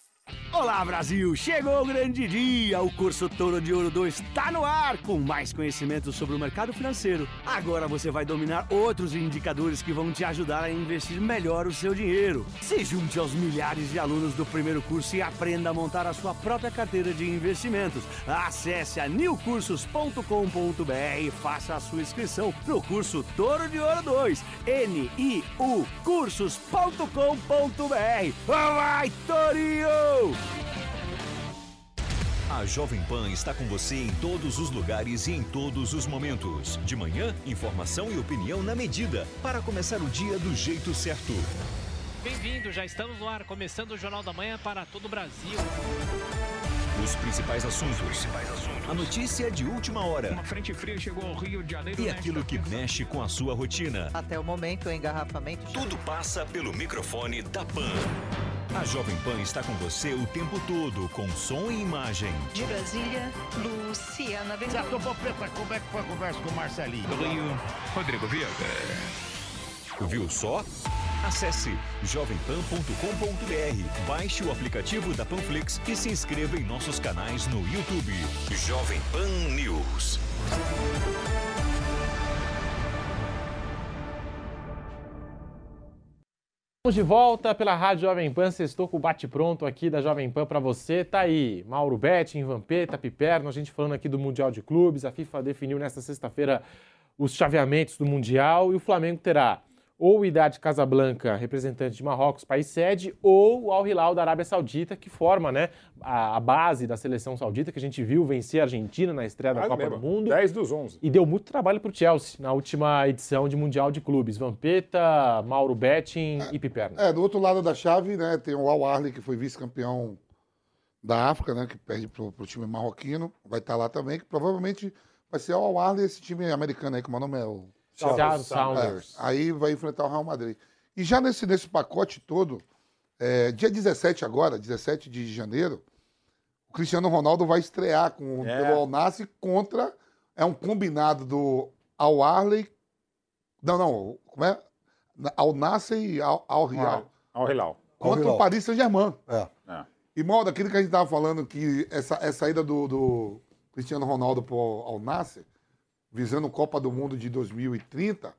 Olá, Brasil! Chegou o grande dia! O curso Touro de Ouro 2 está no ar com mais conhecimento sobre o mercado financeiro. Agora você vai dominar outros indicadores que vão te ajudar a investir melhor o seu dinheiro. Se junte aos milhares de alunos do primeiro curso e aprenda a montar a sua própria carteira de investimentos. Acesse a newcursos.com.br e faça a sua inscrição no curso Touro de Ouro 2. N-I-U cursos.com.br. Vai, Torinho! A Jovem Pan está com você em todos os lugares e em todos os momentos. De manhã, informação e opinião na medida para começar o dia do jeito certo. Bem-vindo, já estamos no ar, começando o Jornal da Manhã para todo o Brasil. Os principais assuntos. A notícia de última hora. Uma frente fria chegou ao Rio de Janeiro. E aquilo que mexe com a sua rotina. Até o momento, o engarrafamento. Tudo passa pelo microfone da Pan. A Jovem Pan está com você o tempo todo, com som e imagem. De Brasília, Luciana Bezerra. Certo, Popeta, como é que foi a conversa com o Marcelinho? Rio, Rodrigo Viega. Viu só? Acesse jovempan.com.br, baixe o aplicativo da Panflix e se inscreva em nossos canais no YouTube. Jovem Pan News. Estamos de volta pela Rádio Jovem Pan, estou com o bate-pronto aqui da Jovem Pan para você. Tá aí, Mauro Betting, Vampeta, Piperno, a gente falando aqui do Mundial de Clubes. A FIFA definiu nesta sexta-feira os chaveamentos do Mundial e o Flamengo terá ou o Idade Casablanca, representante de Marrocos, país sede, ou o Al Hilal da Arábia Saudita, que forma né, a, a, base da seleção saudita, que a gente viu vencer a Argentina na estreia da Ah, Copa mesmo. do Mundo. 10 dos 11. E deu muito trabalho para o Chelsea na última edição de Mundial de Clubes. Vampeta, Mauro Betting e Piperno. É, do outro lado da chave, né, tem o Al Ahly, que foi vice-campeão da África, né, que perde pro, pro time marroquino, vai estar lá também, que provavelmente vai ser o Al Ahly esse time americano aí, como o nome é o... Seattle Sounders. É, aí vai enfrentar o Real Madrid. E já nesse, nesse pacote todo, é, dia 17 agora, 17 de janeiro, o Cristiano Ronaldo vai estrear com, É. pelo Al Nassr contra, é um combinado do Al Ahly, não, não, como é? Al Nassr e Al, Al Hilal. Al Hilal. Contra Hilal. o Paris Saint-Germain. É. E mal daquilo que a gente estava falando, que essa, essa saída do, do Cristiano Ronaldo para Al Nassr, visando Copa do Mundo de 2030,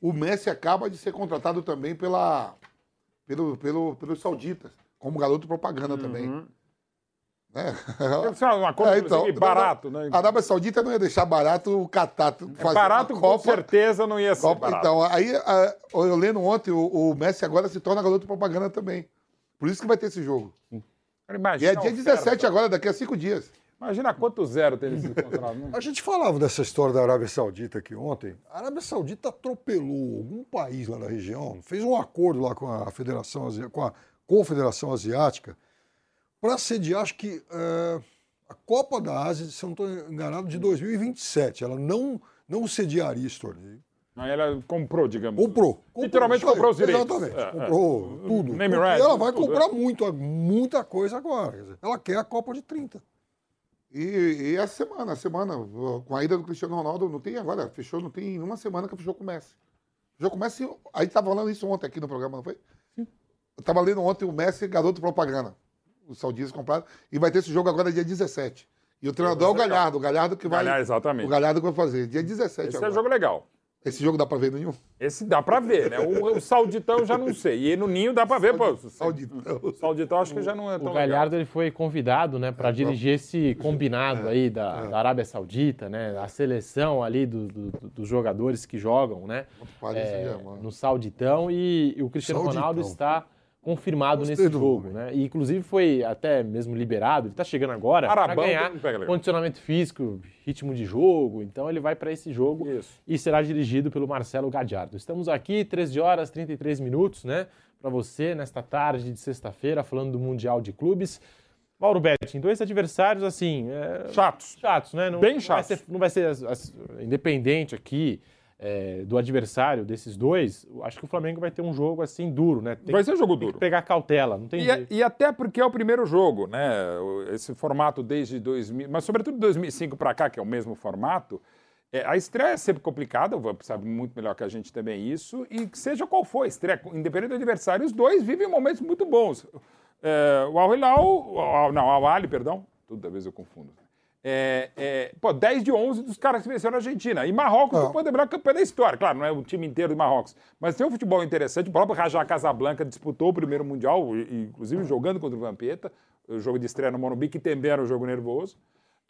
o Messi acaba de ser contratado também pela, pelo, pelo, pelos sauditas, como garoto propaganda também. Né? Ser uma coisa, inclusive, barato, né? A Arábia Saudita não ia deixar barato o Catar fazer barato, uma com Copa. certeza, não ia ser Copa, barato. Então, aí, eu lendo ontem, o, o Messi agora se torna garoto propaganda também. Por isso que vai ter esse jogo. Imagina e é dia a 17 oferta. agora, daqui a cinco dias. Imagina quanto zero teve esse contrato. né? A gente falava dessa história da Arábia Saudita aqui ontem. A Arábia Saudita atropelou algum país lá na região, fez um acordo lá com a Federação com a Confederação Asiática para sediar, acho que é, a Copa da Ásia, se eu não estou enganado, de 2027. Ela não, não sediaria esse torneio. Aí ela comprou, digamos. Comprou. comprou Literalmente comprou os direitos. Exatamente. É, é. comprou tudo. Name rights, ela vai tudo, comprar é. muito, muita coisa agora. Ela quer a Copa de 30. E, e essa semana, a semana, com a ida do Cristiano Ronaldo, não tem agora, fechou, não tem uma semana que fechou com o Messi. Fechou com o Messi, a gente estava falando isso ontem aqui no programa, não foi? Eu estava lendo ontem o Messi, garoto propaganda. Os sauditas compraram. E vai ter esse jogo agora dia 17. E o treinador é o Galhardo, o Galhardo que vai. Galhardo, exatamente. O Galhardo que vai fazer. Dia 17 Esse agora. é jogo legal. Esse jogo dá pra ver nenhum? Esse dá pra ver, né? O, o Sauditão eu já não sei. E no Ninho dá pra ver, pô. Sauditão. O Sauditão acho que já não é tão O Galhardo ele foi convidado né, para dirigir esse combinado aí da, da Arábia Saudita, né? A seleção ali do- do- do- dos jogadores que jogam né, é, no Sauditão e, e o Cristiano Sauditão. Ronaldo está confirmado Gostei nesse jogo, né? E inclusive foi até mesmo liberado, ele está chegando agora para ganhar condicionamento físico, ritmo de jogo, então ele vai para esse jogo e será dirigido pelo Marcelo Gadiardo. Estamos aqui, 13 horas 33 minutos, né? Para você, nesta tarde de sexta-feira, falando do Mundial de Clubes. Mauro Betting, dois adversários assim. é, Chatos. Chatos, né? Não, Bem não chatos. Vai ser, não vai ser as- as- independente aqui é, do adversário desses dois. Acho que o Flamengo vai ter um jogo assim duro, né? Tem Vai ser jogo tem duro. que pegar cautela, não tem E, e até porque é o primeiro jogo, né? Esse formato desde 2000, mas sobretudo de 2005 para cá, que é o mesmo formato, é, a estreia é sempre complicada, o Vamp sabe muito melhor que a gente também isso, e seja qual for a estreia, independente do adversário, os dois vivem momentos muito bons. É, o Al Hilal, o Al- não, o Al Ali, perdão, toda vez eu confundo. É, é, pô, 10 de 11 dos caras que venceram a Argentina. E Marrocos, não pode lembrar, campeão da história. Claro, não é o time inteiro de Marrocos. Mas tem um futebol interessante. O próprio Rajá Casablanca disputou o primeiro Mundial, inclusive jogando contra o Vampeta. O jogo de estreia no Morumbi, que também era um jogo nervoso.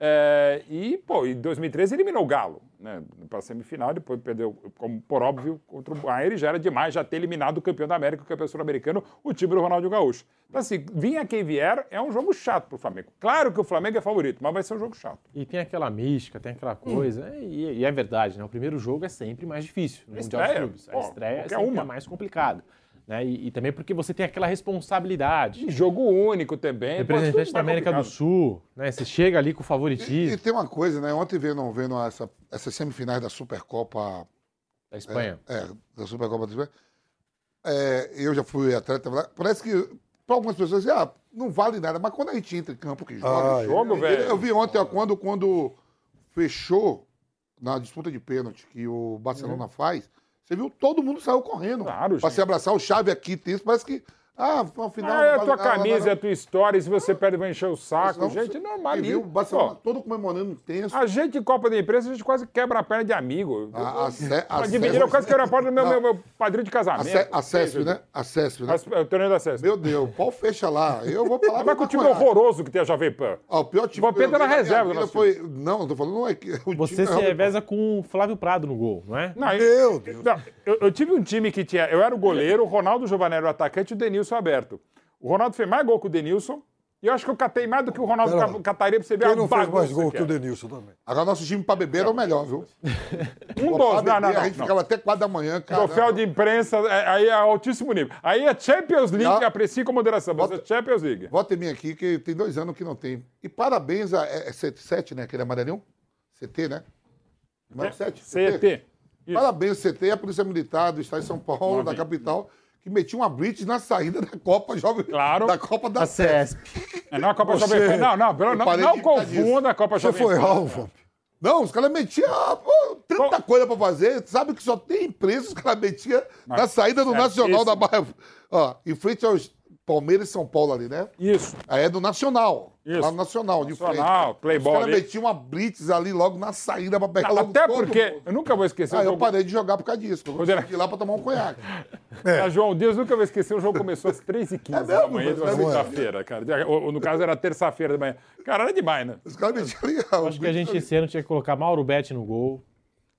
É, e, pô, em 2013 eliminou o Galo, né? Para a semifinal, depois perdeu, como por óbvio, contra o Bayern. e Já era demais já ter eliminado o campeão da América, o campeão sul-americano, o time do Ronaldo Gaúcho. Então, assim, vinha quem vier, é um jogo chato pro Flamengo. Claro que o Flamengo é favorito, mas vai ser um jogo chato. E tem aquela mística, tem aquela coisa, né? e, e é verdade, né? O primeiro jogo é sempre mais difícil no A Mundial de estreia, Clubes. A pô, estreia é sempre uma. mais complicada. Né? E, e também porque você tem aquela responsabilidade. E jogo único também. Representante da mais América do. Sul, né? Você chega ali com o favoritismo. E tem uma coisa, né? Ontem vendo, vendo essa, essas semifinais da Supercopa. Da Espanha. É, é, da Supercopa da Espanha. É, eu já fui atleta. Parece que, para algumas pessoas, ah, não vale nada. Mas quando a gente entra em campo que joga. Ah, jogo, velho. eu vi ontem, ó, quando, quando fechou na disputa de pênalti que o Barcelona faz, você viu, todo mundo saiu correndo. Claro, Pra gente. se abraçar o chave aqui, tem isso. Parece que. Ah, uma final. Ah, é a não tua camisa, não é a tua história, e se você perde, vai encher o saco. Não, gente, você- normal. viu o Barcelona todo comemorando intenso. A gente, em Copa da Imprensa, a gente quase quebra a perna de amigo. A- a a Sé- dividir, eu quase quebro a perna do meu, Não. meu, meu padrinho de casamento. A, Ce- a CESP, né? A CESP, né? As- O torneio da CESP. Meu Deus, o pau fecha lá. Eu vou falar. Mas com o time horroroso que tem a Jovem Pan. Ó, o pior time Vampeta que eu na reserva nosso foi. Não, não tô falando, não é que. O Você se realmente- reveza com o Flávio Prado no gol, não é? Não, Meu Deus. eu, eu tive um time que tinha. Eu era o goleiro, o Ronaldo Giovanelli o atacante e o Denilson aberto. O Ronaldo fez mais gol que o Denilson. E eu acho que eu catei mais do que o Ronaldo Pera cataria pra você ver Quem a não fez mais gol que que o é. Denilson também? Agora, nosso time pra beber era o melhor, viu? Um pra não, não. A gente não. ficava até quatro da manhã, cara. Troféu de imprensa, é- aí é altíssimo nível. Aí é Champions League, Não. aprecie com moderação, mas é Champions League. Vota em mim aqui, que tem dois anos que não tem. E parabéns a. É, é 7, né? Aquele amarelinho? CT, né? Número 7? CT. Isso. Parabéns, CT, a Polícia Militar do Estado de São Paulo, Uma da capital, que metia uma blitz na saída da Copa Jovem. Claro. Da Copa da CESP. É, não a Copa Você- Jovem Pan. Não, não, pelo- não, não confunda a Copa Você Jovem foi Pan. alvo. Não, os caras metiam tanta coisa pra fazer. Sabe que só tem empresa, os caras metiam na saída do certíssimo. Nacional da Barra. Ó, em frente aos Palmeiras e São Paulo ali, né? Isso. Aí é do Nacional. Isso. Lá no Nacional, de Nacional, frente. Playboy Os caras metiam uma blitz ali logo na saída pra pegar logo Até porque, mundo. eu nunca vou esquecer Ah, o eu jogo. parei de jogar por causa disso. Eu Quando era- ir lá pra tomar um conhaque. Ah, João Dias, nunca vou esquecer, o jogo começou às 3h15 É da mesmo, manhã de uma é mesmo. sexta-feira, cara. Ou, no caso era terça-feira da manhã. Cara, era demais, né? Os caras metiam ali. Acho que a gente esse ano tinha que colocar Mauro Betti no gol.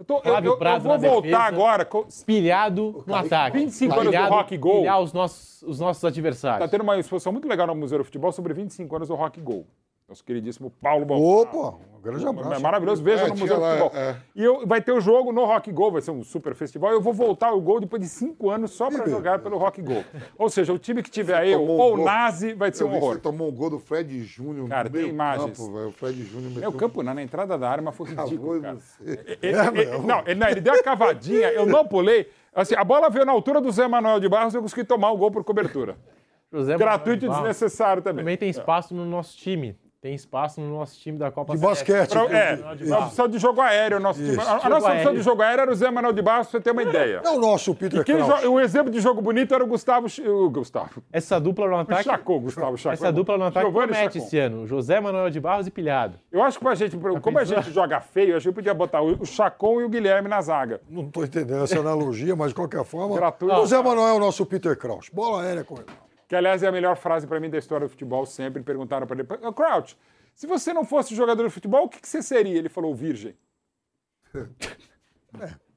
Eu, tô, eu, eu- eu vou voltar defesa. agora. co- Pilhado no ataque. 25 anos do Rock Gol. Pilhar os nossos, os nossos adversários. tendo uma exposição muito legal no Museu do Futebol sobre 25 anos do Rock Gol. Nosso queridíssimo Paulo Bom. Opa, um grande abraço. É maravilhoso, veja É, no Museu do Futebol. é. E eu, vai ter o jogo no Rock Gol, vai ser um super festival. Eu vou voltar ao gol depois de cinco anos só para jogar pelo Rock Gol. Ou seja, o time que tiver aí, tomou ou um gol. Nazi, vai ser Eu um horror. Você tomou um gol do Fred Júnior Cara, no tem imagens. campo, velho. O Fred Júnior meteu... Meu campo não, na entrada da área, mas foi ridículo, Acabou cara. você. Ele, ele- não, ele, não, ele deu a cavadinha, eu não pulei. Assim, a bola veio na altura do Zé Manuel de Barros e eu consegui tomar o gol por cobertura. José Gratuito e desnecessário também. Também tem espaço no nosso time. Tem espaço no nosso time da Copa De basquete. Pra- é, inclusive. a opção de jogo aéreo. Nosso time, a, a nossa opção de jogo aéreo era o Zé Manuel de Barros, pra você ter uma ideia. É o nosso Peter quem um exemplo de jogo bonito era o Gustavo. O Gustavo. Essa dupla no O ataque. Chacon, Gustavo Chacon. Essa dupla no ataque Giovanni promete Chacon. esse ano. José Manuel de Barros e Pilhado. Eu acho que pra gente, como a gente joga feio, acho que podia botar o o Chacon e o Guilherme na zaga. Não estou entendendo essa analogia, mas de qualquer forma. Gratuito. O Zé Manuel é o nosso Peter Kraus. Bola aérea com ele. Que, aliás, é a melhor frase pra mim da história do futebol. Sempre perguntaram pra ele: "Ô, Crouch, se você não fosse jogador de futebol, o que, que você seria? Ele falou: virgem.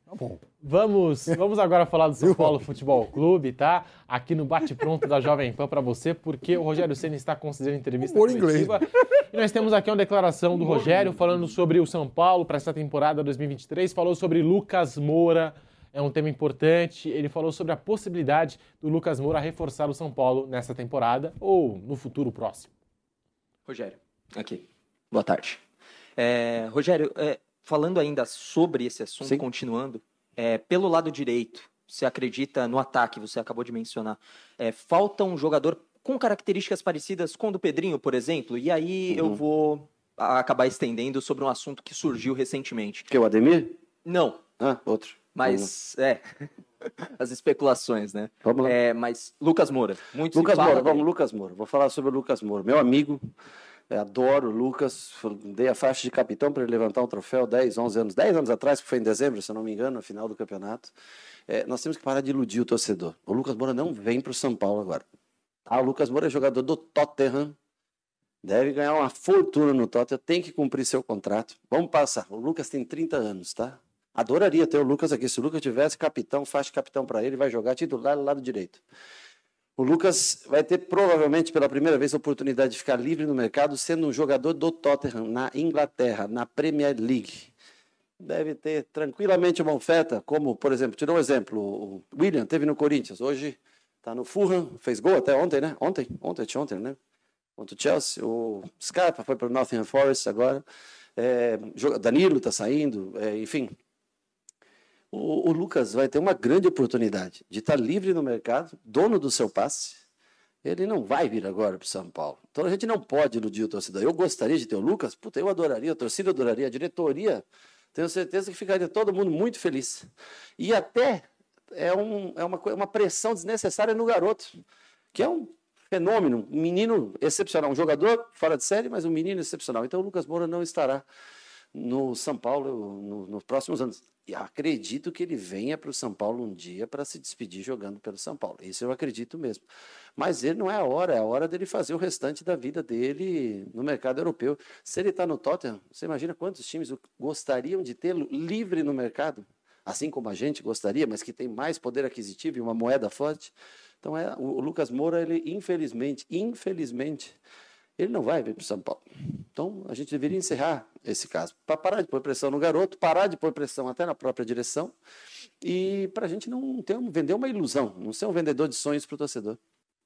Tá bom. Vamos, vamos agora falar do São Paulo Futebol Clube, tá? Aqui no bate-pronto da Jovem Pan para você, porque o Rogério Ceni está concedendo entrevista Humor inglês. coletiva. E nós temos aqui uma declaração do Rogério falando sobre o São Paulo para essa temporada 2023, falou sobre Lucas Moura, é um tema importante. Ele falou sobre a possibilidade do Lucas Moura reforçar o São Paulo nessa temporada ou no futuro próximo. Rogério, aqui. Boa tarde. É, Rogério, é, falando ainda sobre esse assunto, continuando, é, pelo lado direito, você acredita no ataque, você acabou de mencionar, é, falta um jogador com características parecidas com o do Pedrinho, por exemplo? E aí eu vou acabar estendendo sobre um assunto que surgiu recentemente. Que o Ademir? Não, Ah, outro. Mas é. as especulações, né? Vamos lá. É, mas Lucas Moura, muito Lucas Moura, vamos, Lucas Moura. Vou falar sobre o Lucas Moura. Meu amigo, adoro o Lucas. Dei a faixa de capitão para ele levantar um troféu 10, 11 anos. 10 anos atrás, que foi em dezembro, se não me engano, no final do campeonato. É, nós temos que parar de iludir o torcedor. O Lucas Moura não vem para o São Paulo agora. Ah, o Lucas Moura é jogador do Tottenham. Deve ganhar uma fortuna no Tottenham, tem que cumprir seu contrato. Vamos passar. O Lucas tem 30 anos, tá? Adoraria ter o Lucas aqui. Se o Lucas tivesse capitão, de capitão para ele, vai jogar titular do lado direito. O Lucas vai ter provavelmente pela primeira vez a oportunidade de ficar livre no mercado, sendo um jogador do Tottenham na Inglaterra, na Premier League. Deve ter tranquilamente uma oferta, como, por exemplo, te dou um exemplo, o William teve no Corinthians, hoje está no Fulham, fez gol até ontem, né? Ontem, ontem, ontem, né? Contra o Chelsea, o Scarpa foi para o Nottingham Forest agora, é, Danilo está saindo, é, enfim, o, o Lucas vai ter uma grande oportunidade de estar livre no mercado, dono do seu passe. Ele não vai vir agora para o São Paulo. Então a gente não pode iludir o torcedor. Eu gostaria de ter o Lucas, puta, eu adoraria, a torcida adoraria, a diretoria, tenho certeza que ficaria todo mundo muito feliz. E até é, um, é uma, uma pressão desnecessária no garoto, que é um fenômeno, um menino excepcional, um jogador fora de série, mas um menino excepcional. Então o Lucas Moura não estará no São Paulo no- nos próximos anos. Acredito que ele venha para o São Paulo um dia para se despedir jogando pelo São Paulo. Isso eu acredito mesmo. Mas ele não é a hora, é a hora dele fazer o restante da vida dele no mercado europeu. Se ele está no Tottenham, você imagina quantos times gostariam de tê-lo livre no mercado? Assim como a gente gostaria, mas que tem mais poder aquisitivo e uma moeda forte. Então é, o Lucas Moura, ele infelizmente, infelizmente, ele não vai vir para o São Paulo. Então, a gente deveria encerrar esse caso. Para parar de pôr pressão no garoto, parar de pôr pressão até na própria direção e para a gente não ter, um- vender uma ilusão, não ser um vendedor de sonhos para o torcedor.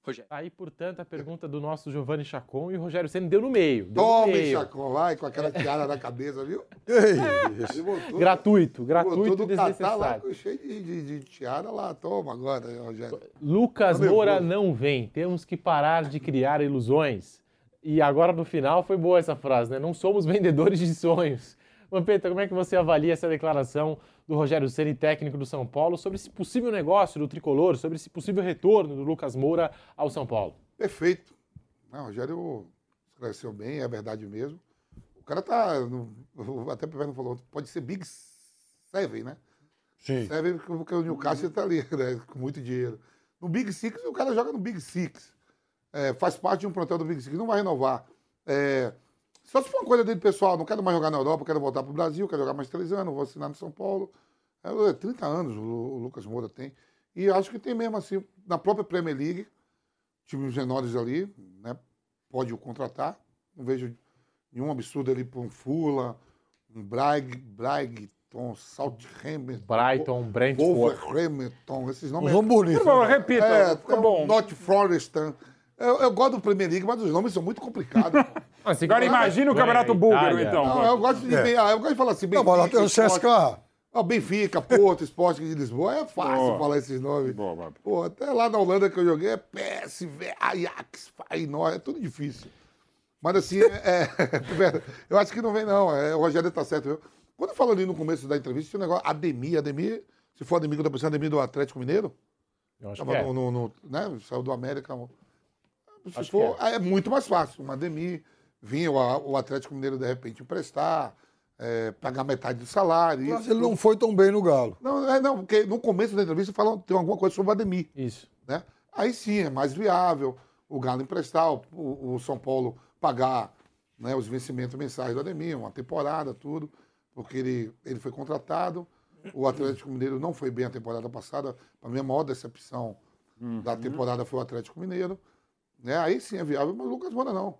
Rogério. Aí, portanto, a pergunta do nosso Giovanni Chacon e o Rogério Senna deu no meio. Deu no meio. Chacon, vai, com aquela tiara na cabeça, viu? Botou- Gratuito, gratuito e lá, desnecessário. cheio de, de, de tiara lá. Toma agora, Rogério. Lucas Tô Moura não vem. Temos que parar de criar ilusões. E agora no final foi boa essa frase, né? Não somos vendedores de sonhos. Vampeta, como é que você avalia essa declaração do Rogério Ceni, técnico do São Paulo, sobre esse possível negócio do tricolor, sobre esse possível retorno do Lucas Moura ao São Paulo? Perfeito. Não, o Rogério esclareceu bem, é verdade mesmo. O cara tá. no- até o Pivete falou, pode ser Big Seven, né? Sim. Seven porque o Newcastle tá ali, né? Com muito dinheiro. No Big Six, o cara joga no Big Six. É, faz parte de um plantel do Big Six, não vai renovar. É, só se for uma coisa dele pessoal, não quero mais jogar na Europa, quero voltar para o Brasil, quero jogar mais três anos, vou assinar no São Paulo. É, 30 anos o, o Lucas Moura tem. E acho que tem mesmo assim, na própria Premier League, times menores ali, né? Pode o contratar. Não vejo nenhum absurdo ali para um Fula, um Brag, Brighton, Southampton, Brighton, Brentford. Wolverhampton, esses nomes. Nomes bonitos, né? repita, É, fica bom. Not Florestan. Eu, eu gosto do Premier League, mas os nomes são muito complicados. pô. Agora imagina o Campeonato Búlgaro, então. Não, eu gosto de, É. ah, eu gosto de falar assim, Não, mas lá tem o CSKA. Ah, Benfica, Porto, Esporte de Lisboa. É fácil Boa. falar esses nomes. Boa. Pô, até lá na Holanda que eu joguei é PSV, Ajax, Feyenoord, é tudo difícil. Mas assim, é, é, eu acho que não vem não, é, o Rogério tá certo. viu? Quando eu falo ali no começo da entrevista, tinha um negócio, Ademir, Ademir, se for Ademir que eu tô pensando, Ademir do Atlético Mineiro, Eu acho Tava que é. no, no- no- né, saiu do América. Se Acho for, que é. muito mais fácil. O Ademir vinha o, o Atlético Mineiro de repente emprestar, é, pagar metade do salário. Mas isso ele não foi tão bem no Galo. Não, é, não, porque no começo da entrevista falam, tem alguma coisa sobre o Ademir. Isso. Né? Aí sim, é mais viável o Galo emprestar, o, o- São Paulo pagar né, os vencimentos mensais do Ademir, uma temporada, tudo, porque ele, ele foi contratado. O Atlético Mineiro não foi bem a temporada passada. Para mim, a maior decepção da temporada foi o Atlético Mineiro. Né? Aí sim é viável, mas o Lucas Moura não.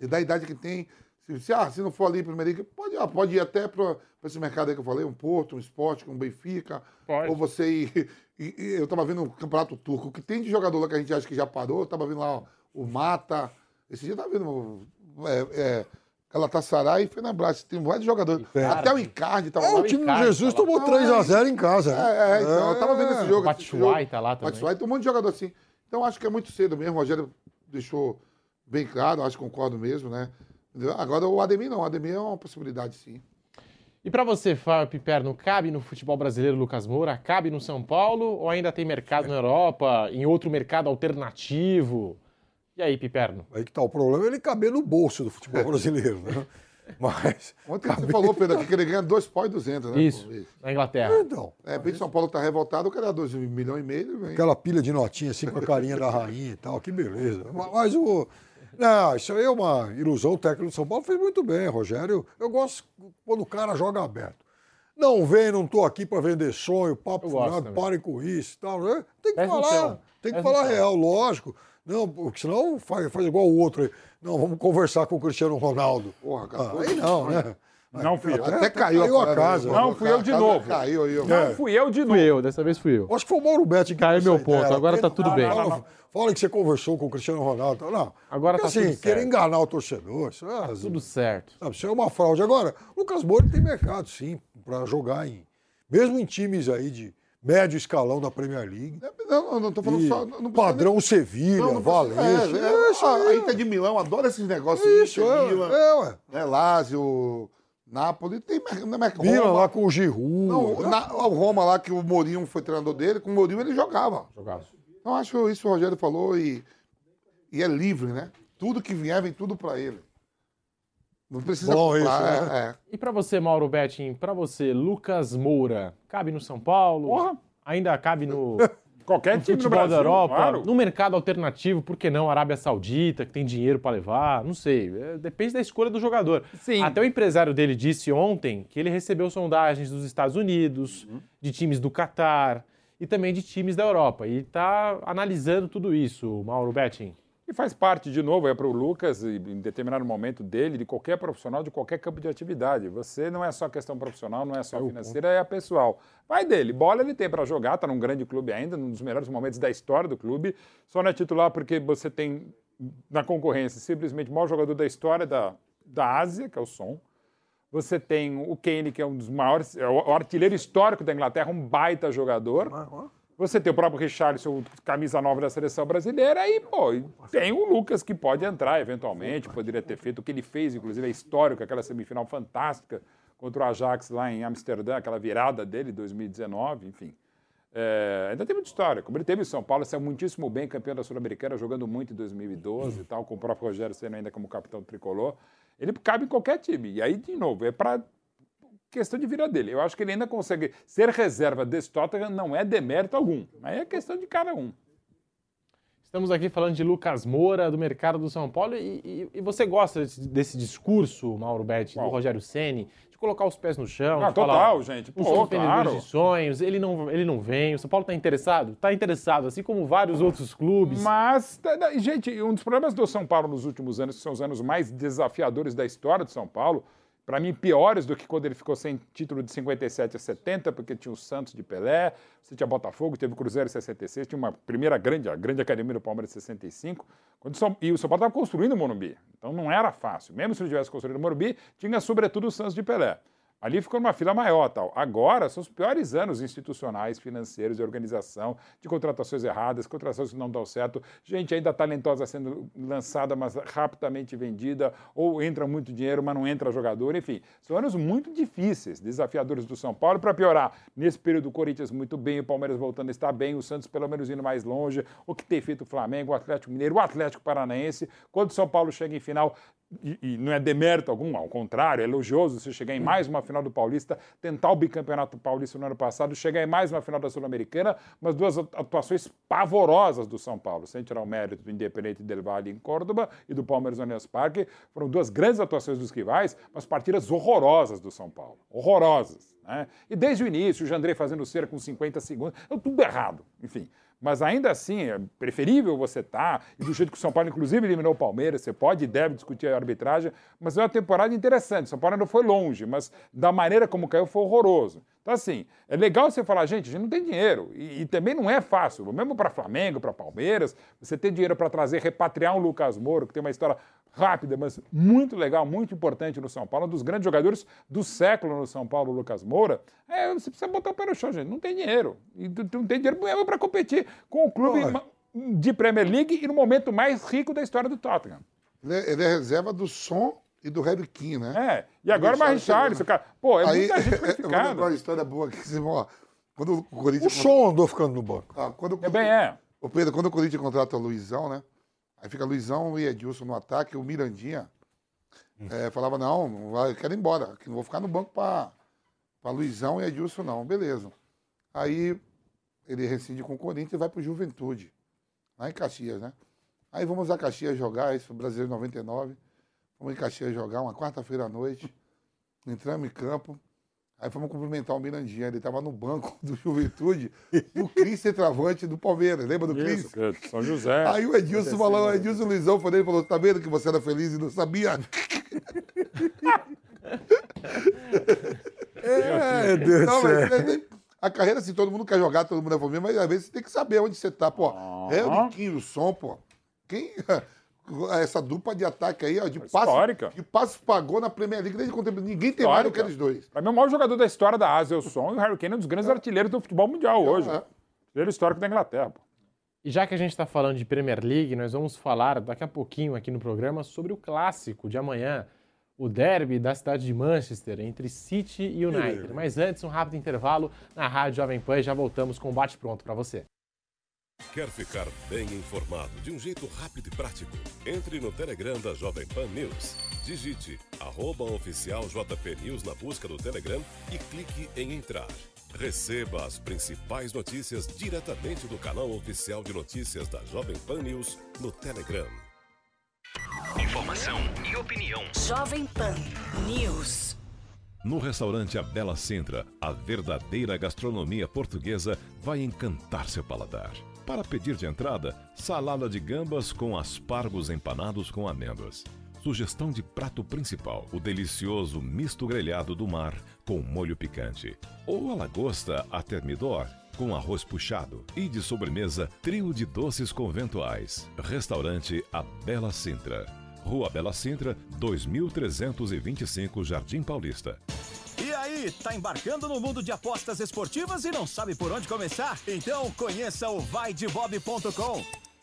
E da idade que tem, se, se, ah, se não for ali para Liga, pode, ah, pode ir até para esse mercado aí que eu falei, um Porto, um Esporte, um Benfica. Pode. Ou você ir. e- e eu estava vendo o Campeonato Turco, o que tem de jogador lá que a gente acha que já parou, eu estava vendo lá ó, o Mata. Esse dia eu estava vendo. É, é, Galatasaray e Fenerbahçe. Tem vários jogadores. Icardi. Até o Icardi estava É, lá. o time do Jesus tá tomou 3x0 em casa. É, é, então, eu tava vendo esse jogo. O Batshuayi tá lá também. Batshuayi, tem um monte de jogador assim. Então acho que é muito cedo mesmo. O Rogério deixou bem claro, acho que concordo mesmo, né? Agora o Ademir não, o Ademir é uma possibilidade sim. E para você, Fábio Piperno, cabe no futebol brasileiro Lucas Moura? Cabe no São Paulo ou ainda tem mercado na Europa, em outro mercado alternativo? E aí, Piperno? Aí que tá o problema, ele caber no bolso do futebol brasileiro, né? Mas. Ontem você falou, Pedro, aqui que ele ganha dois pau e duzentos, né? Isso, na Inglaterra. Então. É, bem que São Paulo tá revoltado, eu quero dar dois milhões e meio. Vem. Aquela pilha de notinha assim com a carinha da rainha e tal, que beleza. Mas, mas o. Não, isso aí é uma ilusão. O técnico do São Paulo fez muito bem, Rogério. Eu gosto quando o cara joga aberto. Não vem, não tô aqui para vender sonho, papo furado, parem com isso e tal. né? Tem que falar, tem que falar real, lógico. Não, porque senão faz, faz igual o outro aí. Não, vamos conversar com o Cristiano Ronaldo. Porra, Ah, aí não, né? Não fui eu. Até caiu, caiu a cara, casa. Não, fui eu de novo. Caiu aí. Não fui eu de Fui novo. eu, dessa vez fui eu. Acho que foi o Mauro Betti que Caiu meu ponto, ideia. agora tá tudo bem. Fala, Não, não. fala que você conversou com o Cristiano Ronaldo. Não. Agora Porque, tá assim, tudo querer certo. enganar o torcedor. Isso é, Tudo certo. sabe, isso é uma fraude. Agora, o Lucas Moura tem mercado, sim, para jogar em. Mesmo em times aí de médio escalão da Premier League. Não, não, não tô falando E só. Não padrão Sevilha, Não, não precisa- Valência. É, é, isso a, aí. a Inter de Milão adora esses negócios. Isso, Inter, é, Milan, é, ué. né, Lazio, Nápoles. Tem mer- não é Milan Roma. lá com o Giroud. Não, né? na- o Roma lá, que o Mourinho foi treinador dele, com o Mourinho ele jogava. Jogava. Então acho isso o Rogério falou e, e é livre, né? Tudo que vier, vem tudo pra ele. Não precisa Bom isso, é, é. E para você, Mauro Betting, para você, Lucas Moura, cabe no São Paulo? Porra. Ainda cabe no, Qualquer no time no futebol Brasil, da Europa? claro. No mercado alternativo, por que não? Arábia Saudita, que tem dinheiro para levar? Não sei. É, depende da escolha do jogador. Sim. Até o empresário dele disse ontem que ele recebeu sondagens dos Estados Unidos, de times do Catar e também de times da Europa. E está analisando tudo isso, Mauro Betting. E faz parte, de novo, é para o Lucas, em determinado momento dele, de qualquer profissional, de qualquer campo de atividade. Você não é só questão profissional, não é só financeira, é a pessoal. Vai dele, bola ele tem para jogar, está num grande clube ainda, num dos melhores momentos da história do clube. Só não é titular porque você tem na concorrência simplesmente o maior jogador da história da, da Ásia, que é o Som. Você tem o Kane, que é um dos maiores, é o artilheiro histórico da Inglaterra, um baita jogador. Você tem o próprio Richarlison, camisa nova da seleção brasileira, e, pô, tem o Lucas que pode entrar eventualmente, poderia ter feito o que ele fez, inclusive é histórico, aquela semifinal fantástica contra o Ajax lá em Amsterdã, aquela virada dele, 2019, enfim. É, ainda tem muita história. Como ele teve em São Paulo, saiu muitíssimo bem, campeão da Sul-Americana, jogando muito em 2012 e tal, com o próprio Rogério sendo ainda como capitão tricolor. Ele cabe em qualquer time. E aí, de novo, é para questão de vida dele. Eu acho que ele ainda consegue ser reserva desse Tottenham, não é demérito algum. Aí é questão de cada um. Estamos aqui falando de Lucas Moura, do mercado do São Paulo, e, e- e você gosta desse, desse discurso, Mauro Betti, do? Rogério Ceni, de colocar os pés no chão, Ah, de total, falar, gente. Pô, somos claro. de sonhos, ele não, ele não vem, o São Paulo está interessado? Está interessado, assim como vários outros clubes. Mas, tá, tá, gente, um dos problemas do São Paulo nos últimos anos, que são os anos mais desafiadores da história do São Paulo, para mim piores do que quando ele ficou sem título de 57 a 70, porque tinha o Santos de Pelé, você tinha Botafogo, teve o Cruzeiro em 66, tinha uma primeira grande, a grande academia do Palmeiras em 65, quando São, e o São Paulo estava construindo o Morumbi. Então não era fácil. Mesmo se ele tivesse construído o Morumbi, tinha sobretudo o Santos de Pelé. Ali ficou numa fila maior tal. Agora são os piores anos institucionais, financeiros, de organização, de contratações erradas, contratações que não dão certo, gente ainda talentosa sendo lançada, mas rapidamente vendida, ou entra muito dinheiro, mas não entra jogador, enfim. São anos muito difíceis, desafiadores do São Paulo. Para piorar, nesse período o Corinthians muito bem, o Palmeiras voltando a estar bem, o Santos pelo menos indo mais longe, o que tem feito o Flamengo, o Atlético Mineiro, o Atlético Paranaense. Quando o São Paulo chega em final, e, e não é demérito algum, ao contrário, é elogioso você chegar em mais uma final do Paulista, tentar o bicampeonato paulista no ano passado, chegar em mais uma final da Sul-Americana, mas duas atuações pavorosas do São Paulo, sem tirar o mérito do Independente del Valle em Córdoba e do Palmeiras no Allianz Parque. Foram duas grandes atuações dos rivais, mas partidas horrorosas do São Paulo. Horrorosas. Né? E desde o início, o Jandrei fazendo cera com 50 segundos, tudo errado. Enfim. Mas ainda assim, é preferível você estar, e do jeito que o São Paulo, inclusive, eliminou o Palmeiras, você pode e deve discutir a arbitragem, mas é uma temporada interessante. São Paulo ainda foi longe, mas da maneira como caiu foi horroroso. Então, assim, é legal você falar, gente, a gente não tem dinheiro. E, e também não é fácil, mesmo para Flamengo, para Palmeiras, você ter dinheiro para trazer, repatriar um Lucas Moro, que tem uma história rápida, mas muito legal, muito importante no São Paulo, um dos grandes jogadores do século no São Paulo, o Lucas Moura. É, você precisa botar o pé no chão, gente. Não tem dinheiro. E não tem dinheiro para competir com o clube de Premier League e no momento mais rico da história do Tottenham. Ele é, ele é reserva do som e do Harry King, né? É, e agora mais Richarlison, cara. Pô, é Aí, muita gente qualificada. uma história boa aqui, Simão, ó. Quando o Corinthians... O som andou ficando no banco. Ah, quando, É bem, é. Ô Pedro, quando o Corinthians contrata o Luizão, né? Aí fica Luizão e Edilson no ataque, o Mirandinha eh, falava, não, não vai, eu quero ir embora, que não vou ficar no banco pra, pra Luizão e Edilson, não. Beleza. Aí ele rescinde com o Corinthians e vai pro Juventude, lá em Caxias, né? Aí vamos a Caxias jogar, isso foi Brasileiro 99. Fomos em Caxias jogar uma quarta-feira à noite. Entramos em campo. Aí fomos cumprimentar o Mirandinha. Ele estava no banco do Juventude. O Cris Centravante do Palmeiras. Lembra do Cris? Isso, que é São José. Aí o Edilson falou, o Edilson Luizão foi nele e falou: tá vendo que você era feliz e não sabia? É, Deus do Não, mas é- a carreira, assim, todo mundo quer jogar, todo mundo é Palmeiras, mas às vezes você tem que saber onde você tá, pô. É o Niquinho, o som, pô. Quem. Essa dupla de ataque aí, ó, de passe, Histórica. de passe pagou na Premier League desde quando ninguém tem mais do que eles dois. Pra mim, o maior jogador da história da Ásia é o Son e o Harry Kane é um dos grandes artilheiros do futebol mundial hoje. Artilheiro histórico da Inglaterra. pô. E já que a gente está falando de Premier League, nós vamos falar daqui a pouquinho aqui no programa sobre o clássico de amanhã, o derby da cidade de Manchester entre City e United. Mas antes, um rápido intervalo na Rádio Jovem Pan e já voltamos com o Bate Pronto para você. Quer ficar bem informado de um jeito rápido e prático? Entre no Telegram da Jovem Pan News. Digite arroba oficial JP News na busca do Telegram e clique em entrar. Receba as principais notícias diretamente do canal oficial de notícias da Jovem Pan News no Telegram. Informação e opinião. Jovem Pan News. No restaurante A Bela Sintra, a verdadeira gastronomia portuguesa vai encantar seu paladar. Para pedir de entrada, salada de gambas com aspargos empanados com amêndoas. Sugestão de prato principal, o delicioso misto grelhado do mar com molho picante. Ou a lagosta a termidor com arroz puxado. E de sobremesa, trio de doces conventuais. Restaurante A Bela Sintra. Rua Bela Sintra, 2325 Jardim Paulista. E aí, tá embarcando no mundo de apostas esportivas e não sabe por onde começar? Então conheça o vaidebob.com.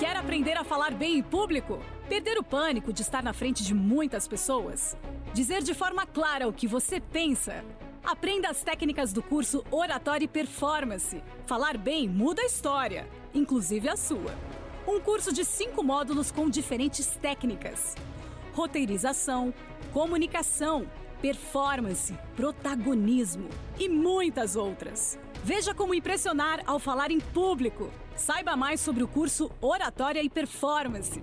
Quer aprender a falar bem em público? Perder o pânico de estar na frente de muitas pessoas? Dizer de forma clara o que você pensa? Aprenda as técnicas do curso Oratória e Performance. Falar bem muda a história, inclusive a sua. Um curso de cinco módulos com diferentes técnicas: roteirização, comunicação, performance, protagonismo e muitas outras. Veja como impressionar ao falar em público. Saiba mais sobre o curso Oratória e Performance.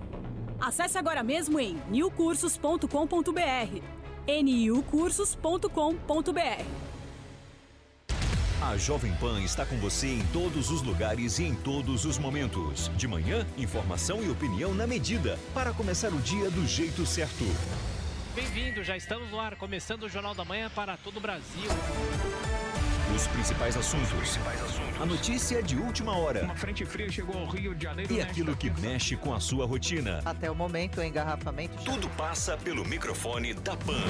Acesse agora mesmo em newcursos.com.br. niucursos.com.br. A Jovem Pan está com você em todos os lugares e em todos os momentos. De manhã, informação e opinião na medida, para começar o dia do jeito certo. Bem-vindo, já estamos no ar, começando o Jornal da Manhã para todo o Brasil. Os principais assuntos. A notícia de última hora. Uma frente fria chegou ao Rio de Janeiro. E aquilo que mexe com a sua rotina. Até o momento, o engarrafamento. Tudo passa pelo microfone da Pan.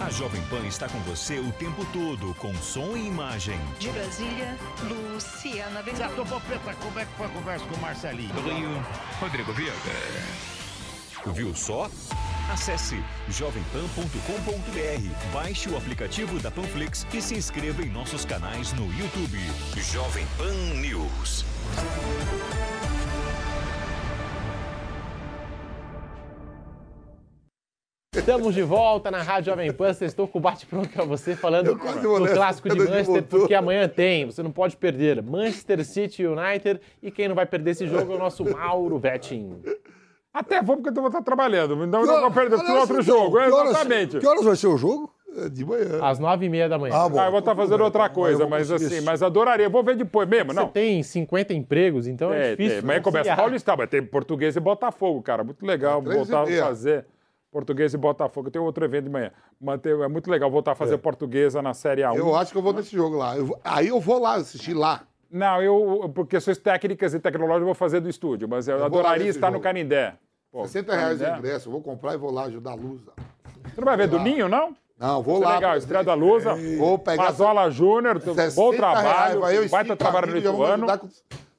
A Jovem Pan está com você o tempo todo, com som e imagem. De Brasília, Luciana Ventura. Certo, Popeta, como é que foi a conversa com o Marcelinho? Do Rio, Rodrigo Viega. Viu só? Acesse jovempan.com.br, baixe o aplicativo da Panflix e se inscreva em nossos canais no YouTube. Jovem Pan News. Estamos de volta na Rádio Jovem Pan. Estou com o bate-pronto para você, falando do clássico de Manchester, porque amanhã tem. Você não pode perder. Manchester City United. E quem não vai perder esse jogo é o nosso Mauro Vettin. Até vou porque eu vou estar trabalhando. Não, não Que hora- vou perder Aliás, o outro então, jogo. que horas- Exatamente. Que horas vai ser o jogo? É de manhã. Às nove e meia da manhã. Ah, bom. Ah, eu vou estar fazendo outra coisa, eu vou mas assim, isso. mas adoraria. Vou ver depois mesmo, Você não. tem 50 empregos, então é, É, difícil. Amanhã começa. Paulistão, mas tem português e Botafogo, cara. Muito legal É, voltar a fazer. Portuguesa e Botafogo. Tem outro evento de manhã. Manter, é muito legal voltar a fazer portuguesa na Série A1. Eu acho que eu vou nesse jogo lá. Eu vou- aí eu vou lá assistir lá. Não, eu, por questões técnicas e tecnológicas, eu vou fazer do estúdio, mas eu, Eu adoraria estar no jogo. Canindé. Pô, 60 reais o Canindé. ingresso. Eu vou comprar e vou lá ajudar a luz. Você não vai ver do Ninho, não? Não, vou é lá. legal, estreia da Lusa, Vou pegar Mazola Júnior, bom trabalho, Reais, eu baita cinco trabalho no amigos, já vamos Ituano. ajudar com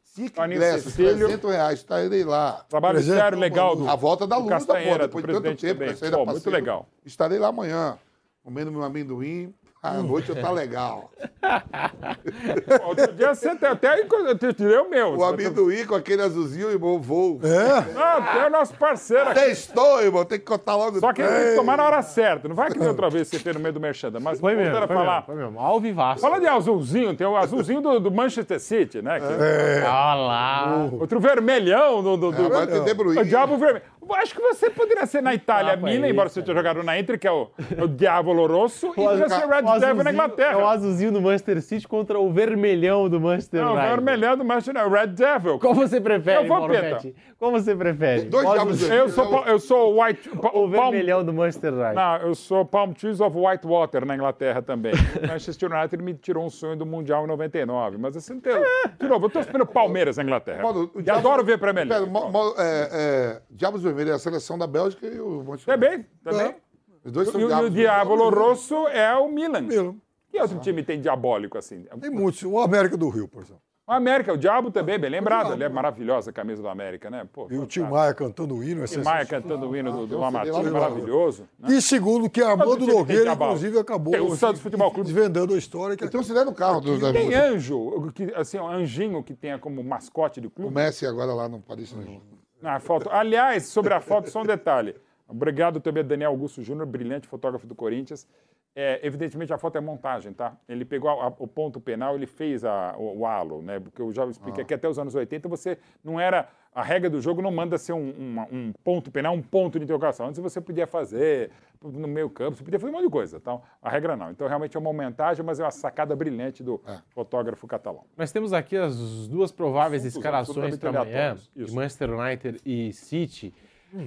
Cinco ingressos, Cecílio. 300 reais, estarei lá. Trabalho Presente sério, legal do- A volta da porra, do depois de tanto tempo. vai Pô, muito legal. Estarei lá amanhã, comendo meu amendoim. À noite tá legal. Outro dia você até eu tirei o meu. O amendoim com aquele azulzinho, irmão, voo. É? Ah, tem o nosso parceiro aqui. Testou, irmão, tem que contar logo. Só que ele tem que tomar na hora certa. Não vai que nem outra vez você fez no meio do merchan. Mas Foi mesmo, a foi falar. mesmo, foi mesmo. Ao vivaço. Fala de azulzinho, tem o azulzinho do, do Manchester City, né? Que- É. Olha lá. Outro vermelhão do. do, do De Bruyne. o Diabo Vermelho. Acho que você poderia ser na Itália, Ah, Milan, é embora você tenha jogado na Inter, que é o, o Diavolo Rosso, e poderia ser Red O azulzinho- Devil na É o Inglaterra. azulzinho do Manchester City contra o vermelhão do Manchester Não, o United. vermelhão do Manchester United, Red Devil. Qual você prefere, Eu vou, Mauro Peta. Qual você prefere? Dois diabos azulzinho Eu sou, eu sou o White. o Palm- vermelhão do Manchester United? Não, eu sou Palm Trees of Whitewater na Inglaterra também. O Manchester United me tirou um sonho do Mundial em 99. Mas assim, tem... de novo, eu torço pelo Palmeiras na Inglaterra. Mano, o e Diabo- adoro ver Premier Pera, League. mo- é, é, Diabos Vermelhos é a seleção da Bélgica e o Manchester Também, também. Os dois são E o, e o Diabos Vermelhos. Rosso é o Milan. Milan. Que outro time tem diabólico assim? Tem muitos. O América do Rio, por exemplo. O América, o Diabo também, bem lembrado. Ele é maravilhosa a camisa do América, né? Pô, E o Tim Maia cantando o hino. É Tim Maia cantando o hino do, do no maravilhoso. E segundo, que time que tem Nogueira, inclusive, acabou o Santos Futebol Clube. desvendando a história. Que Tem um cidade no carro dos da Tem anjo, que, assim, um anjinho que tenha como mascote do O clube. Messi agora lá no Paris Saint-Germain. Foto. Aliás, sobre a foto, só um detalhe. Obrigado também a Daniel Augusto Júnior, brilhante fotógrafo do Corinthians. É, evidentemente, a foto é montagem, tá? Ele pegou a- a- o ponto penal, ele fez a- o, o halo, né? Porque eu já expliquei que até os anos 80 você não era. A regra do jogo não manda ser um, uma- um ponto penal, um ponto de interrogação. Antes você podia fazer no meio campo, você podia fazer um monte de coisa. Então, a regra não. Então, realmente é uma montagem, mas é uma sacada brilhante do fotógrafo catalão. Nós temos aqui as duas prováveis Assuntos escalações para amanhã, de. Manchester United e City.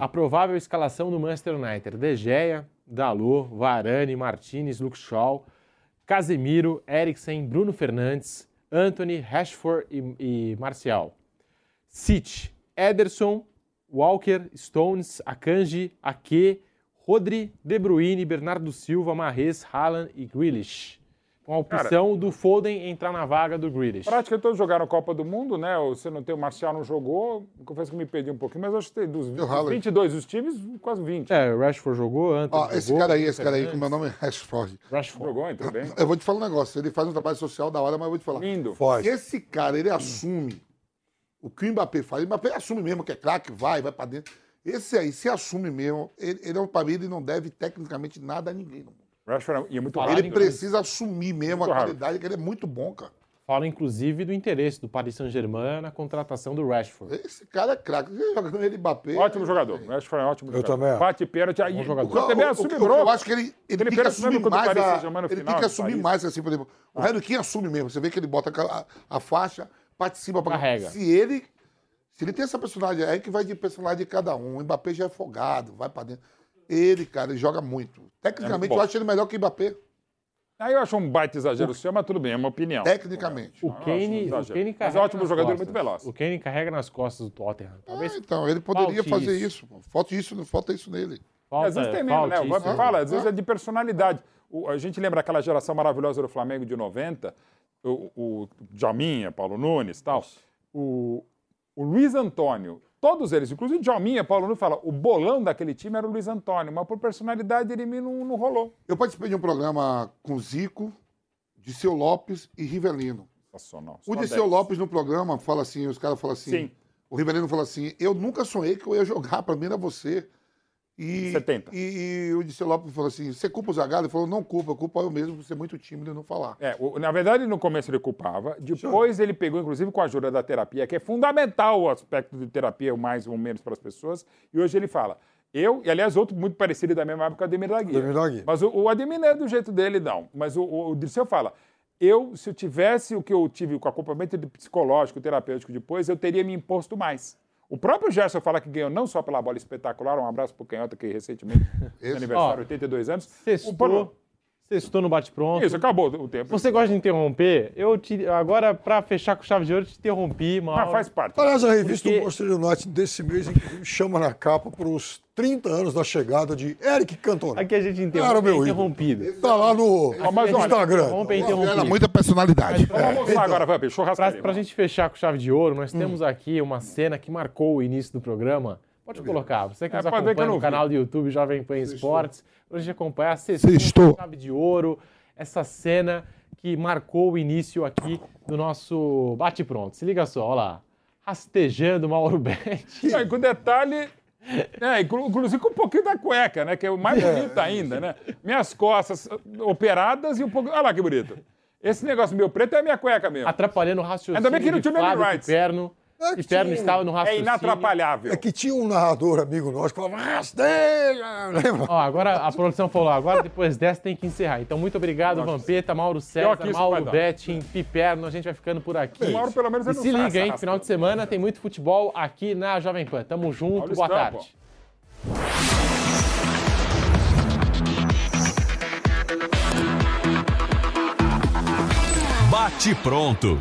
A provável escalação do Manchester United: De Gea, Dalot, Varane, Martinez, Luke Shaw, Casemiro, Eriksen, Bruno Fernandes, Anthony, Rashford e, e Marcial. City: Ederson, Walker, Stones, Akanji, Ake, Rodri, De Bruyne, Bernardo Silva, Mahrez, Haaland e Grealish. Com a opção do Foden entrar na vaga do Grealish. Praticamente todos jogaram Copa do Mundo, né? Você não tem o Marcial, não jogou. Confesso que me perdi um pouquinho, mas acho que tem dos 20, Haaland. 22 os times, quase 20. É, o Rashford jogou, Anthony Ó, esse jogou, cara aí, esse cara aí, que meu nome é Rashford. Rashford. Jogou, entrou bem. Eu vou te falar um negócio. Ele faz um trabalho social da hora, mas eu vou te falar. Lindo. Se esse cara, ele assume o que o Mbappé faz, o Mbappé assume mesmo que é craque, vai, vai pra dentro. Esse aí, se assume mesmo, ele, ele é um, pra mim, ele não deve tecnicamente nada a ninguém. no mundo. Rashford ia muito rápido. Ele precisa assumir mesmo Muito a rápido. qualidade, que ele é muito bom, cara. Fala, inclusive, do interesse do Paris Saint-Germain na contratação do Rashford. Esse cara é craque. Ele joga com ele Mbappé. Ótimo jogador. Rashford é ótimo Eu jogador. também acho. Bate pênalti. Aí, jogador. Também O- o- assume o- bronca. Eu acho que ele, tem que assumir o mais. Paris A, ele final, tem que assumir mais, assim, por exemplo. O Harry Kane assume mesmo. Você vê que ele bota a, a faixa, participa pra Carrega. Se ele. Se ele tem essa personalidade, aí que vai de personalidade de cada um. O Mbappé já é folgado, vai pra dentro. Ele, cara, ele joga muito. Tecnicamente, bom. eu acho ele melhor que o Mbappé. Aí eu acho um baita exagero seu, mas tudo bem, é uma opinião. Tecnicamente. O acho um Kane, o. Kane Mas carrega é ótimo nas jogador costas. muito veloz. O Kane carrega nas costas do Tottenham. Talvez Ah, então, ele poderia fazer isso. isso. Falta isso, falta isso nele. falta, às vezes tem mesmo, né? O isso. fala, às vezes é de personalidade. O- a gente lembra aquela geração maravilhosa do Flamengo de 90, o, o Djalminha, Paulo Nunes e tal. O, o Luiz Antônio, todos eles, inclusive o Djalminha, Paulo Nunes, fala, o bolão daquele time era o Luiz Antônio, mas por personalidade ele não, não rolou. Eu participei de um programa com Zico, Disseu Lopes e Rivelino. Sensacional. O 10. Lopes no programa fala assim, os caras falam assim. Sim. O Rivelino fala assim: eu nunca sonhei que eu ia jogar, pra mim era você. E, 70. E, e o Disseu Lopes falou assim: você culpa o Zagallo? Ele falou: não culpa, culpa eu mesmo por ser muito tímido e não falar. É, o- na verdade, no começo ele culpava, depois ele pegou, inclusive, com a ajuda da terapia, que é fundamental o aspecto de terapia, o mais ou menos para as pessoas, e hoje ele fala. Eu, e aliás, outro muito parecido da mesma época, o Ademir da Guia. Ademir da Guia. Mas o, o Ademir não é do jeito dele, não. Mas o, o, o Dirceu fala, eu, se eu tivesse o que eu tive com acompanhamento psicológico, terapêutico depois, eu teria me imposto mais. O próprio Gerson fala que ganhou não só pela bola espetacular, um abraço pro Canhota que recentemente aniversário, Ó, 82 anos. Sextou, sextou no bate-pronto. Isso, acabou o tempo. Você gosta de interromper? Eu te, agora, pra fechar com chave de ouro, eu te interrompi. Mas faz parte. Aliás, a revista Porque- do Manchester United desse mês, chama na capa para os 30 anos da chegada de Eric Cantona. Aqui a gente interrompe, é meu ídolo. interrompido. Tá lá no mas olha, Instagram. interrompe, é interrompido. muita personalidade. Vamos almoçar agora, Vamp, Pra, churrascaria. pra gente fechar com chave de ouro, nós Hum. temos aqui uma cena que marcou o início do programa. Pode colocar. Você que É, nos acompanha no canal do YouTube Jovem Pan Esportes, pra gente acompanhar a sexta Sextou. chave de ouro, essa cena que marcou o início aqui do nosso bate-pronto. Se liga só, olha lá. Rastejando Mauro Betti. Não, e com detalhe, é, inclu- inclusive com um pouquinho da cueca, né? Que é o mais bonito ainda, né? Minhas costas operadas e um pouco. Olha lá que bonito. Esse negócio meu preto é a minha cueca mesmo. Atrapalhando o raciocínio Ainda bem que não tinha Flávio rights. Piperno. É que Piperno tinha estava no É raciocínio. inatrapalhável. É que tinha um narrador amigo nosso que falava, rasteja! Lembra? Ó, agora a produção falou, agora depois dessa tem que encerrar. Então, muito obrigado, Vampeta, Mauro César, Mauro. Betting, Piperno, a gente vai ficando por aqui. O Mauro, pelo menos, E se liga, hein? Final de semana tem muito futebol aqui na Jovem Pan. Tamo junto, boa tarde. Bate pronto.